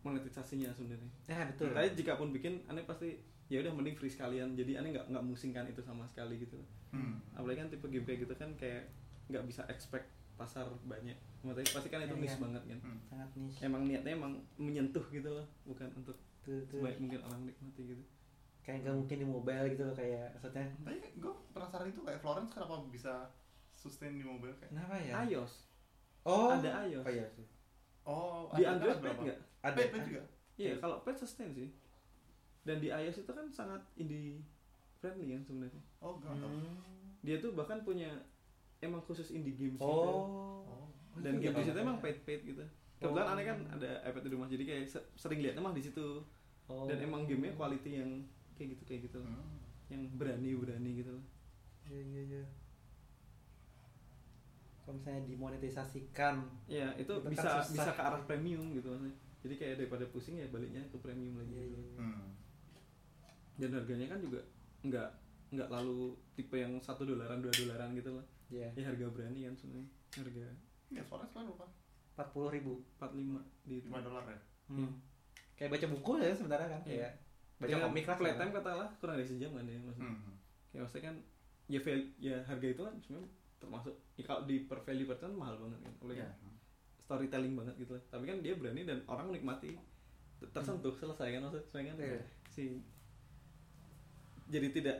monetisasinya sebenarnya Ya, betul. tapi jika pun bikin aneh pasti ya udah mending free sekalian jadi aneh nggak nggak musingkan itu sama sekali gitu Hmm. apalagi kan tipe game kayak gitu kan kayak nggak bisa expect pasar banyak maksudnya pasti kan itu Iya, niche iya. banget kan Hmm. Sangat niche. emang niatnya emang menyentuh gitu loh bukan untuk Tuh, tuh. sebaik mungkin orang menikmati gitu Kayak gak mungkin di mobile gitu loh kayak maksudnya. Tapi gue penasaran itu kayak Florence kenapa bisa sustain di mobile kayak? Kenapa ya? iOS Oh, ada iOS. Oh iya sih. Oh, di ada- Android ada pad berapa? nggak Ada. Pad juga. iya kalau pad sustain sih dan di iOS itu kan sangat indie friendly kan sebenarnya Oh, tahu. Hmm. dia tuh bahkan punya emang khusus indie games gitu Oh. Oh. dan game di situ kalau emang paid paid gitu kebetulan Oh. aneh kan ada iPad di rumah jadi kayak se- sering lihat emang di situ Oh. dan emang gamenya quality yang kayak gitu kayak gitu Hmm. yang berani berani gitu loh Iya iya iya. Kalau misalnya dimonetisasikan, ya itu Itu kan bisa bisa ke arah premium gitu maksudnya jadi kayak daripada pusing ya baliknya ke premium lagi iya gitu. iya. iya. Hmm. Dan harganya kan juga nggak nggak lalu tipe yang satu dolaran dua dolaran gitu loh Iya. ya harga berani kan sebenarnya harga Ya, Florence kan berapa? Empat puluh ribu. 45 di itu 5 dolar ya? Hmm. Kayak baca buku ya sebenarnya kan. Iya. Kayak baca Ya, komik lah. playtime katakanlah kurang dari sejam kan ya maksudnya Hmm. kayak maksudnya kan ya val- ya harga itu kan sebenarnya termasuk ya kalau di per value per ton mahal banget kan Apalagi Iya. storytelling banget gitu lah tapi kan dia berani dan orang menikmati tersentuh selesai kan maksudnya kan Iya. si jadi tidak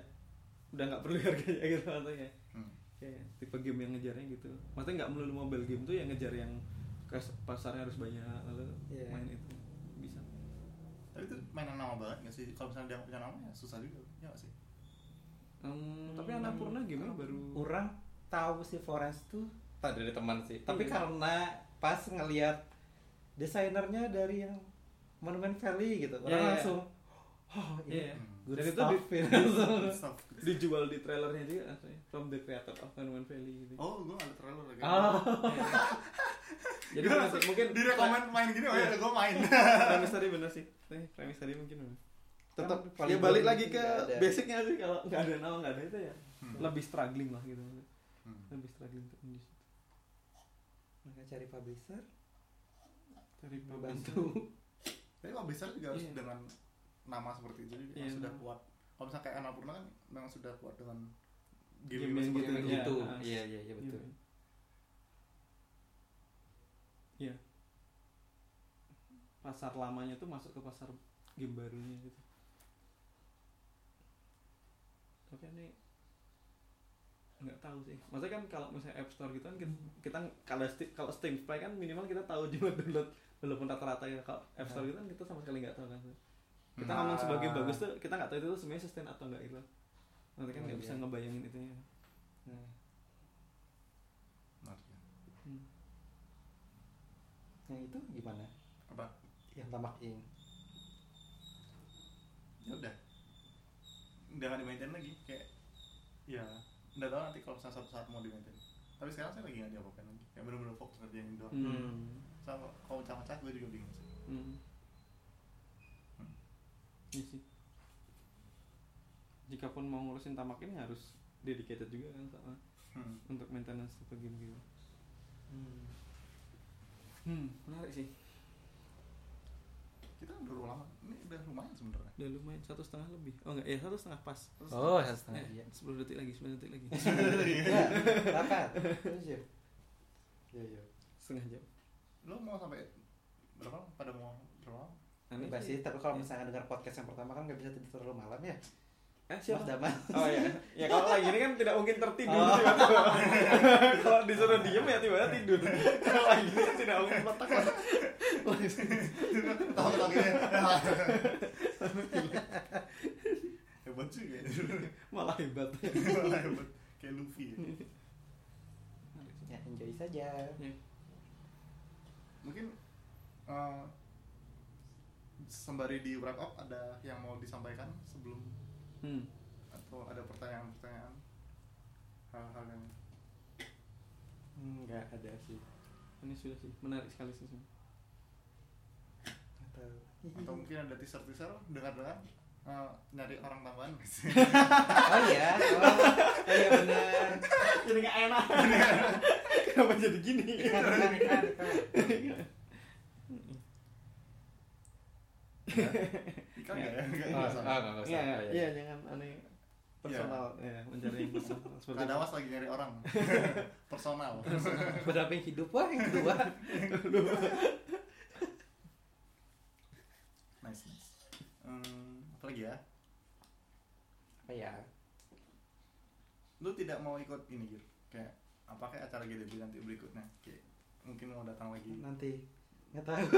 udah nggak perlu harganya gitu maksudnya Hmm. kayak tipe game yang ngejarnya gitu maksudnya nggak melulu mobile game tuh yang ngejar yang pasarnya harus banyak lalu Iya. main itu bisa Tapi itu mainan nama banget nggak sih? Kalau misalnya dia punya nama ya susah juga, ya nggak sih? Em, tapi Annapurna game baru Orang tahu si Florence tuh tak dari teman sih. Tapi Iya. karena pas ngelihat desainernya dari yang Monument Valley gitu, orang Iya, iya. langsung oh Iya. Hmm. Good Dan itu stuff di- gitu. langsung. Stuff. dijual di trailernya juga aslinya from the creator of Monument Valley gitu Oh, gue ada trailer lagi. Oh, jadi Gua mungkin, langsung mungkin di rekomend main gini, oh ya, gue main. premis tadi bener sih eh, premis tadi mungkin bener. tetap Kan ya balik lagi ke basicnya sih kalau nggak ada nama nggak ada itu ya Hmm. lebih struggling lah gitu Hmm. lebih struggling untuk di situ mereka cari publisher, cari membantu. Tapi bisa juga harus Iya. dengan nama seperti itu juga Iya, yang sudah kuat. Kalau misalnya kayak Annapurna kan memang sudah kuat dengan Game game, seperti gitu, itu. Iya, gitu. Iya iya iya betul. Iya. Iya. Pasar lamanya tuh masuk ke pasar game barunya gitu. Tapi ini nggak tahu sih. Maksudnya kan kalau misalnya App Store gitu kan kita, kita kalau Steam, kalau Steam Spy kan minimal kita tahu cuma download walaupun rata-rata ya. Kalau App Store gitu kan kita sama sekali nggak tahu kan. Kita Nah. ngomong sebagai bagus tuh kita nggak tahu itu sebenarnya sustain atau enggak gitu. Nanti kan Oh, nggak bisa iya. ngebayangin itunya. Nah, Nah, iya. Hmm. yang itu gimana? Apa? Yang tamak ing. Ya udah. Nggak dimainin lagi kayak ya nggak tahu nanti kalau misalnya suatu saat mau dimainin tapi sekarang saya lagi nggak diapa-apain lagi kayak bener-bener fokus ngerjain doang Hmm. sama kalau macam-macam gue juga bingung sih. Hmm. Iya sih. Jikapun mau ngurusin tamak ini harus dedicated juga kan sama hmm. untuk maintenance itu game-game. Hmm. Hmm, menarik sih. kita udah lama ini udah lumayan sebenarnya Udah lumayan satu setengah lebih. Oh enggak, ya satu setengah pas. Terus- Oh, satu setengah Eh, iya. 10 detik lagi, 10 detik lagi. Ya, berapa? Terus ya. Ya, ya. setengah jam. lo mau sampai berapa pada mau berapa sih. sih, tapi kalau misalnya dengar podcast yang pertama kan nggak bisa tidur terlalu malam ya. Eh, Mas siapa? Daman. Oh iya. Ya kalau lagi ini kan tidak mungkin tertidur Oh. tiba-tiba. kalau disuruh diem ya tiba-tiba tidur. Kalau lagi ini kan tidak mungkin petak tahu tahu gini hebat juga ya malah hebat. Malah hebat kayak Luffy ya. Ya, enjoy saja. Ya. mungkin eh, sembari di wrap up ada yang mau disampaikan sebelum Hmm. atau ada pertanyaan-pertanyaan hal-hal yang Enggak ada sih. Ini sudah sih menarik sekali sih. Atau atau mungkin ada teaser-teaser dengar-dengar eh, nyari orang tambahan Oh iya. Oh, oh iya benar. Jadi nggak enak. Kenapa jadi gini? Ya Oh, usah. Iya, jangan aneh personal ya, mencari yang personal seperti Kak Dawas lagi nyari orang. Personal. Berdamping hidup wah yang kedua. nice nice. Hmm, apa lagi ya? Apa ya? lu tidak mau ikut ini Gir kayak apa kayak acara GDB nanti berikutnya? Kayak mungkin mau datang lagi. Nanti nggak tahu.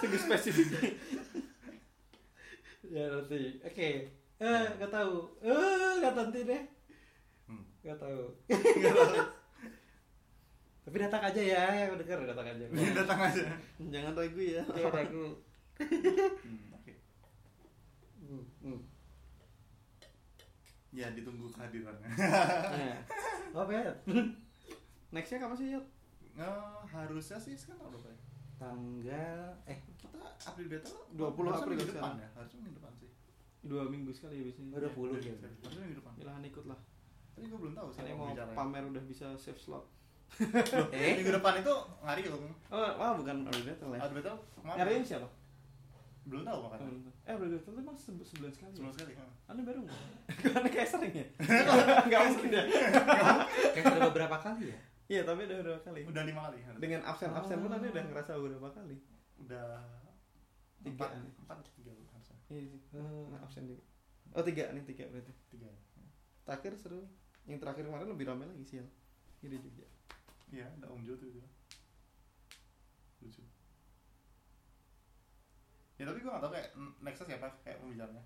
sungguh spesifik. ya nanti. Oke. Eh, nggak tahu. Eh, nggak nanti deh. hmm. Nggak tahu. Tapi datang aja ya, yang denger datang aja. datang aja Jangan ragu ya. Oke, ragu. hmm, oke Hmm, hmm. ya ditunggu kehadirannya Nah, Oh, bet. nextnya kapan sih Yot? Eh, harusnya sih sekarang berapa ya Tanggal eh kita April beta 20 harusnya April minggu depan sekarang. ya harusnya minggu depan sih Dua minggu sekali ya biasanya. Oh, 20 ya. harusnya minggu depan Yalah ikut lah. tapi gue belum tahu sih apa mau bicara pamer udah bisa save slot. eh minggu depan itu ngari dong Oh, wah bukan Early Battle ya. April beta kemarin Nyariin siapa? belum tahu Oh, makanya belum tahu. Eh, Early Battle itu emang sebu- sebulan sekali. sebelum Ya? sekali ha. Anda baru nggak? Karena kayak sering ya. Enggak mungkin ya. kayak udah beberapa kali ya. Iya, tapi udah beberapa kali. udah lima kali Dengan absen-absen pun Oh. Anda udah ngerasa beberapa kali. udah Tiga. empat tiga harusnya Iya sih. Nah, absen juga. Oh, tiga nih, tiga berarti. tiga Terakhir seru. Yang terakhir kemarin lebih ramai lagi sih. Ini juga. iya ada Om Jo tuh juga lucu ya tapi gue gak tau kayak nextnya siapa kayak pembicaranya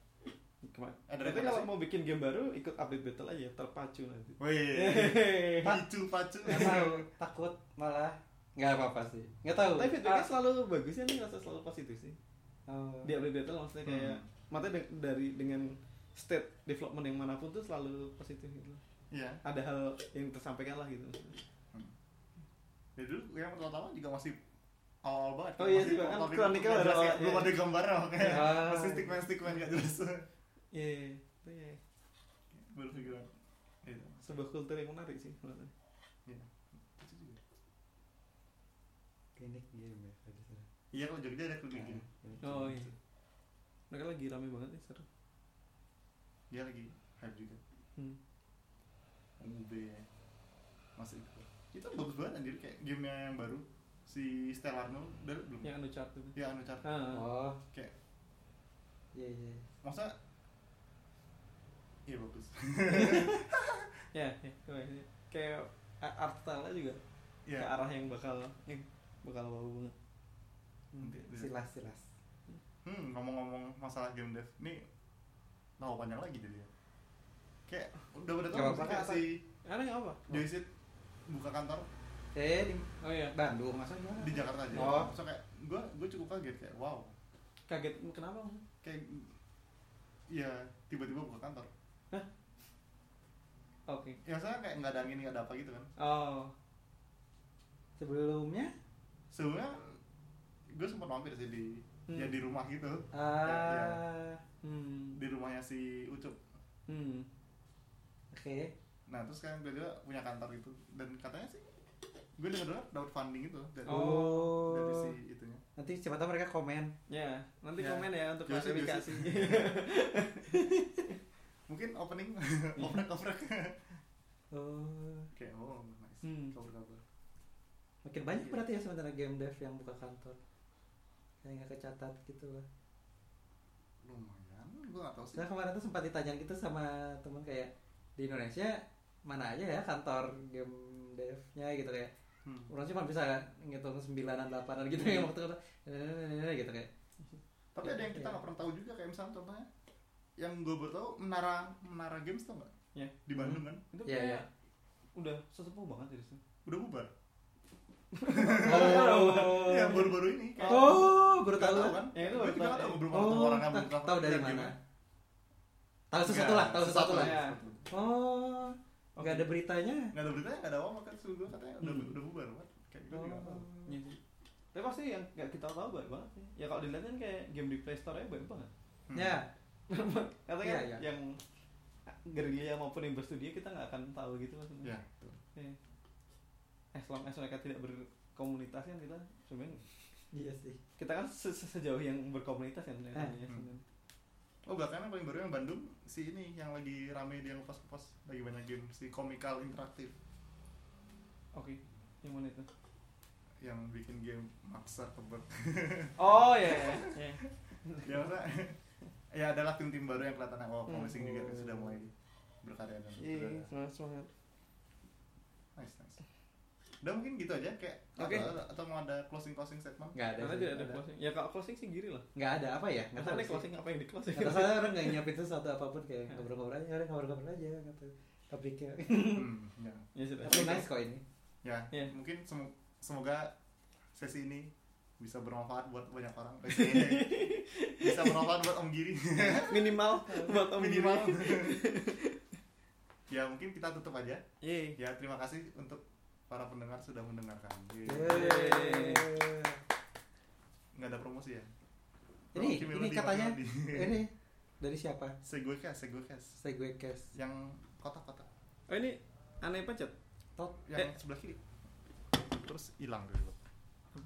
Kemarin. Ada Tapi kalau mau bikin game baru ikut update battle aja terpacu nanti. Wih, Hehehe. pacu pacu. Nggak tahu, takut malah nggak apa-apa sih. Nggak tahu. Tapi feedbacknya Ah, selalu bagus ya nih rasa selalu positif sih. oh. Di update battle maksudnya kayak Hmm. matanya de- dari dengan state development yang mana pun tuh selalu positif gitu. Iya. Ada hal yang tersampaikan lah gitu. Ya dulu yang pertama juga masih awal banget. Oh iya Masih juga kan Chronicle kayak belum iya. ada gambarnya makanya Ah. masih stickman stickman gak jelas. Iya, iya, itu ya Baru figuran. Iya. sebuah kultur yang menarik sih menurut saya. Iya. Itu juga. Klinik game ya sana. Iya kalau Jogja ada klinik gitu. Oh iya. Mereka lagi rame banget nih seru. Dia lagi hype juga. Hmm. UB masih ikut. Itu bagus banget anjir kayak gamenya yang baru si Stellar Null udah belum? Yang anu chart itu. Ya anu Chart. Ah, Oh, Kayak iya iya. masa Iya bagus. ya, ya, kayak- kayak a- art style juga ke Iya. arah yang bakal yang bakal wow banget. Nanti bisa. Silas silas. Hmm, ngomong-ngomong masalah game dev, ini tahu panjang lagi jadi ya. Kayak udah Gak tahu apa? si Ada yang apa? Joysit buka kantor Eh di Oh iya. Bandung masa gimana? di Jakarta aja. Oh. So kayak gua gua cukup kaget kayak wow. Kaget kenapa? Kayak ya tiba-tiba buka kantor. Oke. Ya maksudnya kayak nggak ada angin nggak ada apa gitu kan. Oh. Sebelumnya? Sebelumnya gue sempat mampir sih di Hmm. ya di rumah gitu. Ah hmm. di rumahnya si Ucup. Hmm. Oke. Nah terus kan gue juga punya kantor gitu. Dan katanya sih gue denger dengar dapat funding itu dari, Oh. dari si itunya. Nanti siapa tahu mereka komen. Ya nanti Ya. komen ya untuk klarifikasi mungkin opening oprek oprek oh kayak oh nice. Hmm. kabar kabar makin banyak berarti ya sementara game dev yang buka kantor. Kayak nggak kecatat gitu lah. Lumayan gue gak tau sih. Saya kemarin tuh sempat ditanya gitu sama temen kayak di Indonesia mana aja ya kantor game devnya gitu kayak. Hmm. orang cuma bisa ngitung sembilanan delapanan gitu ya waktu itu. Gitu kayak. Tapi Ya, ada yang kita ya. nggak pernah tahu juga kayak misalnya contohnya yang gue baru tahu menara menara games tau nggak? Ya. Di Bandung kan? Itu Iya, kayak iya. udah sesepuh banget jadi sih udah bubar? Oh. Iya baru-baru ini kayak oh baru tahu. tahu kan? Kan Ya, itu gue baru tahu, nggak tahu ya. belum oh ketemu orang yang ta- belum tahu dari mana. tahu sesuatu lah tahu sesuatu lah. ya. oh nggak ada beritanya? Nggak ada beritanya nggak ada apa kan? Gue katanya udah Hmm. udah bubar kan kayak nggak tahu. Iya sih. Tapi pasti yang nggak kita tahu banyak banget sih. Ya kalau dilihat kan kayak game di Play Store nya banyak banget. Hmm. ya Katanya Iya, kan iya. yang gerilya maupun yang berstudio kita nggak akan tahu gitu maksudnya. ya betul. Iya. As long as mereka tidak berkomunitas kan kita sebenarnya iya sih kita kan se- se- sejauh yang berkomunitas kan ya, Eh. ya, Hmm. sebenarnya. oh belakangan yang paling baru yang Bandung si ini yang lagi rame dia ngepost ngepost lagi banyak game si komikal interaktif Oke. Yang mana itu? yang bikin game maksa kebet Oh iya iya. iya. ya maksudnya ya adalah tim-tim baru yang kelihatan oh Hmm. promising juga kan sudah mulai berkarya dan Iya, berkarya. semangat semangat. nice nice udah mungkin gitu aja kayak Oke. atau, atau mau ada closing closing statement nggak ada tidak ada nggak closing. Ya kalau closing sih giri lah. nggak ada apa ya nggak sih. closing apa yang di closing? Atau saya orang nggak nyiapin sesuatu apa pun kayak ngobrol-ngobrol aja, udah ngobrol-ngobrol aja gitu. Topiknya. hmm, ya. Ya sudah. Tapi nice kok ini. ya Iya. mungkin semu- semoga sesi ini bisa bermanfaat buat banyak orang bisa bermanfaat buat Om Giri Minimal buat Om minimal Giri. ya mungkin kita tutup aja Yeay. ya terima kasih untuk para pendengar sudah mendengarkan Yeay. Yeay. nggak ada promosi ya Ini, Rocky ini katanya ini dari siapa? Segwecast, Segwecast Segway Cast. yang kotak-kotak Oh ini aneh pencet. Tot yang Eh. sebelah kiri terus hilang dulu